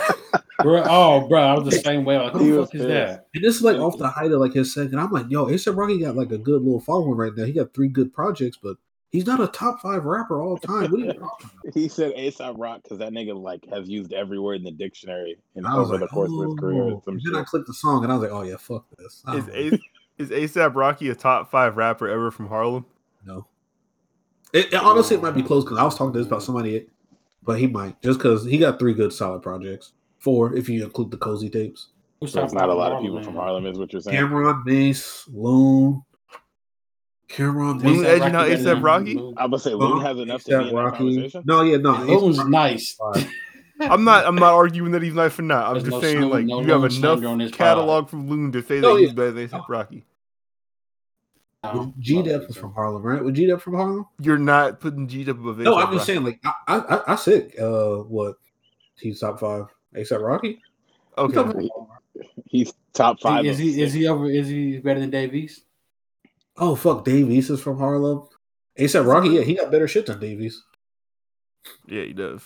Bro, oh, bro, I was the same way. Like, who the was fuck is that? And this is like off the height of like his second. I'm like, yo, ASAP Rocky got like a good little following right now. He got three good projects, but he's not a top five rapper all time. What are you talking about? He said Aesop Rock because that nigga like has used every word in the dictionary in, I was over like, the course of his career. oh. and Some then I clicked the song and I was like, oh yeah, fuck this. Is don't know. A- is ASAP Rocky a top five rapper ever from Harlem? No. It, it- honestly, it might be close because I was talking to this about somebody, but he might just because he got three good solid projects. Four, if you include the cozy tapes. Who's So it's not a lot of people man? from Harlem, is what you're saying. Cam'ron, Mase, Loon, Cam'ron, Loon Mase, Edge and how better A$AP than Rocky? I'm gonna say Loon has enough to be A$AP in that Rocky. conversation. No, yeah, no. Loon's nice. I'm not. I'm not arguing that he's not for now. I'm There's just no saying Snoop, like no you have Loon slander on enough this catalog from Loon to say that Oh, he's better than ASAP Rocky. G Dep was from Harlem, right? Was G Dep from Harlem? You're not putting G up above No, I'm just saying, like, I, I, I- I said, uh, what? He's top five. ASAP Rocky? Okay. He's top five. Is he is he over? Is he better than Dave East? Oh, fuck. Dave East is from Harlem. ASAP Rocky, yeah, he got better shit than Dave East. Yeah, he does.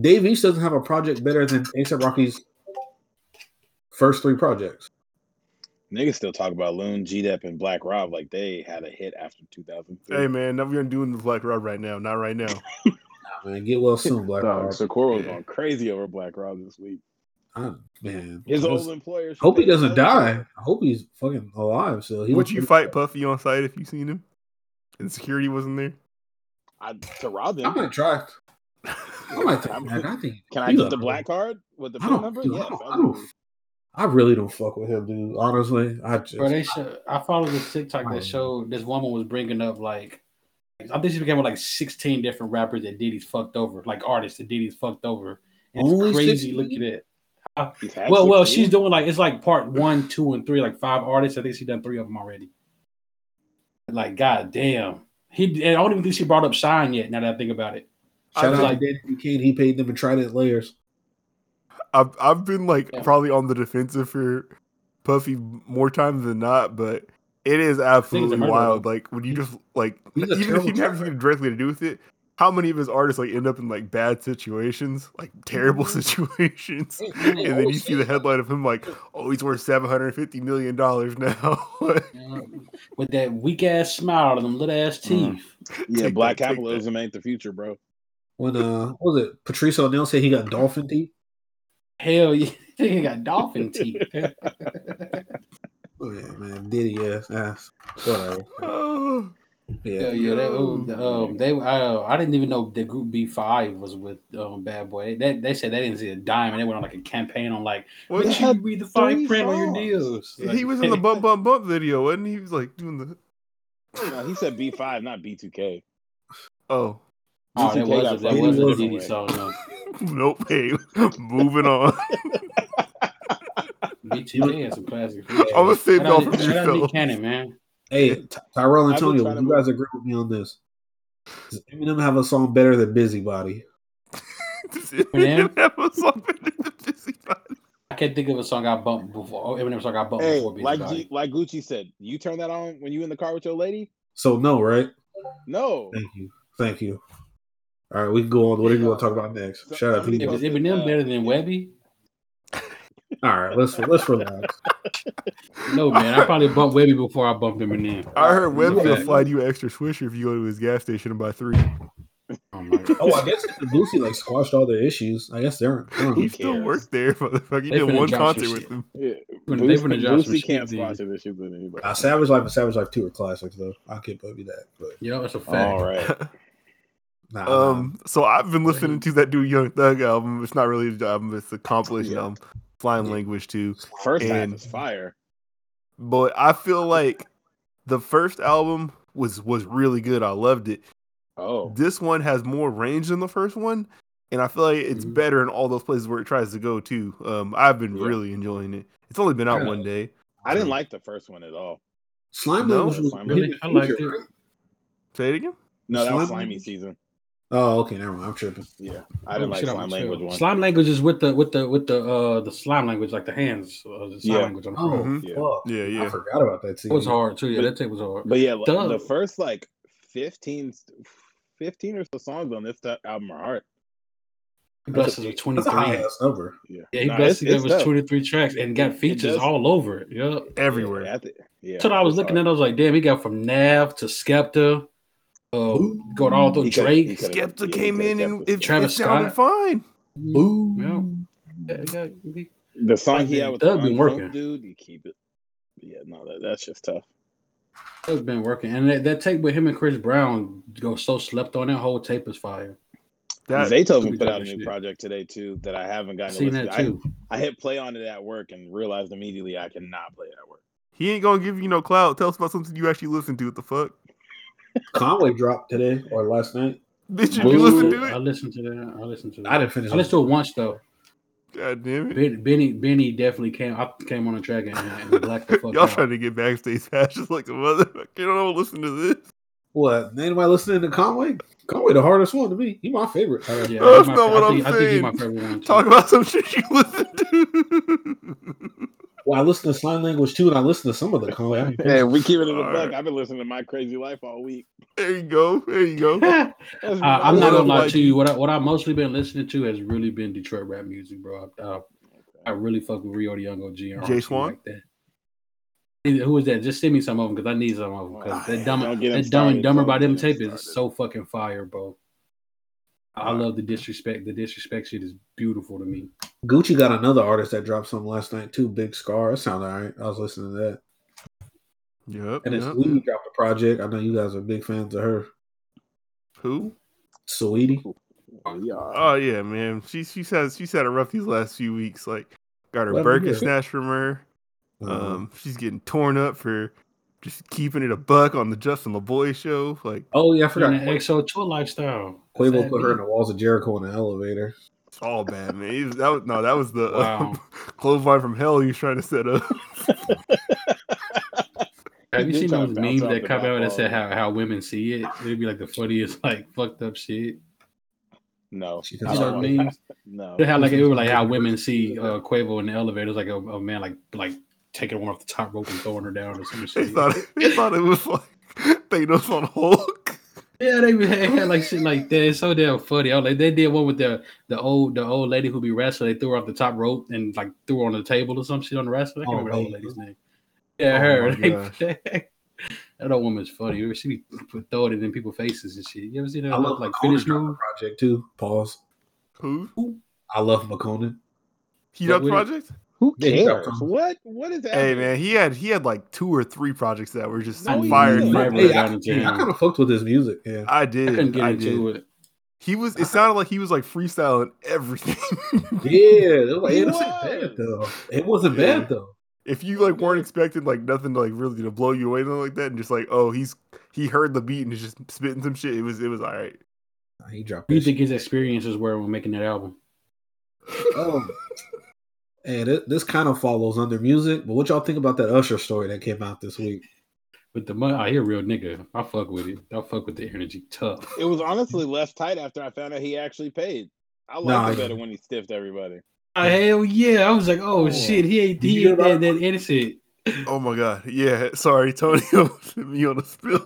Dave East doesn't have a project better than ASAP Rocky's first three projects. Niggas still talk about Loon, G Dep, and Black Rob like they had a hit after 2003. Hey man, now we're gonna do the Black Rob right now. Not right now. Man, get well soon, Black Dog, Rob. Socorro was Yeah. going crazy over Black Rob this week. I- man, His I old just employer. hope he doesn't die. I hope he's fucking alive. So he Would you pretty- fight Puffy on site if you seen him? And security wasn't there. I, to rob I him. might try. I might take I'm- that. I think. Can I he's get the black card with the phone number? dude, I don't- I don't- I really don't fuck with him, dude. Honestly, I just Bro, they show, I followed this TikTok Oh. that showed this woman was bringing up like I think she became with like 16 different rappers that Diddy's fucked over, like artists that Diddy's fucked over. And Only it's crazy 16? looking at it. He's had Well, well, she's doing like it's like part one, two, and three, like five artists. I think she's done three of them already. Like, god damn. He I don't even think she brought up Shyne yet, now that I think about it. shout I out like- to Danity Kane. He paid them and tried it layers. I've I've been like Yeah. probably on the defensive for Puffy more times than not, but it is absolutely wild. Like when you just like He's even if you didn't have tracker. anything directly to do with it, how many of his artists like end up in like bad situations, like terrible situations, and then you see the headline of him like, oh, he's worth seven hundred and fifty million dollars now. With that weak ass smile and them little ass Mm. teeth. Yeah, Take black that, take capitalism ain't the future, bro. When uh, what was it Patrice O'Neal said he got dolphin teeth? Hell yeah, he got dolphin teeth. Oh yeah, man, Diddy, yeah, ass, whatever. Yeah, yeah, that, oh, um, they uh, I didn't even know the group B five was with um, Bad Boy. They, they said they didn't see a dime, and they went on like a campaign on like, what? They "Would you had read the fine three print on your deals?" Like, he was in the bump bump bump video, wasn't he? He was like doing the No, he said B5, not B2K. oh. Oh, that B2K was got a, that fucking was a was Diddy song. No. nope. Hey, moving on. B2K had some classic. I'm gonna save Shout y'all out for shout yourself. Cannon, man. Hey, Ty- Tyrell I've Antonio, trying to you guys agree with me on this? Does Eminem have a song better than Busybody? Does Eminem? Eminem have a song better than Busybody? I can't think of a song I bumped before. Oh, Eminem song I bumped Hey, before. like G, like Gucci said, you turn that on when you in the car with your lady? So no, right? No. Thank you, thank you. All right, we can go on. What do you want to talk about next? So- Shout out to you. If guys. it's Eminem uh, better than Webbie, All right, let's let's relax. no man. I probably bumped Webbie before I bumped Eminem. I heard Webbie gonna Yeah. fly you an extra swisher if you go to his gas station and buy three. Oh my Oh, I guess Boosie like squashed all their issues. I guess they're. I don't He still cares? worked there, motherfucker. He They did one concert with shit. him. Yeah, When they Boosie, finna drop some Boosie shit, can't dude. sponsor this shit with anybody. Uh, Savage Life and Savage Life Two are classics though. I can't believe you that. But Yeah, that's a fact. All right. nah, Um, so I've been listening to that dude Young Thug album. It's not really an album; it's a compilation Yeah. album, Slime Language too. First half And- is fire. But I feel like the first album was was really good. I loved it. Oh, This one has more range than the first one, and I feel like it's Mhm. better in all those places where it tries to go too. Um, I've been Yeah. really enjoying it. It's only been out Yeah. one day. I didn't like the first one at all. Slime No, Language was Slime really I liked it. right? Say it again. No, that was Slime slimy season. Oh, okay, never mind. I'm tripping. Yeah, I didn't Oh, like shit, I'm slime chill. language one. Slime language is with the with the with the uh the slime language, like the hands. Uh, the slime Yeah. language on the Oh, front. Mhm. Yeah. fuck. Yeah, I forgot about that. It was hard too. Yeah, But- that tape was hard. But yeah, Duh. the first like 15, 15 or so songs on this album are hard. He blessed us with 23. That's a high three. ass number. Yeah, Yeah, he Nah, blessed it's- us it's with tough. twenty three tracks and got features all over it. Yeah. Everywhere. Yeah, I yeah, That's what I was looking hard. at. I was like, damn, he got from Nav to Skepta, uh, Ooh. going all through He Drake. coulda- Skepta yeah, came in and it, Travis it sounded Scott. fine. Boo. Yeah. Yeah, he got- he- The song Like, he had with Thug been working. dude, you keep it. Yeah, no, that, that's just tough. It's been working, and that, that tape with him and Chris Brown go so slept on. That whole tape is fire. That Zaytoven we put out a new shit. project today too that I haven't gotten to Seen listen that to. too. I, I hit play on it at work and realized immediately I cannot play it at work. he ain't gonna give you no clout. Tell us about something you actually listen to. What the fuck? Conway dropped today or last night. Did you, Boo. you listen to it? I listened to that. I listened to that. I didn't finish. I listened to it once though. God damn it! Ben, Benny Benny definitely came. I came on a track and, and blacked the fuck Y'all out. trying to get backstage pass just like a motherfucker. You don't know listen to this. What? Anybody listening to Conway? Conway, the hardest one to me. He my favorite. Uh, Yeah, That's he's my not what I I'm think, I think he's my saying. favorite one. Too. Talk about some shit you listen to. Well, I listen to Slime Language too, and I listen to some of the Conway. Hey, we keep it in the all buck. Right. I've been listening to My Crazy Life all week. there you go. There you go. Uh, I'm not gonna lie to you. What I, what I mostly been listening to has really been Detroit rap music, bro. I, I, I really fuck with Rio Da Yung OG and Jay Swan? like that. Who is that? Just send me some of them because I need some of them. Because Ah, that dumb, don't that dumb and dumber by them get him tape is so fucking fire, bro. I love the disrespect. The disrespect shit is beautiful to me. Gucci got another artist that dropped something last night too. Big Scarr. It sounded alright. I was listening to that. Yep. And then yep. Saweetie dropped a project. I know you guys are big fans of her. Who? Saweetie. Oh, yeah. Oh yeah, man. She she's had she's had a rough these last few weeks. Like got her Well, Birkin yeah. snatched from her. Um, Um, she's getting torn up for just keeping it a buck on the Justin Laboy show. Like oh yeah, I Forgot forgot. the XO tour lifestyle. Quavo Fat put her in the walls of Jericho in the elevator. it's all bad, man. He was- that was no, that was the Wow. um, clothesline from hell he was trying to set up. Have you seen those memes that come out that back say how, how women see it? It'd be like the funniest, like fucked up shit. No. She I does don't You know all what I want right. mean? that. No. They had like it was like how women see uh, Quavo in the elevator. It was like a, a man like like taking one off the top rope and throwing her down or some they shit. thought they thought it was like Thanos on Hulk. Yeah, they had, had like shit like that. It's so damn funny. I was like they did one with the the old the old lady who be wrestling. They threw her off the top rope and like threw her on the table or some shit on the wrestling. I can't Oh, remember the old lady's name. Yeah, Oh, her. that old woman's funny. You ever see me throw it in people's faces and shit? You ever see that I love like McConan finish move? project too. Pause. Who? I love McConan. He What got the with it? Project? Who Yeah, he dropped cares? some. What? What is that? Hey man, he had he had like two or three projects that were just No, he fire. didn't. Never Hey, got I, into I him. kind of fucked with his music. Yeah. I I did. couldn't get I into did. it. He was. It sounded like he was like freestyling everything. Yeah, it, was, He it wasn't was. bad though. It wasn't Yeah. bad though. if you like weren't expecting like nothing to like really to blow you away nothing like that, and just like oh he's he heard the beat and is just spitting some shit. It was it was all right. He dropped. Do you that think his experiences were when making that album? shit. Um, and this kind of follows under music. But what y'all think about that Usher story that came out this week? With the money, I hear real nigga. I fuck with it. I fuck with the energy tough. It was honestly less tight after I found out he actually paid. I liked Nah, it yeah. better when he stiffed everybody. Oh, hell yeah! I was like, oh, Oh. shit, he ain't Did he ain't that, about- that innocent. Oh my god. Yeah. Sorry, Tony. put me on the spill.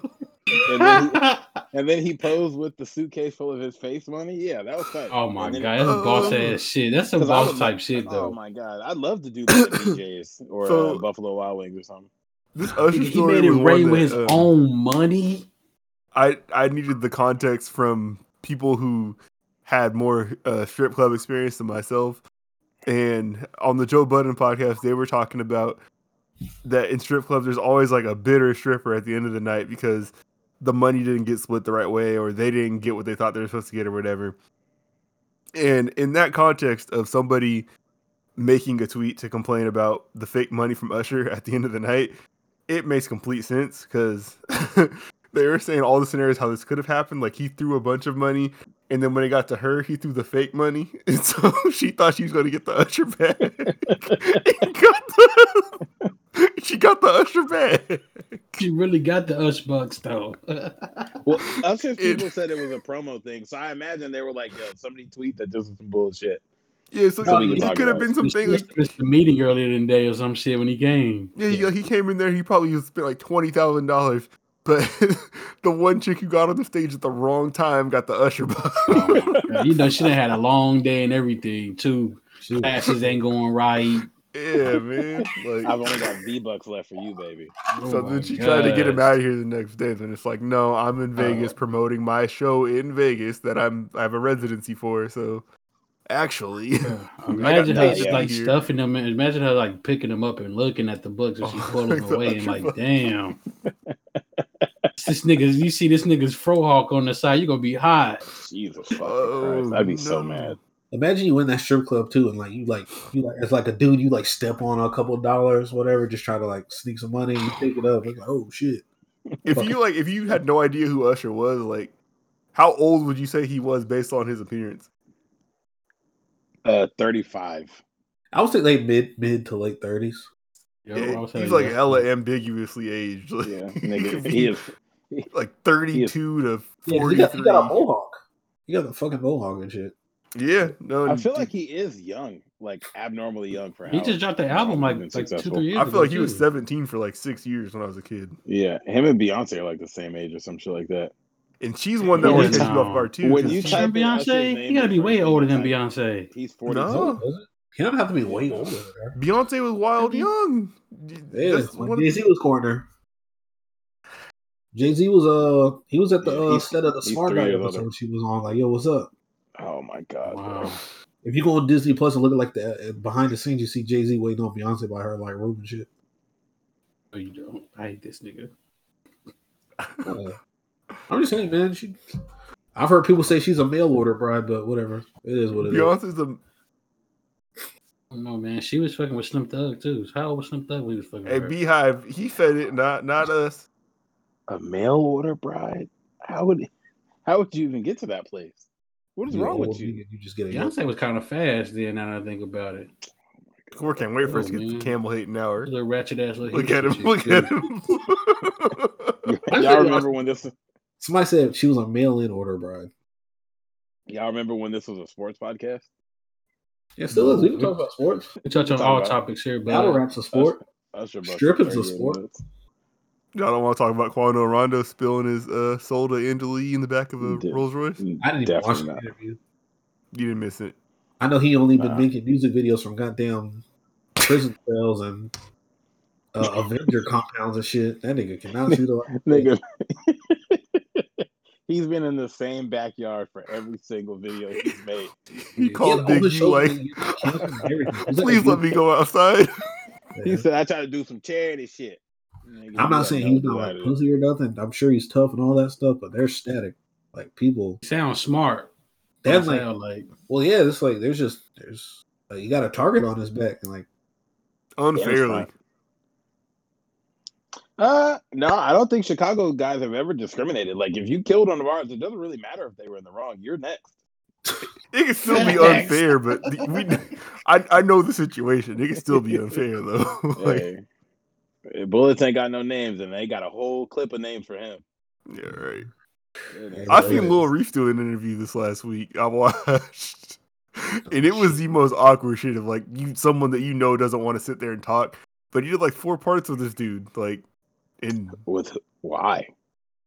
And then, he, and then he posed with the suitcase full of his face money. Yeah, that was tight. oh my god, that's boss ass shit. That's some 'Cause I boss would type love- shit Oh my god, I'd love to do that at DJs or So- uh, Buffalo Wild Wings or something. This Usher he, he story made it rain with his um, own money. I I needed the context from people who had more uh, strip club experience than myself. And on the Joe Budden podcast, they were talking about that in strip clubs, there's always like a bitter stripper at the end of the night because the money didn't get split the right way or they didn't get what they thought they were supposed to get or whatever. And in that context of somebody making a tweet to complain about the fake money from Usher at the end of the night, it makes complete sense because they were saying all the scenarios how this could have happened. Like he threw a bunch of money, and then when it got to her, he threw the fake money, and so she thought she was going to get the Usher bag. Got the, she got the Usher bag. She really got the Ush bucks though. well, Usher's people said it was a promo thing, so I imagine they were like, "Yo, somebody tweet that this is some bullshit." Yeah, so Something he to could have been something. Like, Missed the meeting earlier today or some shit when he came. yeah, he, he came in there. He probably spent like twenty thousand dollars, but the one chick who got on the stage at the wrong time got the Usher bag. Oh, you know, she done had a long day and everything too. Shoot. Classes ain't going right. Yeah, man. Like, I've only got V bucks left for you, baby. Oh so Oh then my she tried to get him out of here the next day. Then it's like, no, I'm in oh. Vegas promoting my show in Vegas that I'm I have a residency for. So actually, Imagine got her just like here. stuffing them. in- Imagine her like picking them up and looking at the books as she's Oh, pulling them away and like, books. damn. this nigga's, you see this nigga's frohawk on the side, you're gonna be hot. Jesus fucking Oh, Christ. I'd be so mad. Imagine you in that strip club too, and like you like you like as like a dude, you like step on a couple of dollars, whatever, just try to like sneak some money. You pick it up, like oh shit. if you like, if you had no idea who Usher was, like, how old would you say he was based on his appearance? Uh, thirty-five. I would say like mid mid to late thirties. Yo, Yeah, he's like yeah. hella ambiguously aged. Like, Yeah, nigga, he is. like 32 to Yeah, 'cause 43. he got, he got a mohawk. He got the fucking mohawk and shit. Yeah, no, I feel dude, like he is young, like abnormally young for. He how just dropped the album like like two three years. I feel ago, like he was too. 17 for like six years when I was a kid, Yeah, him and Beyonce are like the same age or some shit like that. and she's one that Yeah, always takes no. me off guard too. When 'cause you she- type Remember Beyonce? name He gotta be way older than Beyonce. He's forty. No. Does? He don't have to be way older. Beyonce was wild young. Yeah, when Jay Z was corner. Jay Z was uh he was at the Yeah, uh, he's- set of the Smart Guy episode. She was on like, yo, what's up? Oh my god. Wow. If you go on Disney Plus and look at like the uh, behind the scenes, you see Jay Z waiting on Beyonce by her like room and shit. Oh, you don't. I hate this nigga. Uh, I'm just saying, man. She, I've heard people say she's a mail order bride, but whatever. It is what it is. Beyonce's a I don't know, man. She was fucking with Slim Thug too. How old was Slim Thug when he was fucking a with her? beehive. He fed it, not not us. A mail order bride? How would how would you even get to that place? What is You wrong with you? You just get a Beyonce was kind of fast then. Now that I think about it, Core can't wait for us to Oh, get man. the camel hating hour. little ratchet ass. Little Look at him! Look at him! Y'all remember when this Somebody said she was a mail in order bride. y'all remember when this was a sports podcast? Yeah, still is. We can talk about sports. We touch on all about- topics here, but Battle but rap's a sport. Usher busted Stripping's a sport. minutes. Y'all don't want to talk about Quando Rondo spilling his uh, soul to Angela Yee in the back of a Did- Rolls Royce. I didn't even watch the interview. You didn't miss it. I know he only been making music videos from goddamn prison cells and uh, Avenger compounds and shit. That nigga cannot shoot a Nigga. He's been in the same backyard for every single video he's made. He He called had Big the U like, and he was camping and everything. It was like a "Please let me go outside." He said, I try to do some charity shit. Nigga, I'm not saying he's not like to- pussy or nothing. I'm sure he's tough and all that stuff, but they're static. Like people, sound smart. that's Don't like, sound like well, yeah, it's like there's just there's like, you got a target on his back and like Unfairly. Uh, no, I don't think Chicago guys have ever discriminated. Like, if you killed on the bars, it doesn't really matter if they were in the wrong. You're next. It can still be unfair, but the, we, I, I know the situation. It can still be unfair though. like, Hey, Bullets ain't got no names, and they got a whole clip of names for him. yeah, right. I seen Lil Reese do an interview this last week. I watched, and it was the most awkward shit of like you, someone that you know doesn't want to sit there and talk, but he did like four parts with this dude, like, and With why?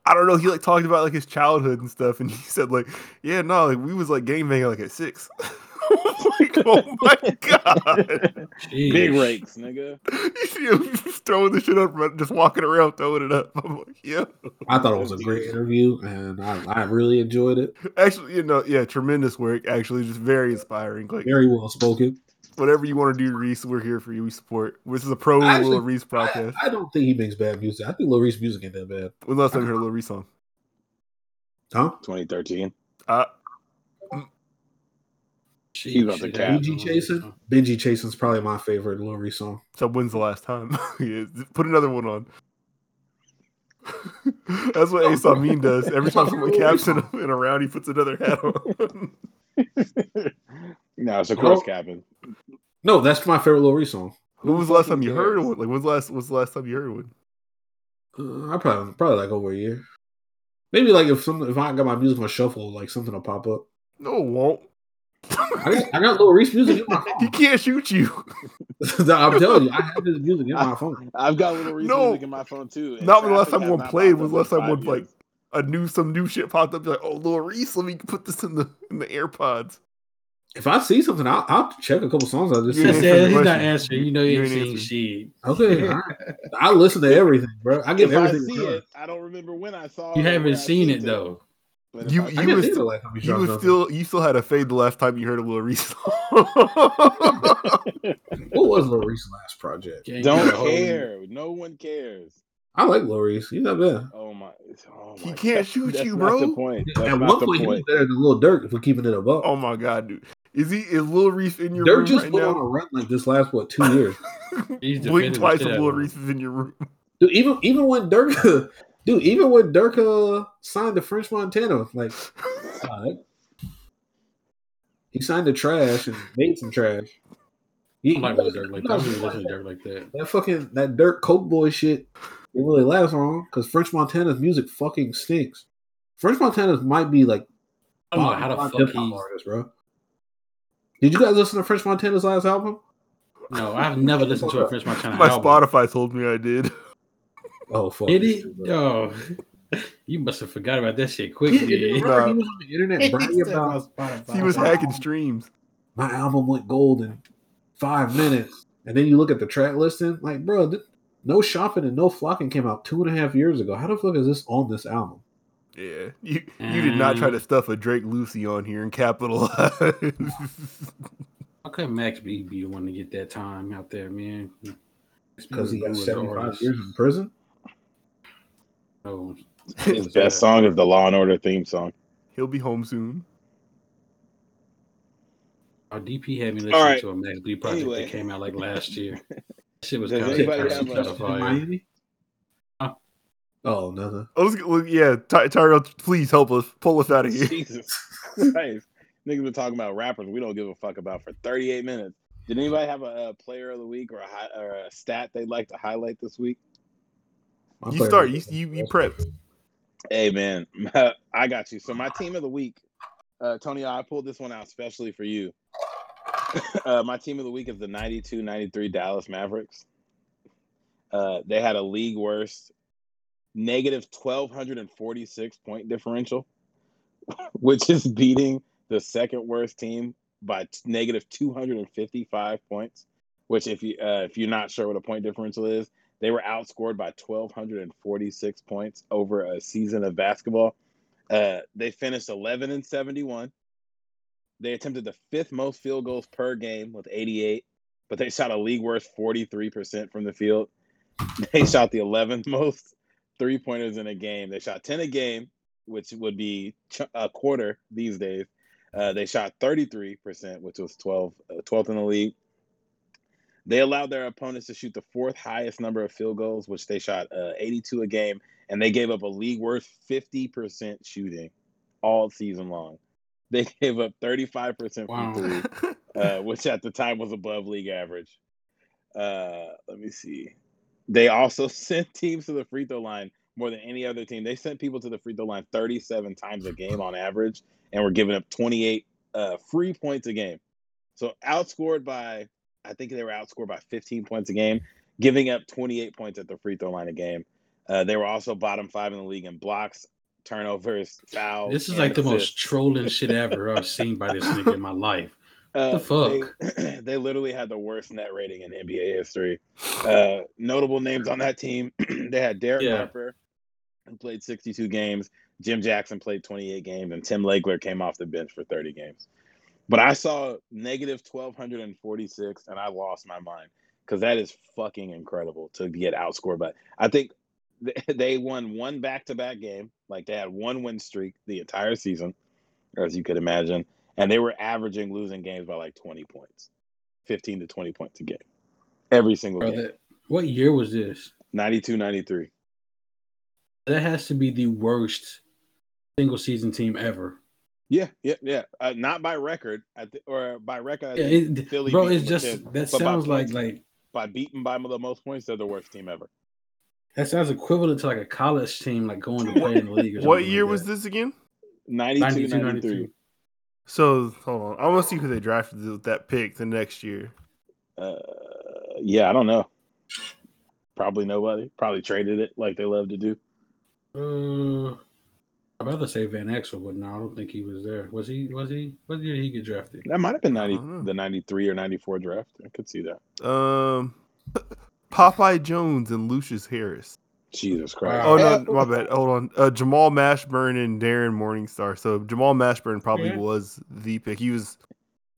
I don't know. He like talked about like his childhood and stuff, and he said like, yeah, no, like we was like game banging like at six. like, oh my god! Big rakes, nigga. You see him throwing the shit up, just walking around throwing it up. I'm like, yeah. I thought it was a great interview, and I, I really enjoyed it. Actually, you know, yeah, tremendous work. Actually, just very inspiring. Like Very well spoken. whatever you want to do, Reese, we're here for you. We support. This is a pro Actually, Lil Reese I, podcast. I don't think he makes bad music. I think Lil Reese music ain't that bad. When last time you heard a Lil Reese song? Huh? 2013. Uh, He's about to Shit, cap. Benji don't. Chasing? Benji Chasing's probably my favorite Lil Reese song. so when's the last time? yeah, put another one on. That's what Ace Amin does. Every time someone caps in, in a round, he puts another hat on. no, it's a Bro. course capping. No, that's my favorite Lil Reese song. when was the last time you heard one? Like, when's the last? When's the last time you heard one? Uh, I probably probably like over a year. Maybe like if some if I got my music on shuffle, like something will pop up. No, it won't. I got, I got Lil Reese music in my phone. he can't shoot you. I'm telling you, I have this music in my phone. I've got little Reese No. music in my phone too. Not when the last time has one played was up last in time one five like years. a new some new shit popped up. You're like, oh, Lil Reese, let me put this in the in the AirPods. If I see something, I'll, I'll check a couple songs. I just You He ain't see. answering said he's not answering. You know, he You ain't ain't seen answering. shit. Okay, all right. I listen to everything, bro. I get If I everything. see it, I don't remember when I saw. You it or where haven't seen seen it though. But You- I I you see can was- think of the last time he You dropped was still you still had a fade the last time you heard a Lil Reese. What was Lil Reese's last project? Can't Don't get a hold of me. care. No one cares. I like Lil Reese. He's not bad. Oh my! Oh He can't God. shoot That's you, not The bro. point. That's At one the point, he was point. better than Lil Durk if we're keeping it above. oh my god, dude. Is he is Lil Reese in your Durk room just right went on a now? run like this last what two years, He's Blink defending the twice shit of Lil. Reese is in your room. dude. Even even when Durk, dude, even when Durk uh, signed to French Montana, like uh, he signed to Trash and made some trash. He, I like Lil Durk like that. I don't even listen to Durk like that. that fucking that Durk Coke boy shit. It really lasts long because French Montana's music fucking stinks. French Montana's might be like I don't know how the fuck hip-hop he's. artist, bro. Did you guys listen to French Montana's last album? No, I've never listened to a French Montana album. My album. Spotify told me I did. Oh fuck! Did he? shit. Oh, you must have forgot about that shit He, quickly. he, Nah. he was on the internet bragging about He was hacking streams. my album went gold in five minutes, and then you look at the track listing, like, bro, th- no shopping and no flocking came out two and a half years ago. How the fuck is this on this album? Yeah, you you did not try uh, to stuff a Drake Lucy on here and capitalize. How could Max B be the one to get that time out there, man? Because he got was an seventy five years in prison. No, His best song is the Law and Order theme song. He'll be home soon. Our DP had me listening All right. to a Max B project Anyway. that came out like last year. That shit was Does kind of a- kind of fire. Huh? Oh, nothing. Oh, let's, look, yeah, Ty- Tyrell, please help us pull us out of here. Jesus Christ. Niggas been talking about rappers we don't give a fuck about for 38 minutes. Did anybody have a, uh player of the week or a, or a stat they'd like to highlight this week? My You start. You you, you prep. Hey, man, I got you. So, my team of the week, uh, Tony, I pulled this one out especially for you. uh, my team of the week is the 92 93 Dallas Mavericks. Uh, they had a league worst negative 1,246 point differential, which is beating the second worst team by t- negative 255 points. Which, if you uh, if you're not sure what a point differential is, they were outscored by 1,246 points over a season of basketball. Uh, they finished 11 and 71. They attempted the fifth most field goals per game with 88, but they shot a league worst 43% from the field. They shot the 11th most three pointers in a game. They shot 10 a game, which would be a quarter these days. Uh, they shot 33%, which was 12, uh, 12th in the league. They allowed their opponents to shoot the fourth highest number of field goals, which they shot uh, 82 a game, and they gave up a league worth 50% shooting all season long. They gave up 35% Wow. from three, uh, which at the time was above league average. Uh, let me see. They also sent teams to the free throw line more than any other team. They sent people to the free throw line 37 times a game on average, and were giving up 28 uh, free points a game. So outscored by, I think they were outscored by 15 points a game, giving up 28 points at the free throw line a game. Uh, they were also bottom five in the league in blocks, turnovers, fouls. This is like the most trolling shit ever I've seen by this nigga in my life. Uh, The fuck? They, they literally had the worst net rating in NBA history. Uh, notable names on that team: they had Derek Yeah. Harper, who played 62 games. Jim Jackson played 28 games, and Tim Legler came off the bench for 30 games. But I saw negative 1246, and I lost my mind because that is fucking incredible to get outscored. But I think they won one back-to-back game, like they had one win streak the entire season, as you could imagine, and they were averaging losing games by like 20 points, 15 to 20 points a game, every single Bro, game. that- what year was this? 92, 93. That has to be the worst single season team ever. Yeah, yeah, yeah. Uh, not by record, I th- or by record. Yeah, it, Philly bro, it's just with 10, that sounds like points. like by beating by the most points, they're the worst team ever. that sounds equivalent to like a college team like going to play in the league. Or What year like was this again? 92, 92, 93. 92. So hold on, I want to see who they drafted with that pick the next year. Uh, yeah, I don't know. Probably nobody. Probably traded it like they love to do. Uh, I'd rather say Van Exel, but no, I don't think he was there. Was he? Was he? What year did he get drafted? That might have been 90, the 93 or 94 draft. I could see that. Um, Popeye Jones and Lucious Harris. Jesus Christ. Oh no, my bad. Hold on. Uh, Jamal Mashburn and Darren Morningstar. So Jamal Mashburn probably Yeah. was the pick. He was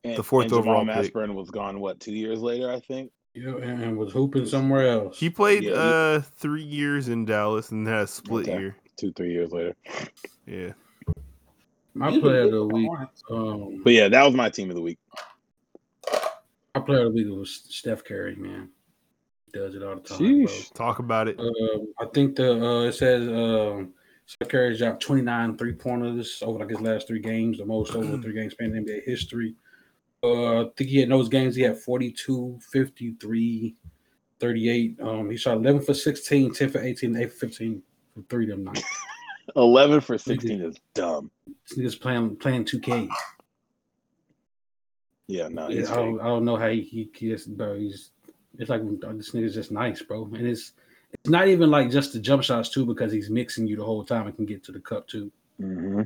And- the fourth and Jamal overall pick. Mashburn was gone, what, two years later, I think? Yeah, and, and was hooping somewhere else. he played Yeah, he- uh three years in Dallas and had a split Okay. year. Two, three years later. Yeah. My player of the week. Um, But yeah, that was my team of the week. my player of the week was Steph Curry. Man, he does it all the time. Sheesh. Talk about it. Um, I think the uh, it says um, Steph Curry's dropped 29 three pointers over like his last three games, the most over three games span in NBA history. Uh, I think he had in those games, he had 42, 53, 38. Um, he shot 11 for 16, 10 for 18, 8 for 15 from three of them nights. 11 for 16 is dumb. This nigga's playing playing 2K. Yeah, no, Yeah, I, don't, I don't know how he, he, he just, bro. He's it's like uh, this nigga's just nice, bro. And it's it's not even like just the jump shots too, because he's mixing you the whole time and can get to the cup too. hmm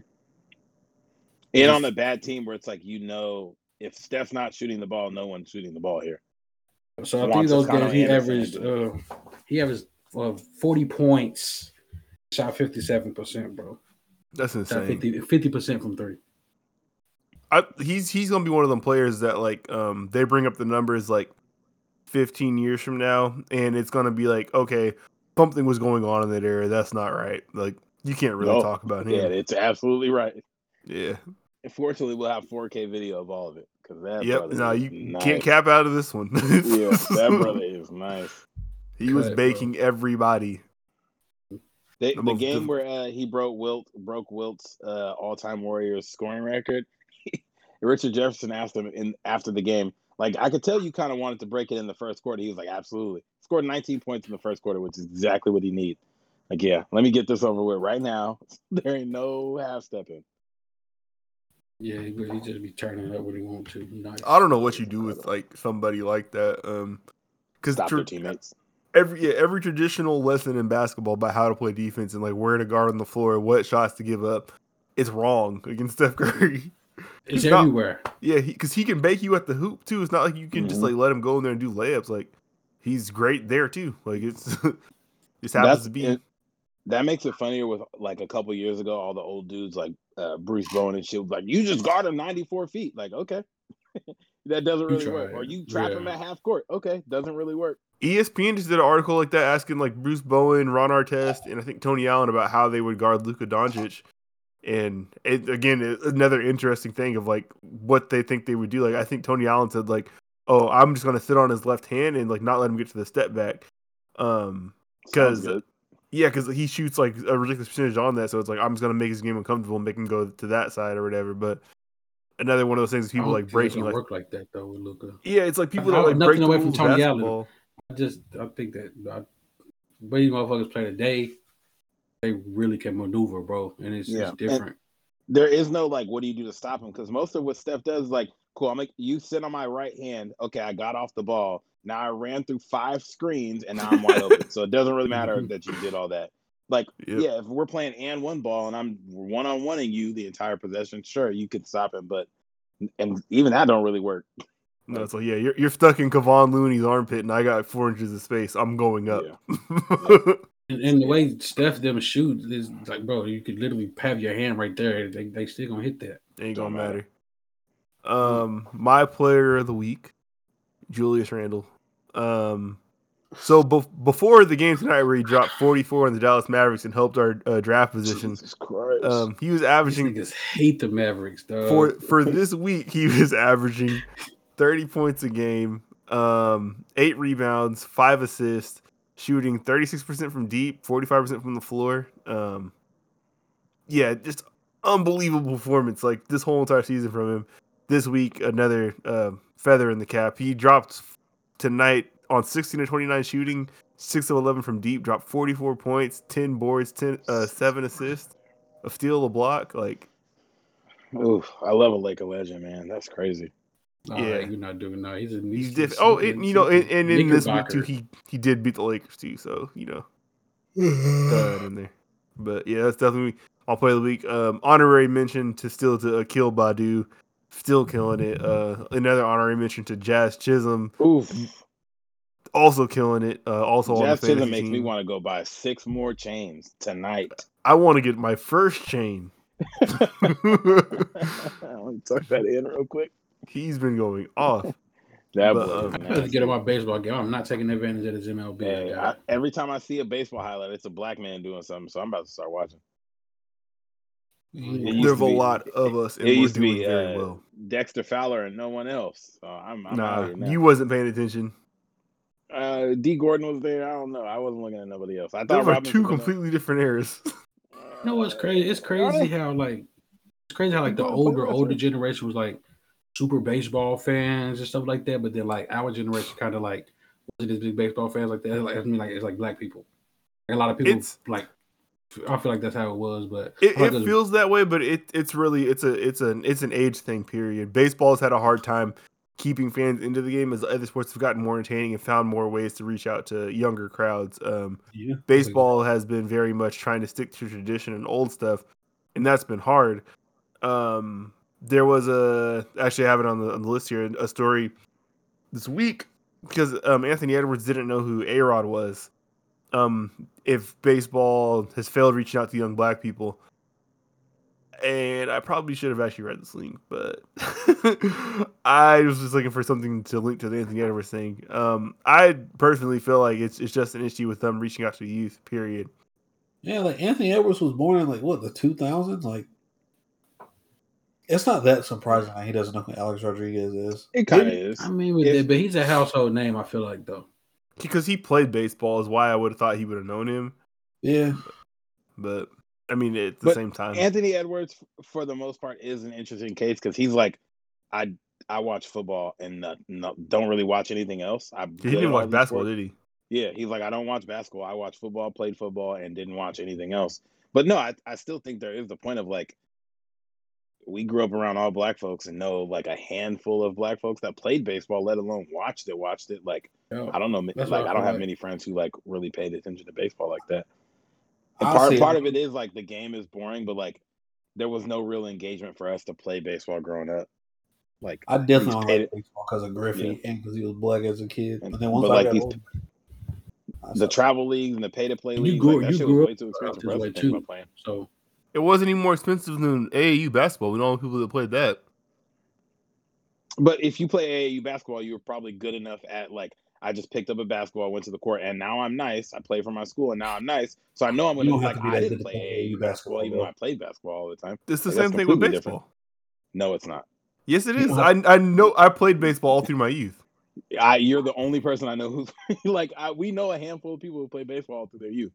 And on a bad team where it's like, you know, if Steph's not shooting the ball, no one's shooting the ball here. So I think those games he averaged uh, he averaged uh, forty points, shot fifty seven percent, bro. That's Shot insane. 50 percent from three. I, he's he's gonna be one of them players that like um they bring up the numbers like 15 years from now, and it's gonna be like okay, something was going on in that area. That's not right. Like you can't really No. talk about him Yeah, it's absolutely right. Yeah. Fortunately, we'll have 4K video of all of it because that Yep. brother No, you nice. can't cap out of this one. Yeah, that brother is nice. he was Cut, bro. baking everybody. They, The the game diff- where uh, he broke Wilt broke Wilt's uh, all-time Warriors scoring record. Richard Jefferson asked him in after the game, like I could tell you kind of wanted to break it in the first quarter. He was like, absolutely. Scored 19 points in the first quarter, which is exactly what he needs. Like, yeah, let me get this over with right now. There ain't no half stepping. Yeah, he, he just be turning up when he want to. Nice. I don't know what you do with like somebody like that. Um, because Stop their teammates. Every yeah, every traditional lesson in basketball about how to play defense and like where to guard on the floor, what shots to give up, it's wrong against Steph Curry. It's he's not- everywhere. Yeah, because he, can bake you at the hoop too. It's not like you can just Mhm. like let him go in there and do layups. Like he's great there too. Like it's just happens That's to be. it. That makes it funnier with like a couple years ago, all the old dudes like uh, Bruce Bowen and shit was like, you just guard him 94 feet. Like, okay. that doesn't really work. Or you trap him at half court. Okay. Doesn't really work. ESPN just did an article like that asking like Bruce Bowen, Ron Artest, and I think Tony Allen about how they would guard Luka Doncic. And it, again, it, another interesting thing of like what they think they would do. Like I think Tony Allen said like, "Oh, I'm just gonna sit on his left hand and like not let him get to the step back." Um, good. yeah, because he shoots like a ridiculous percentage on that, so it's like I'm just gonna make his game uncomfortable and make him go to that side or whatever. But another one of those things people like breaking like work like that though with Luka. yeah, it's like people I- that like nothing break away from rules of Tony Allen. basketball. I just I think that I, way these motherfuckers play today, they really can maneuver, bro, and it's, Yeah. it's different. There is no like, what do you do to stop him? Because most of what Steph does is like, cool, I'm like, you sit on my right hand. Okay, I got off the ball. Now I ran through five screens and now I'm wide open. So it doesn't really matter that you did all that. Like, Yep. yeah, if we're playing and one ball and I'm one on one and you the entire possession, sure, you could stop him. But and even that don't really work. No, it's like yeah, you're you're stuck in Kevon Looney's armpit, and I got four inches of space. I'm going up. And, and, the way Steph them shoot is like, bro, you could literally have your hand right there. They they still gonna hit that. Ain't gonna matter. Um, my player of the week, Julius Randle. Um, so be- before the game tonight, where he dropped 44 on the Dallas Mavericks and helped our uh, draft position, um, he was averaging. These hate the Mavericks, though. For for this week, he was averaging 30 points a game, um, eight rebounds, five assists, shooting 36% from deep, 45% from the floor. Um, yeah, just unbelievable performance. Like this whole entire season from him. This week, another uh, feather in the cap. He dropped tonight on 16 to 29 shooting, 6 of 11 from deep, dropped 44 points, 10 boards, 10, uh, 7 assists, a steal, a block. Like, Oof, I love a Laker legend, man. That's crazy. Oh, yeah, you're not doing that. He's a he's, he's different. Oh, and, you know, and, and in this week too, he he did beat the Lakers too. So you know, in there. But yeah, that's definitely I'll play the week. Um, honorary mention to still to Akil Baddoo, still killing it. Uh, another honorary mention to Jazz Chisholm. Oof. Also killing it. Uh, also Jazz Chisholm makes team. me want to go buy six more chains tonight. I want to get my first chain. Let me tuck that in real quick. He's been going off. That but, uh, I to get on my baseball game. I'm not taking advantage of this MLB. Hey, I, every time I see a baseball highlight, it's a black man doing something. So I'm about to start watching. There's a be, lot of us, and it used to be very uh, well. Dexter Fowler and no one else. So I'm, I'm nah, you wasn't paying attention. Uh, Dee Gordon was there. I don't know. I wasn't looking at nobody else. I thought there were two completely different eras. you know what's crazy? It's crazy how like it's crazy how like the older older generation was like super baseball fans and stuff like that. But then like our generation kind of like wasn't as big baseball fans like that. Like I mean, like it's like black people. Like, a lot of people it's, like I feel like that's how it was, but it, it feels that way. But it it's really it's a it's an it's an age thing. Period. Baseball's had a hard time keeping fans into the game as other sports have gotten more entertaining and found more ways to reach out to younger crowds. Um, yeah, baseball has been very much trying to stick to tradition and old stuff, and that's been hard. Um, there was a actually I have it on the on the list here a story this week because um, Anthony Edwards didn't know who A Rod was. Um, if baseball has failed reaching out to young black people, and I probably should have actually read this link, but I was just looking for something to link to the Anthony Edwards thing. Um, I personally feel like it's it's just an issue with them reaching out to youth. Period. Yeah, like Anthony Edwards was born in like what the two thousands, like it's not that surprising that he doesn't know who Alex Rodriguez is. It kind of is. I mean, if, but he's a household name. I feel like though, because he played baseball is why I would have thought he would have known him. Yeah, but, but I mean, at the but same time, Anthony Edwards, for the most part, is an interesting case because he's like, I I watch football and uh, no, don't really watch anything else. I he didn't watch basketball, sports. did he? Yeah, he's like, I don't watch basketball. I watch football, played football, and didn't watch anything else. But no, I, I still think there is the point of like we grew up around all black folks and know like a handful of black folks that played baseball, let alone watched it, watched it. Like I don't know, like I don't have many friends who like really paid attention to baseball like that. And part part of it is like the game is boring, but like there was no real engagement for us to play baseball growing up. Like I definitely liked baseball because of Griffey yeah. and because he was black as a kid. And, then once but I like got these, older, the travel leagues and the pay to play leagues, grew, like, that shit was way too expensive for us to too, playing. So it wasn't any more expensive than AAU basketball. We know all the people that played that. But if you play AAU basketball, you were probably good enough at like I just picked up a basketball, went to the court, and now I'm nice. I play for my school, and now I'm nice. So I know I'm going to like. I didn't play AAU basketball, even though I played basketball all the time. It's the like, same thing with baseball. Different. No, it's not. Yes, it is. I I know I played baseball all through my youth. I, you're the only person I know who's like I, we know a handful of people who play baseball through their youth.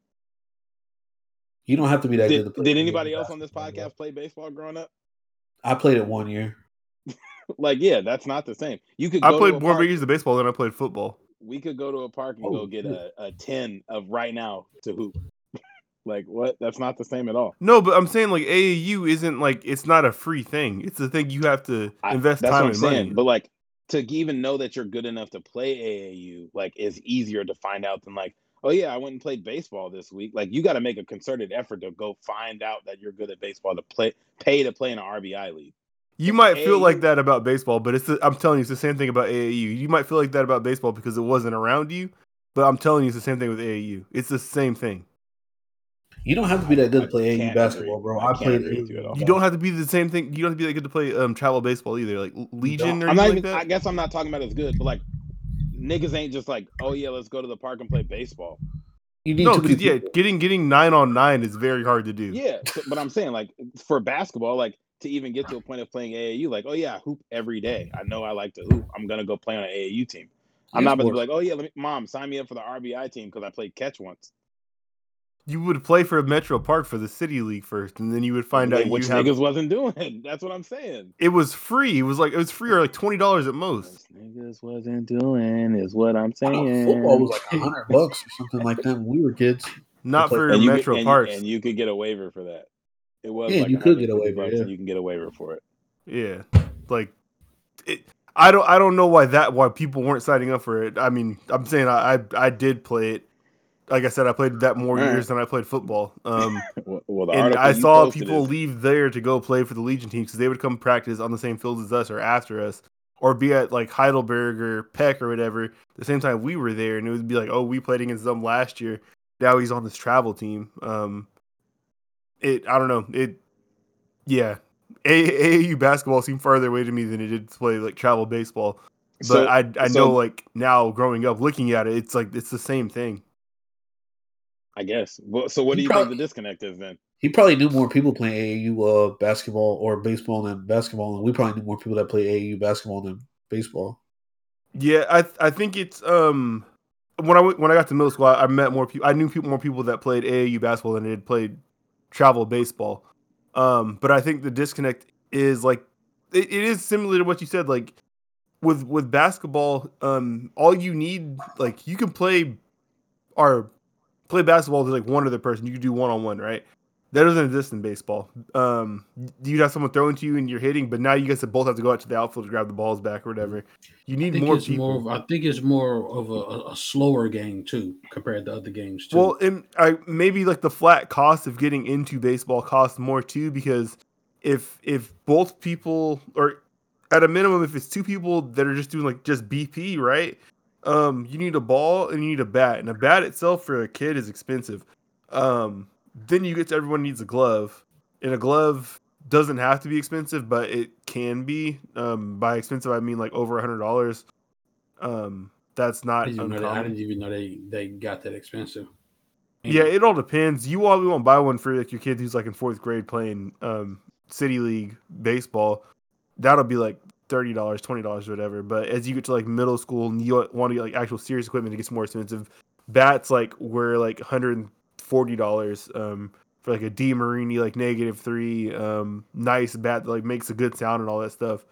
You don't have to be that did, good. did anybody else on this podcast play baseball growing up? I played it one year. like, yeah, that's not the same. You could. I played more years of baseball than I played football. We could go to a park and oh, go get a, a ten of right now to hoop. like what? That's not the same at all. No, but I'm saying like AAU isn't like it's not a free thing. It's a thing you have to invest I, time and saying. money. But like to even know that you're good enough to play AAU, like is easier to find out than like oh yeah, I went and played baseball this week. Like you got to make a concerted effort to go find out that you're good at baseball to play, pay to play in an RBI league. You might feel like that about baseball, but it's the, I'm telling you, it's the same thing about AAU. You might feel like that about baseball because it wasn't around you, but I'm telling you, it's the same thing with AAU. It's the same thing. You don't have to be that good I to play AAU basketball, agree. bro. I I, can't played agree you at all. You don't have to be the same thing. You don't have to be that good to play um, travel baseball either, like Legion or I'm not anything even. like I guess I'm not talking about as good, but like niggas ain't just like, oh yeah, let's go to the park and play baseball. You need No, too many because yeah, getting getting nine on nine is very hard to do. Yeah, but I'm saying like for basketball, like to even get to a point of playing AAU, like oh yeah, I hoop every day. I know I like to hoop. I'm gonna go play on an AAU team. I'm Yeah, not gonna be like, oh yeah, let me, mom, sign me up for the RBI team because I played catch once. You would play for a Metro Park for the City League first, and then you would find Like, out which you have. niggas wasn't doing. That's what I'm saying. It was free. It was like it was free or like twenty dollars at most. Which niggas wasn't doing is what I'm I know saying. football was like a hundred bucks or something like that when we were kids. Not for and Metro Park, and you could get a waiver for that. It was Yeah, like you could get a 150 waiver, yeah. you can get a waiver for it. Yeah, like it. I don't. I don't know why that. Why people weren't signing up for it. I mean, I'm saying I. I, I did play it. Like I said, I played that more Alright. years than I played football. Um, Well, well, the and I saw people is- leave there to go play for the Legion team because they would come practice on the same fields as us or after us, or be at like Heidelberg or Peck or whatever. The same time we were there, and it would be like, oh, we played against them last year. Now he's on this travel team. Um, it. I don't know. It. Yeah, A- AAU basketball seemed farther away to me than it did to play like travel baseball. But So- I I so- know like now growing up looking at it, it's like it's the same thing. I guess. Well, so what do You you probably- think the disconnect is then? He probably knew more people playing AAU uh, basketball or baseball than basketball, and we probably knew more people that play AAU basketball than baseball. Yeah, I I think it's um when I went, when I got to middle school, I, I met more people. I knew people more people that played AAU basketball than did played travel baseball. Um, but I think the disconnect is like it, it is similar to what you said. Like with with basketball, um, all you need like you can play or play basketball with like one other person. You can do one on one, right? That doesn't exist in baseball. Um, you'd have someone throwing to you and you're hitting, but now you guys both have to go out to the outfield to grab the balls back or whatever. You need more people. more. Of, I think it's more of a, a, a slower game too compared to other games too. Well, and I maybe like the flat cost of getting into baseball costs more too because if if both people or at a minimum if it's two people that are just doing like just BP, right? Um, you need a ball and you need a bat, and a bat itself for a kid is expensive. Um, then you get to everyone needs a glove, and a glove doesn't have to be expensive, but it can be. Um, by expensive I mean like over a hundred dollars. Um, that's I not didn't, know that, I didn't even know they they got that expensive. Yeah, it all depends. You probably won't buy one for like your kid who's like in fourth grade playing um city league baseball. That'll be like thirty dollars, twenty dollars, whatever. But as you get to like middle school and you want to get like actual serious equipment, it gets more expensive. Bats like were like hundred and forty dollars um for like a DeMarini like negative three um nice bat that like makes a good sound and all that stuff.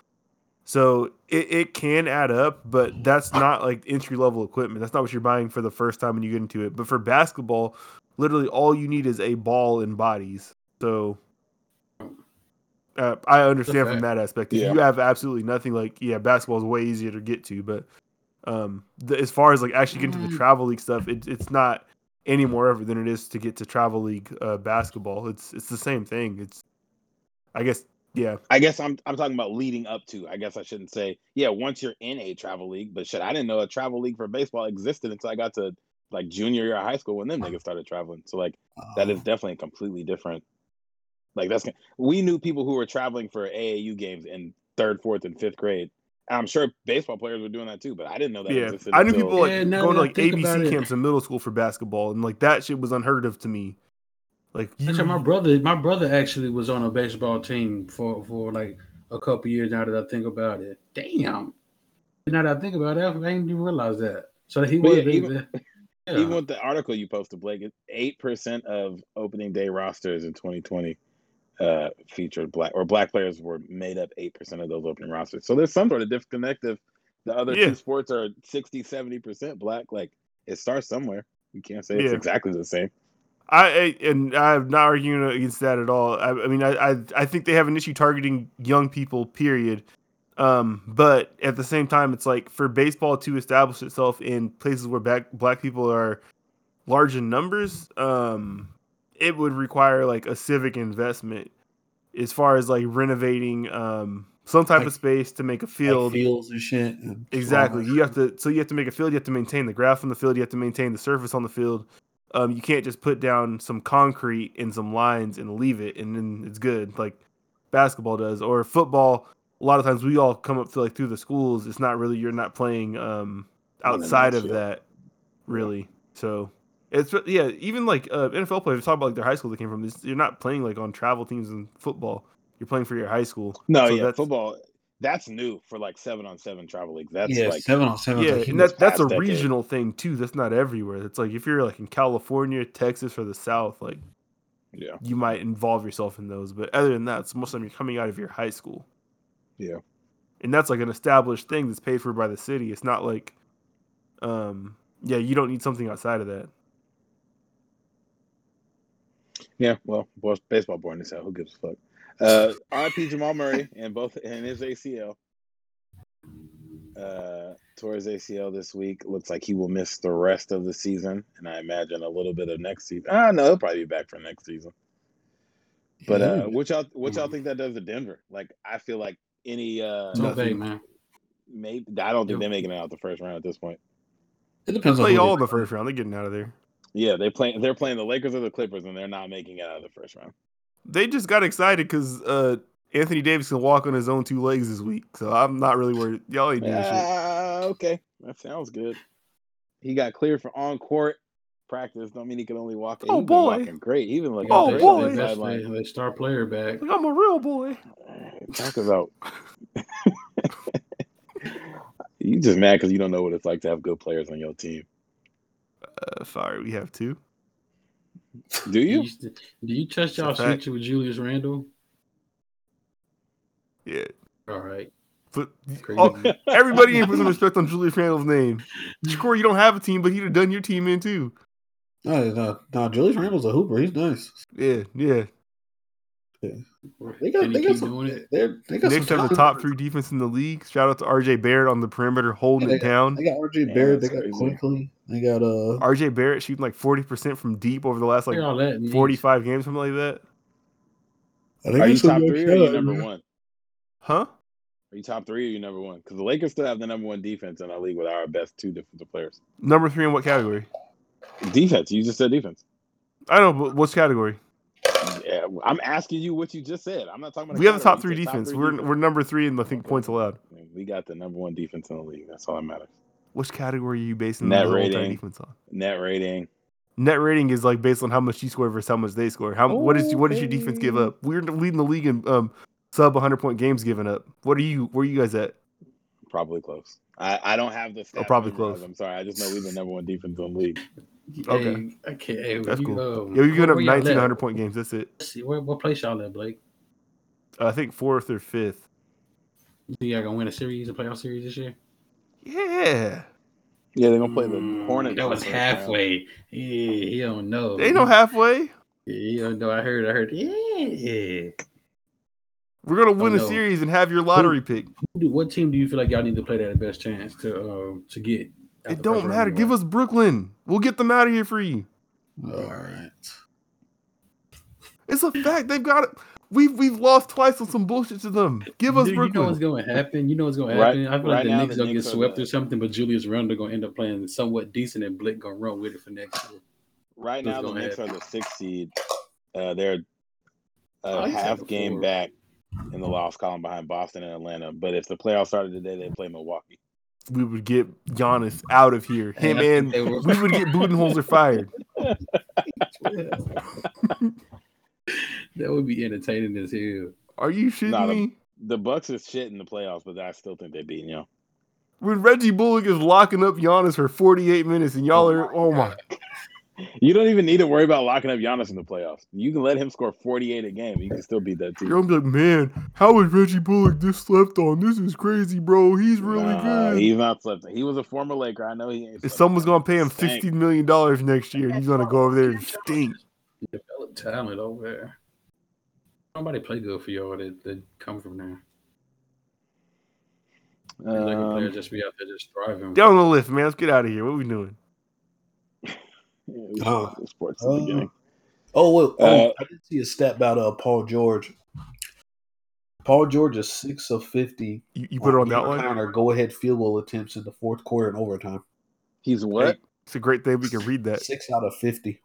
So it, it can add up, but that's not like entry level equipment. That's not what you're buying for the first time when you get into it. But for basketball, literally all you need is a ball and bodies. So uh, I understand from that aspect. Yeah. you have absolutely nothing, like yeah, basketball is way easier to get to. But um, the, as far as like actually getting to the Mm. travel league stuff, it, it's not any more ever than it is to get to travel league uh, basketball. It's it's the same thing. It's I guess yeah. I guess I'm I'm talking about leading up to. I guess I shouldn't say yeah. Once you're in a travel league, but shit, I didn't know a travel league for baseball existed until I got to like junior year of high school when them niggas started traveling. So like that is Um, definitely completely different. Like that's we knew people who were traveling for AAU games in third, fourth, and fifth grade. And I'm sure baseball players were doing that too, but I didn't know that Yeah, existed. I knew until- people like Yeah, going to like ABC camps in middle school for basketball, and like that shit was unheard of to me. Like you, Actually, my brother, my brother actually was on a baseball team for for like a couple years. Now that I think about it, damn. Now that I think about it, I didn't even realize that. So he But was yeah, even- yeah. Even with the article you posted, Blake, eight percent of opening day rosters in 2020 uh, featured black or black players were made up eight percent of those opening rosters. So there's some sort of disconnect if the other Yeah. two sports are 60, 70 percent black. Like it starts somewhere. You can't say it's exactly the same. I, I and I'm not arguing against that at all. I, I mean, I, I I think they have an issue targeting young people. Period. Um, but at the same time, it's like for baseball to establish itself in places where black black people are large in numbers, um, it would require like a civic investment as far as like renovating um some type Like- of space to make a Like field. fields and shit. and Exactly. You have to. So you have to make a field. You have to maintain the grass on the field. You have to maintain the surface on the field. Um, you can't just put down some concrete and some lines and leave it, and then it's good. Like basketball does, or football. A lot of times we all come up to like through the schools. It's not really you're not playing um outside of that, really. So it's yeah. Even like uh, NFL players talk about like their high school they came from. This you're not playing like on travel teams in football. You're playing for your high school. No, So yeah, that's- football. That's new for like seven on seven travel leagues. That's yeah, like seven on seven. Yeah, like, and that, that's a decade. regional thing too. That's not everywhere. It's like if you're like in California, Texas, or the South, like yeah, you might involve yourself in those. But other than that, it's most of the time you're coming out of your high school. Yeah. And that's like an established thing that's paid for by the city. It's not like um yeah, you don't need something outside of that. Yeah. Well, baseball boring as hell. Who gives a fuck? Uh, R.I.P. Jamal Murray and both and his ACL. Uh, tore his ACL this week. Looks like he will miss the rest of the season, and I imagine a little bit of next season. Ah, no, he'll probably be back for next season. But uh, what y'all what y'all think that does to Denver? Like, I feel like any uh, No Nothing. man. maybe I don't think Yep. they're making it out the first round at this point. It depends on Play who all in the first round. They're getting out of there. Yeah, they play. They're playing the Lakers or the Clippers, and they're not making it out of the first round. They just got excited because uh Anthony Davis can walk on his own two legs this week. So I'm not really worried. Y'all ain't doing shit. Ah, okay, that sounds good. He got cleared for on court practice. Don't mean he can only walk. Oh, He's been boy. walking great. He's been looking Oh, great boy. on the Their best sideline. player, star player back. Like, I'm a real boy. Talk about. you just mad because you don't know what it's like to have good players on your team. Uh, sorry, we have two. Do Do you? you, do you trust y'all fact. future with Julius Randle? Yeah. All right. But Crazy. oh, everybody ain't put some respect on Julius Randle's name. Shakur, you don't have a team, but he'd have done your team in too. No, no, no. Julius Randle's a hooper. He's nice. Yeah, yeah, yeah. They got, they got some. doing it? They're, they got Knicks some have the top three defense in the league. Shout out to RJ Barrett on the perimeter holding Yeah, it down. They got RJ Yeah, Barrett. They got crazy. Quickly. They got uh. RJ Barrett shooting like 40% from deep over the last like Look at all that. needs. 45 games, something like that. I think Are you top three or are you number man. one? Huh? Are you top three or you number one? Because the Lakers still have the number one defense in our league with our best two defensive players. Number three in what category? Defense. You just said defense. I don't know, but what's category? Yeah, I'm asking you what you just said. I'm not talking about. We have the top three defense. three We're defense. we're number three in I think points allowed. We got the number one defense in the league. That's all that matters. Which category are you basing Net the rating. defense on? Net rating. Net rating is like based on how much you score versus how much they score. How what is what does your defense give up? We're leading the league in um sub 100 point games given up. What are you? Where are you guys at? Probably close. I, I don't have the stats Oh, probably close. I'm sorry. I just know we're the number one defense in the league. Okay. Hey, I can't. That's you, cool. Um, Yeah, you're giving up where y'all 19 at? 100 point games. That's it. Let's see, where, what place y'all at, Blake? I think fourth or fifth. You think y'all gonna win a series, a playoff series this year? Yeah, Yeah, they're gonna play the Mm, Hornets. That was halfway. Yeah, he don't know. they know halfway. Yeah, he don't know. I heard. I heard. Yeah. We're gonna win a series and have your lottery pick. Who do- What team do you feel like y'all need to play that the best chance to uh, to get? Out It don't matter. Give us Brooklyn. We'll get them out of here for you. All right. It's a fact. They've got it. We've we've lost twice on some bullshit to them. Give us Dude, you know Brooklyn. what's going to happen. You know what's going to Right- happen. I feel right like the now, Knicks the gonna get swept or something, but Julius Randle gonna end up playing somewhat decent, and Blake gonna run with it for next year. Right now, the gonna Knicks are the sixth seed. Uh, they're Oh, a you said half game back in the loss column behind Boston and Atlanta. But if the playoffs started today, they play Milwaukee. We would get Giannis out of here. Him I and we would get Budenholzer fired. that would be entertaining as hell. Are you shitting Nah, the- me? The Bucks is shit in the playoffs, but I still think they beat you. When Reggie Bullock is locking up Giannis for 48 minutes and y'all are oh my oh You don't even need to worry about locking up Giannis in the playoffs. You can let him score 48 a game. You can still beat that team. you're gonna be like, man, how is Reggie Bullock this slept on? This is crazy, bro. He's really Nah, good. He's not slept. He was a former Laker. I know he ain't. if someone's on. gonna pay him Stank. 16 million dollars next year, he's gonna go over there and stink. Develop talent over there. Nobody play good for y'all that, that come from there. These Laker Um, players just be out there just thriving. Down the lift, man. Let's get out of here. What we doing? Yeah, we Oh. should sports at the beginning. Oh, well, oh, Uh, I did see a stat about uh, Paul George. Paul George is six of fifty. You, you put it on that game outline. counter go ahead field goal attempts in the fourth quarter and overtime. He's what It's a great thing we can read that. Six out of fifty.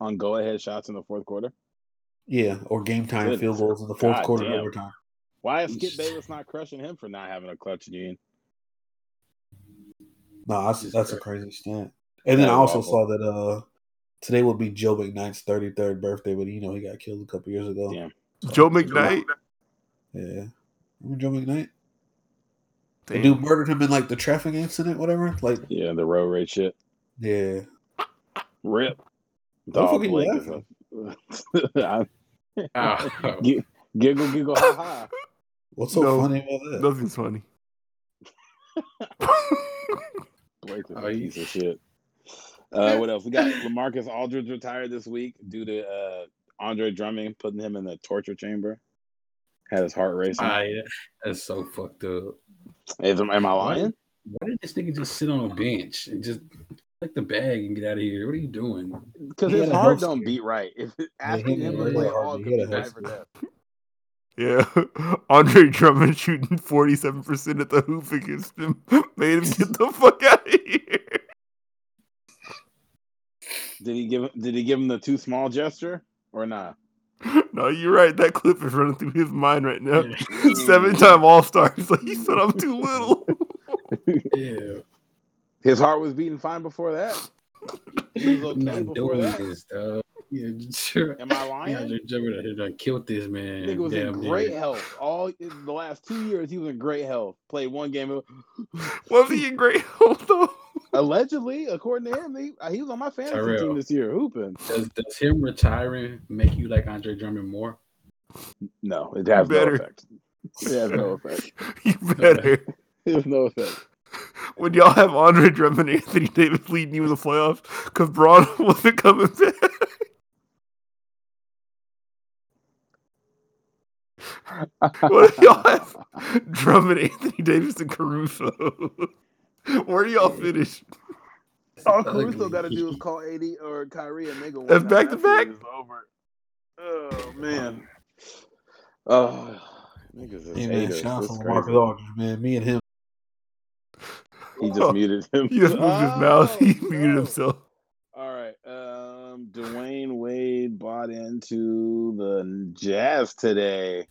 on go ahead shots in the fourth quarter? Yeah, or game time Goodness. field goals in the fourth God quarter and overtime. Why is Skip Bayless not crushing him for not having a clutch gene? No, that's that's a crazy stat. And then I also awful. saw that uh today would be Joe McKnight's thirty third birthday, but you know he got killed a couple years ago. Damn. Joe McKnight. Yeah. Remember Joe McKnight? The Damn. dude murdered him in like the traffic incident, whatever. Like, Yeah, the road rage shit. yeah. Rip. What the Dog fuck are you Blake is a- I- Oh, Gi- giggle, giggle, ha ha. What's so No. funny about that? Nothing's funny. Blake's a Oh, you- piece of shit. Uh, what else? We got LaMarcus Aldridge retired this week due to uh, Andre Drummond putting him in the torture chamber. Had his heart racing. ah, yeah, that's so fucked up. Is, am I lying? Why did this nigga just sit on a bench and just take the bag and get out of here? What are you doing? Because his heart don't scare. beat right. If asking he him to play all he could had be life or death. Yeah, Andre Drummond shooting forty seven percent at the hoop against him made him get the fuck out of here. Did he give did he give him the too small gesture or not? No, you're right. That clip is running through his mind right now. Yeah. Seven time All Star. He's like, he said I'm too little. Yeah, His heart was beating fine before that. He was I'm okay not before doing that. this, uh, dog. Yeah, sure. Am I Yeah, lying? they done- done killed this man. Nigga was in great near. health. All in the last two years, he was in great health. Played one game. Was he in great health though? Allegedly, according to him, he, uh, he was on my fantasy Tyrell. team this year, hooping. Does, does him retiring make you like Andre Drummond more? No, it has Better. no effect. It has no effect. You better. It has no effect. When y'all have Andre Drummond and Anthony Davis leading you in the playoffs because Bron wasn't coming back. What if y'all have Drummond, Anthony Davis, and Caruso? Where do y'all finish? All Caruso got to do is call AD or Kyrie and make a That's back to back? Over. Oh man. Oh, niggas is Hey man, haters. shout out This to Marcus. Aldridge, man. Me and him. He just muted him. He just moved his mouth. He Oh, muted himself. All right. Um, Dwyane Wade bought into the Jazz today,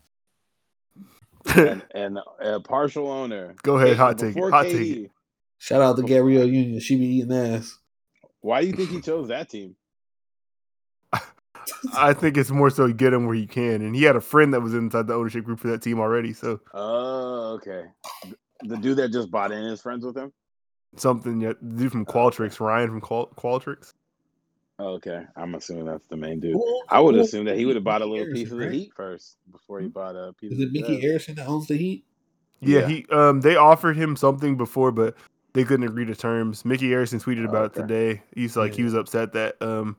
and, and a partial owner. Go ahead, Hey, hot take Hot KD, take it. Shout out to Gabrielle Union. She be eating ass. Why do you think he chose that team? I think it's more so get him where you can. And he had a friend that was inside the ownership group for that team already. So Oh, okay. The dude that just bought in is friends with him. something yet the dude from Qualtrics, Ryan from Qual- Qualtrics. Oh, okay, I'm assuming that's the main dude. Who- I would who- assume that he would have bought a Micky little piece of the right? Heat first before he bought a piece. Is it the Micky Jazz. Arison that owns the Heat? Yeah, Yeah. he um they offered him something before, but they couldn't agree to terms. Micky Arison tweeted about it Okay. today. He's like he was upset that um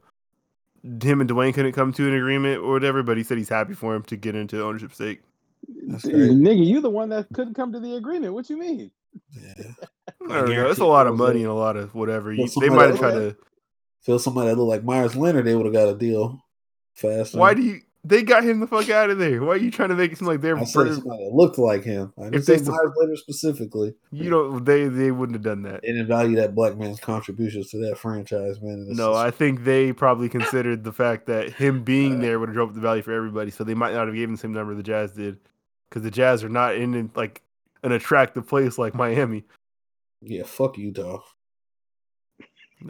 him and Dwyane couldn't come to an agreement or whatever, but he said he's happy for him to get into the ownership stake. That's Dude, great. Nigga, you the one that couldn't come to the agreement. What you mean? Yeah. I don't know. guarantee It's a lot of money a- and a lot of whatever. You, they might have tried to. Feel somebody that looked like Meyers Leonard, they would have got a deal faster. Why do you? They got him the fuck out of there. Why are you trying to make it seem like they're? I said somebody that looked like him? I didn't If they say sup- Meyers Leonard specifically. You don't. They they wouldn't have done that. They didn't value that black man's contributions to that franchise, man. and No, just- I think they probably considered the fact that him being there would have dropped the value for everybody, so they might not have given the same number the Jazz did, because the Jazz are not in, in like an attractive place like Miami. yeah, fuck Utah.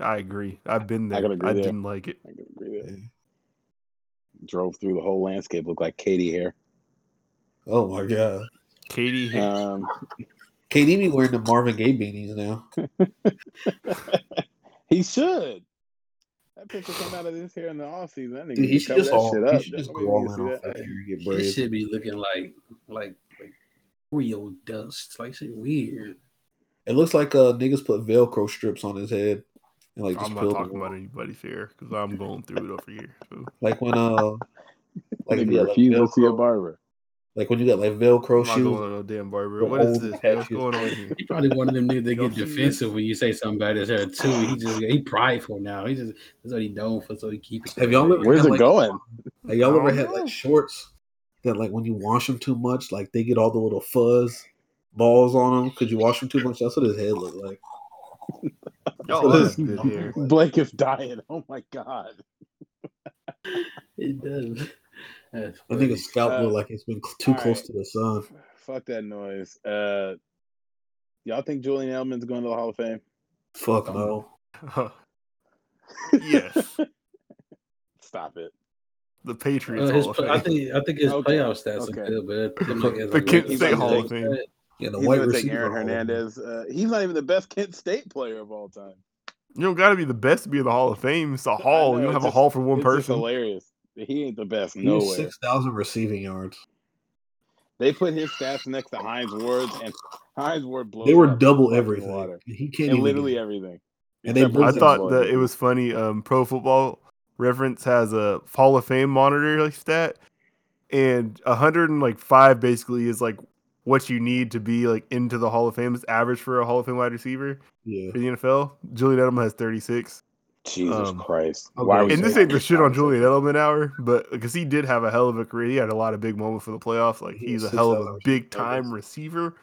I agree. I've been there. I I, agree there. didn't like it. I can agree with that. Yeah. Drove through the whole landscape, looked like Katie here. Oh my god, Katie, Um, KD be wearing the Marvin Gaye beanies now. he should. That picture came out of his hair in the off season. That nigga Dude, he should just that all shit he should just go all needs in to that. fat hair and get It braids. should be looking like like like Oreo dust. Like shit weird. It looks like uh niggas put Velcro strips on his head and like just I'm not talking them about anybody's hair because I'm going through it over here. So like when uh like if Nigga you got, like, refuse to see a Velcro, barber. like when you got like Velcro I'm not shoes. going on no damn barber. What is this? What's going on here? He probably one of them niggas that get defensive when you say something about his hair too. He just he prideful now. He just that's what he known for, so he keep it. Have y'all ever Where's had, it like, going? Have y'all ever don't had know. like shorts that like when you wash them too much, like they get all the little fuzz balls on them because you wash them too much. That's what his head looked like. Y'all What have is- good hair. Blake is dying. Oh my god. It does. I think funny. his scalp Uh, looked like it's been cl- too close right. to the sun. Fuck that noise. Uh, y'all think Julian Edelman's going to the Hall of Fame? Fuck no. yes, Stop it. the Patriots. Uh, his, Hall of play- I think I think his Okay, playoff stats okay. are good, but them, like, as, The like, Kent State Hall of season, Fame. Yeah, the He's white going receiver. Aaron of Fame. Hernandez. Uh, he's not even the best Kent State player of all time. You don't got to be the best to be in the Hall of Fame. It's a hall. know, you don't have just- a hall for one it's just person. hilarious. He ain't the best He was nowhere. six thousand receiving yards. They put his stats next to Hines Ward's, and Hines Ward blows They were double everything. water. He can't and even literally everything. And they Except for both I thought football. that it was funny. Um, Pro Football Reference has a Hall of Fame monitor like stat, and hundred and like five basically is like what you need to be like into the Hall of Fame. Is average for a Hall of Fame wide receiver Yeah. for the NFL. Julian Edelman has thirty six. Jesus Um, Christ. Why are we And this ain't the shit on Julian conversation? Edelman hour, but because he did have a hell of a career, he had a lot of big moments for the playoffs. Like He he's a hell of a big time receiver.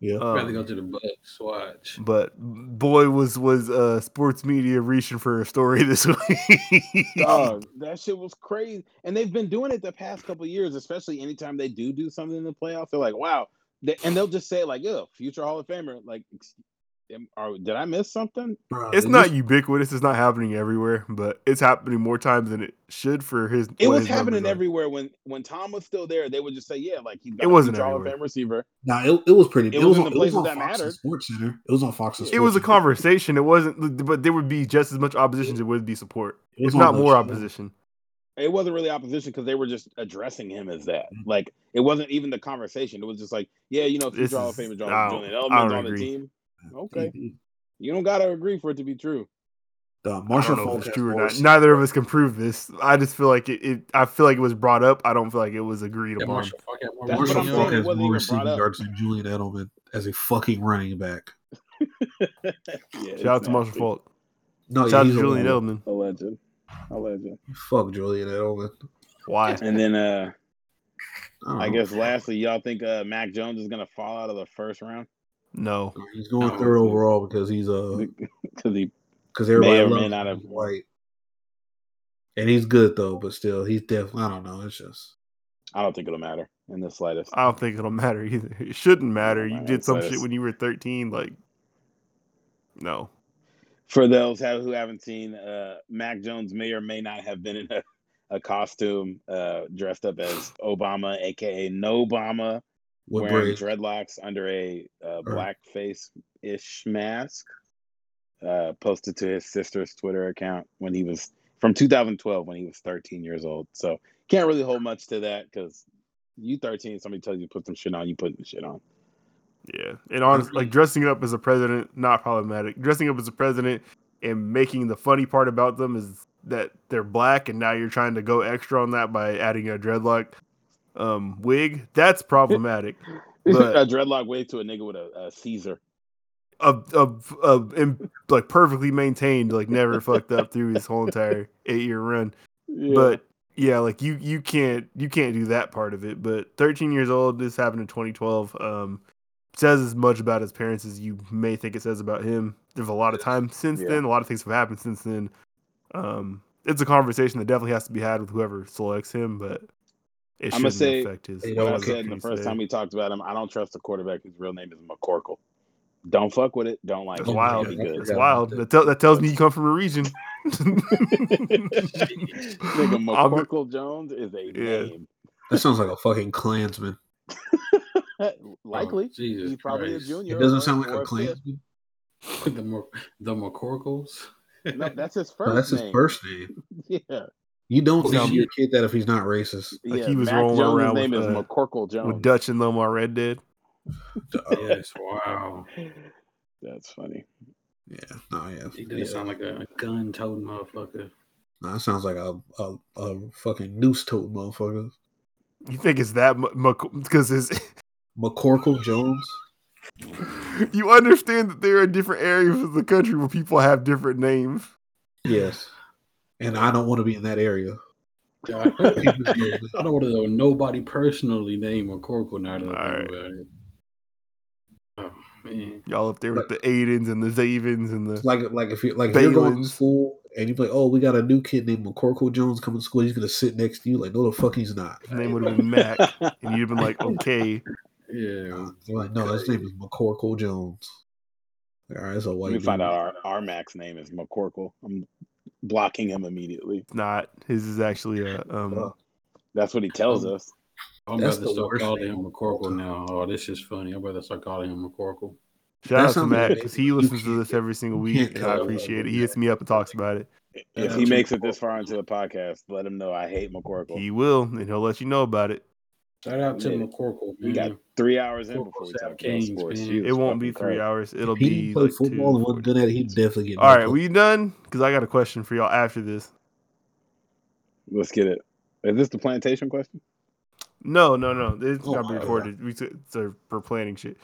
Yeah. I'd rather go Um, to the Bucks. Watch. but boy, was was uh, sports media reaching for a story this week. Dog, that shit was crazy. And they've been doing it the past couple of years, especially anytime they do do something in the playoffs. They're like, wow. They, and they'll just say, like, yeah, future Hall of Famer. Like, ex- are, did I miss something? Bruh, it's not just- ubiquitous. It's not happening everywhere, but it's happening more times than it should for his. It was his happening are. everywhere when when Tom was still there. They would just say, yeah, like he's got It wasn't future Hall of. Fame receiver. Nah, it, it was pretty. It It, was was, in on, the it was places on that Fox mattered. Sports Center. It was on Fox and It was a conversation. It wasn't, but there would be just as much opposition as there would be support. It was If not on more show. opposition. It wasn't really opposition because they were just addressing him as that. Mm-hmm. Like it wasn't even the conversation. It was just like, yeah, you know, This future Hall of is- Famer I John, don't- Julian I Edelman's don't on the team. Okay, He- you don't gotta agree for it to be true. The Marshall don't Faulk true or not. Neither of us can prove this. I just feel like it. it I feel like it was brought up. I don't feel like it was agreed Yeah, upon. Marshall Faulk had more Marshall Faulk has more receiving yards than Julian Edelman as a fucking running back. yeah, Shout out to Marshall Faulk. No, Shout out to he's a Julian. Edelman. A legend. A legend. Fuck Julian Edelman. Why? And then uh don't I know. guess lastly, y'all think uh Mac Jones is gonna fall out of the first round? No. he's going No. third overall because he's uh Because he because everybody or may loves not him have- white. And he's good though, but still, he's definitely. I don't know. It's just I don't think it'll matter in the slightest. I don't think it'll matter either. It shouldn't matter. You matter. did some It's- shit when you were 13. Like, no. For those who haven't seen, uh Mac Jones may or may not have been in a, a costume uh dressed up as Obama, aka No Obama, wearing braids. dreadlocks under a uh, blackface ish mask. Uh, posted to his sister's Twitter account when he was from 2012 when he was 13 years old. So can't really hold much to that because you 13, somebody tells you to put some shit on, you put the shit on. Yeah. And honestly, like dressing up as a president, not problematic. Dressing up as a president and making the funny part about them is that they're black, and now you're trying to go extra on that by adding a dreadlock um, wig. That's problematic. But- a dreadlock wig to a nigga with a, a Caesar. of of of im- like perfectly maintained, like never fucked up through his whole entire eight year run. Yeah. But yeah, like you you can't you can't do that part of it. But 13 years old, this happened in 2012. Um, says as much about his parents as you may think it says about him. There's a lot of time since Yeah. then. A lot of things have happened since then. Um, it's a conversation that definitely has to be had with whoever selects him, but it I'ma shouldn't say- affect his. Hey, what I don't said the first time we talked about him, I don't trust a quarterback whose real name is McCorkle. Don't fuck with it. Don't like That's it. Wild. Can't yeah, good. That's wild. That, tell, that tells me you come from a region. Nigga, I'm- McCorkle Jones is a Yeah. name. That sounds like a fucking Klansman. Likely. Oh, Jesus He's probably Christ. a junior. It doesn't sound like a fifth. Klansman. the more the McCorkles. No, that's his first No, that's his name. first name. Yeah. You don't Well, tell he- your kid that if he's not racist. Like yeah. he was Mac rolling Jones' around name with, is uh, McCorkle Jones. with Dutch and Lomar Red Dead. yes, wow. That's funny. Yeah, no, yeah. He does yeah. sound like a gun toting motherfucker. No, that sounds like a a, a fucking noose tote motherfucker. You think it's that because his McCorkle Jones. you understand that there are different areas of the country where people have different names. Yes, and I don't want to be in that area. I don't want to know nobody personally name McCorkle now. That I think about it. Oh man, Y'all up there with the Aidens and the Zavens and the like like if you like if you're going to school and you're like, oh, we got a new kid named McCorkle Jones coming to school. He's gonna sit next to you. Like, no, the fuck, he's not. his name would have been Mac, and you'd have been like, okay. Yeah. You're like, no, his name is McCorkle Jones. All right, so a white. Let me find out our, our Mac's name is McCorkle. I'm blocking him immediately. It's not. His is actually a um. Fuck. That's what he tells Um, us. I'm about to start calling name him McCorkle now. Oh, this is funny. I'm about to start calling him McCorkle. Shout That out to Matt because he listens to this every single week, and I appreciate it. He hits me up and talks about it. If Yeah, he makes you- it this far into the podcast, let him know I hate McCorkle. He will, and he'll let you know about it. Shout out to Yeah. McCorkle. we got three hours in before we South talk about Kings, sports. man. It won't be three Christ. hours. It'll If he be didn't play like football and two. wasn't good at it, he'd definitely get. All right, we done? Because I got a question for y'all after this. Let's get it. Is this the plantation question? No, no, no. It's Oh, got to be okay. recorded. We t- it's a, for planning shit.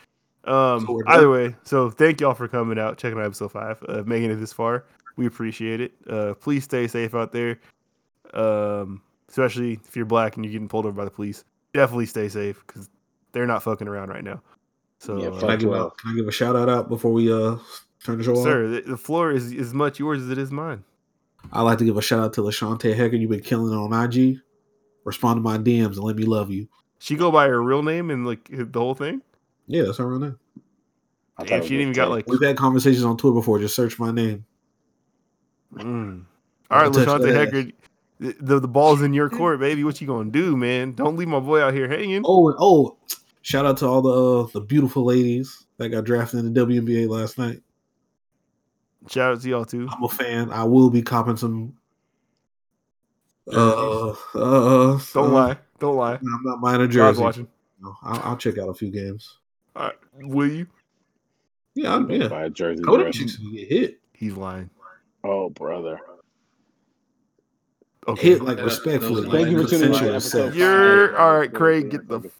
Um, So either way, so thank y'all for coming out, checking out episode five, uh, making it this far. We appreciate it. Uh, please stay safe out there. Um, especially if you're black and you're getting pulled over by the police. Definitely stay safe because they're not fucking around right now. So, Yeah, uh, Can I, give a, can I give a shout out out before we uh turn the show off? sir, the, the floor is as much yours as it is mine. I'd like to give a shout out to Lashante Hecker. You've been killing it on IG. Respond to my DMs and let me love you. She go by her real name and like the whole thing. Yeah, that's her real name. I Damn, she didn't even got like. We've had conversations on Twitter before. Just search my name. Mm. All right, I'll touch Lashante that Hecker, the, the the ball's in your court, baby. What you gonna do, man? Don't leave my boy out here hanging. Oh, and oh, shout out to all the uh, the beautiful ladies that got drafted in the WNBA last night. Shout out to y'all too. I'm a fan. I will be copping some. Uh, uh, Don't uh, lie. Don't lie. I'm not buying a I was jersey. watching. No, I'll, I'll check out a few games. All right, will you? Yeah, I'm, yeah. Buy a jersey. Go to dress. get hit. He's lying. Oh, brother. Okay. Hit like respectfully. Thank you for tuning in to consensual episode sex. You're all right, Craig. Get the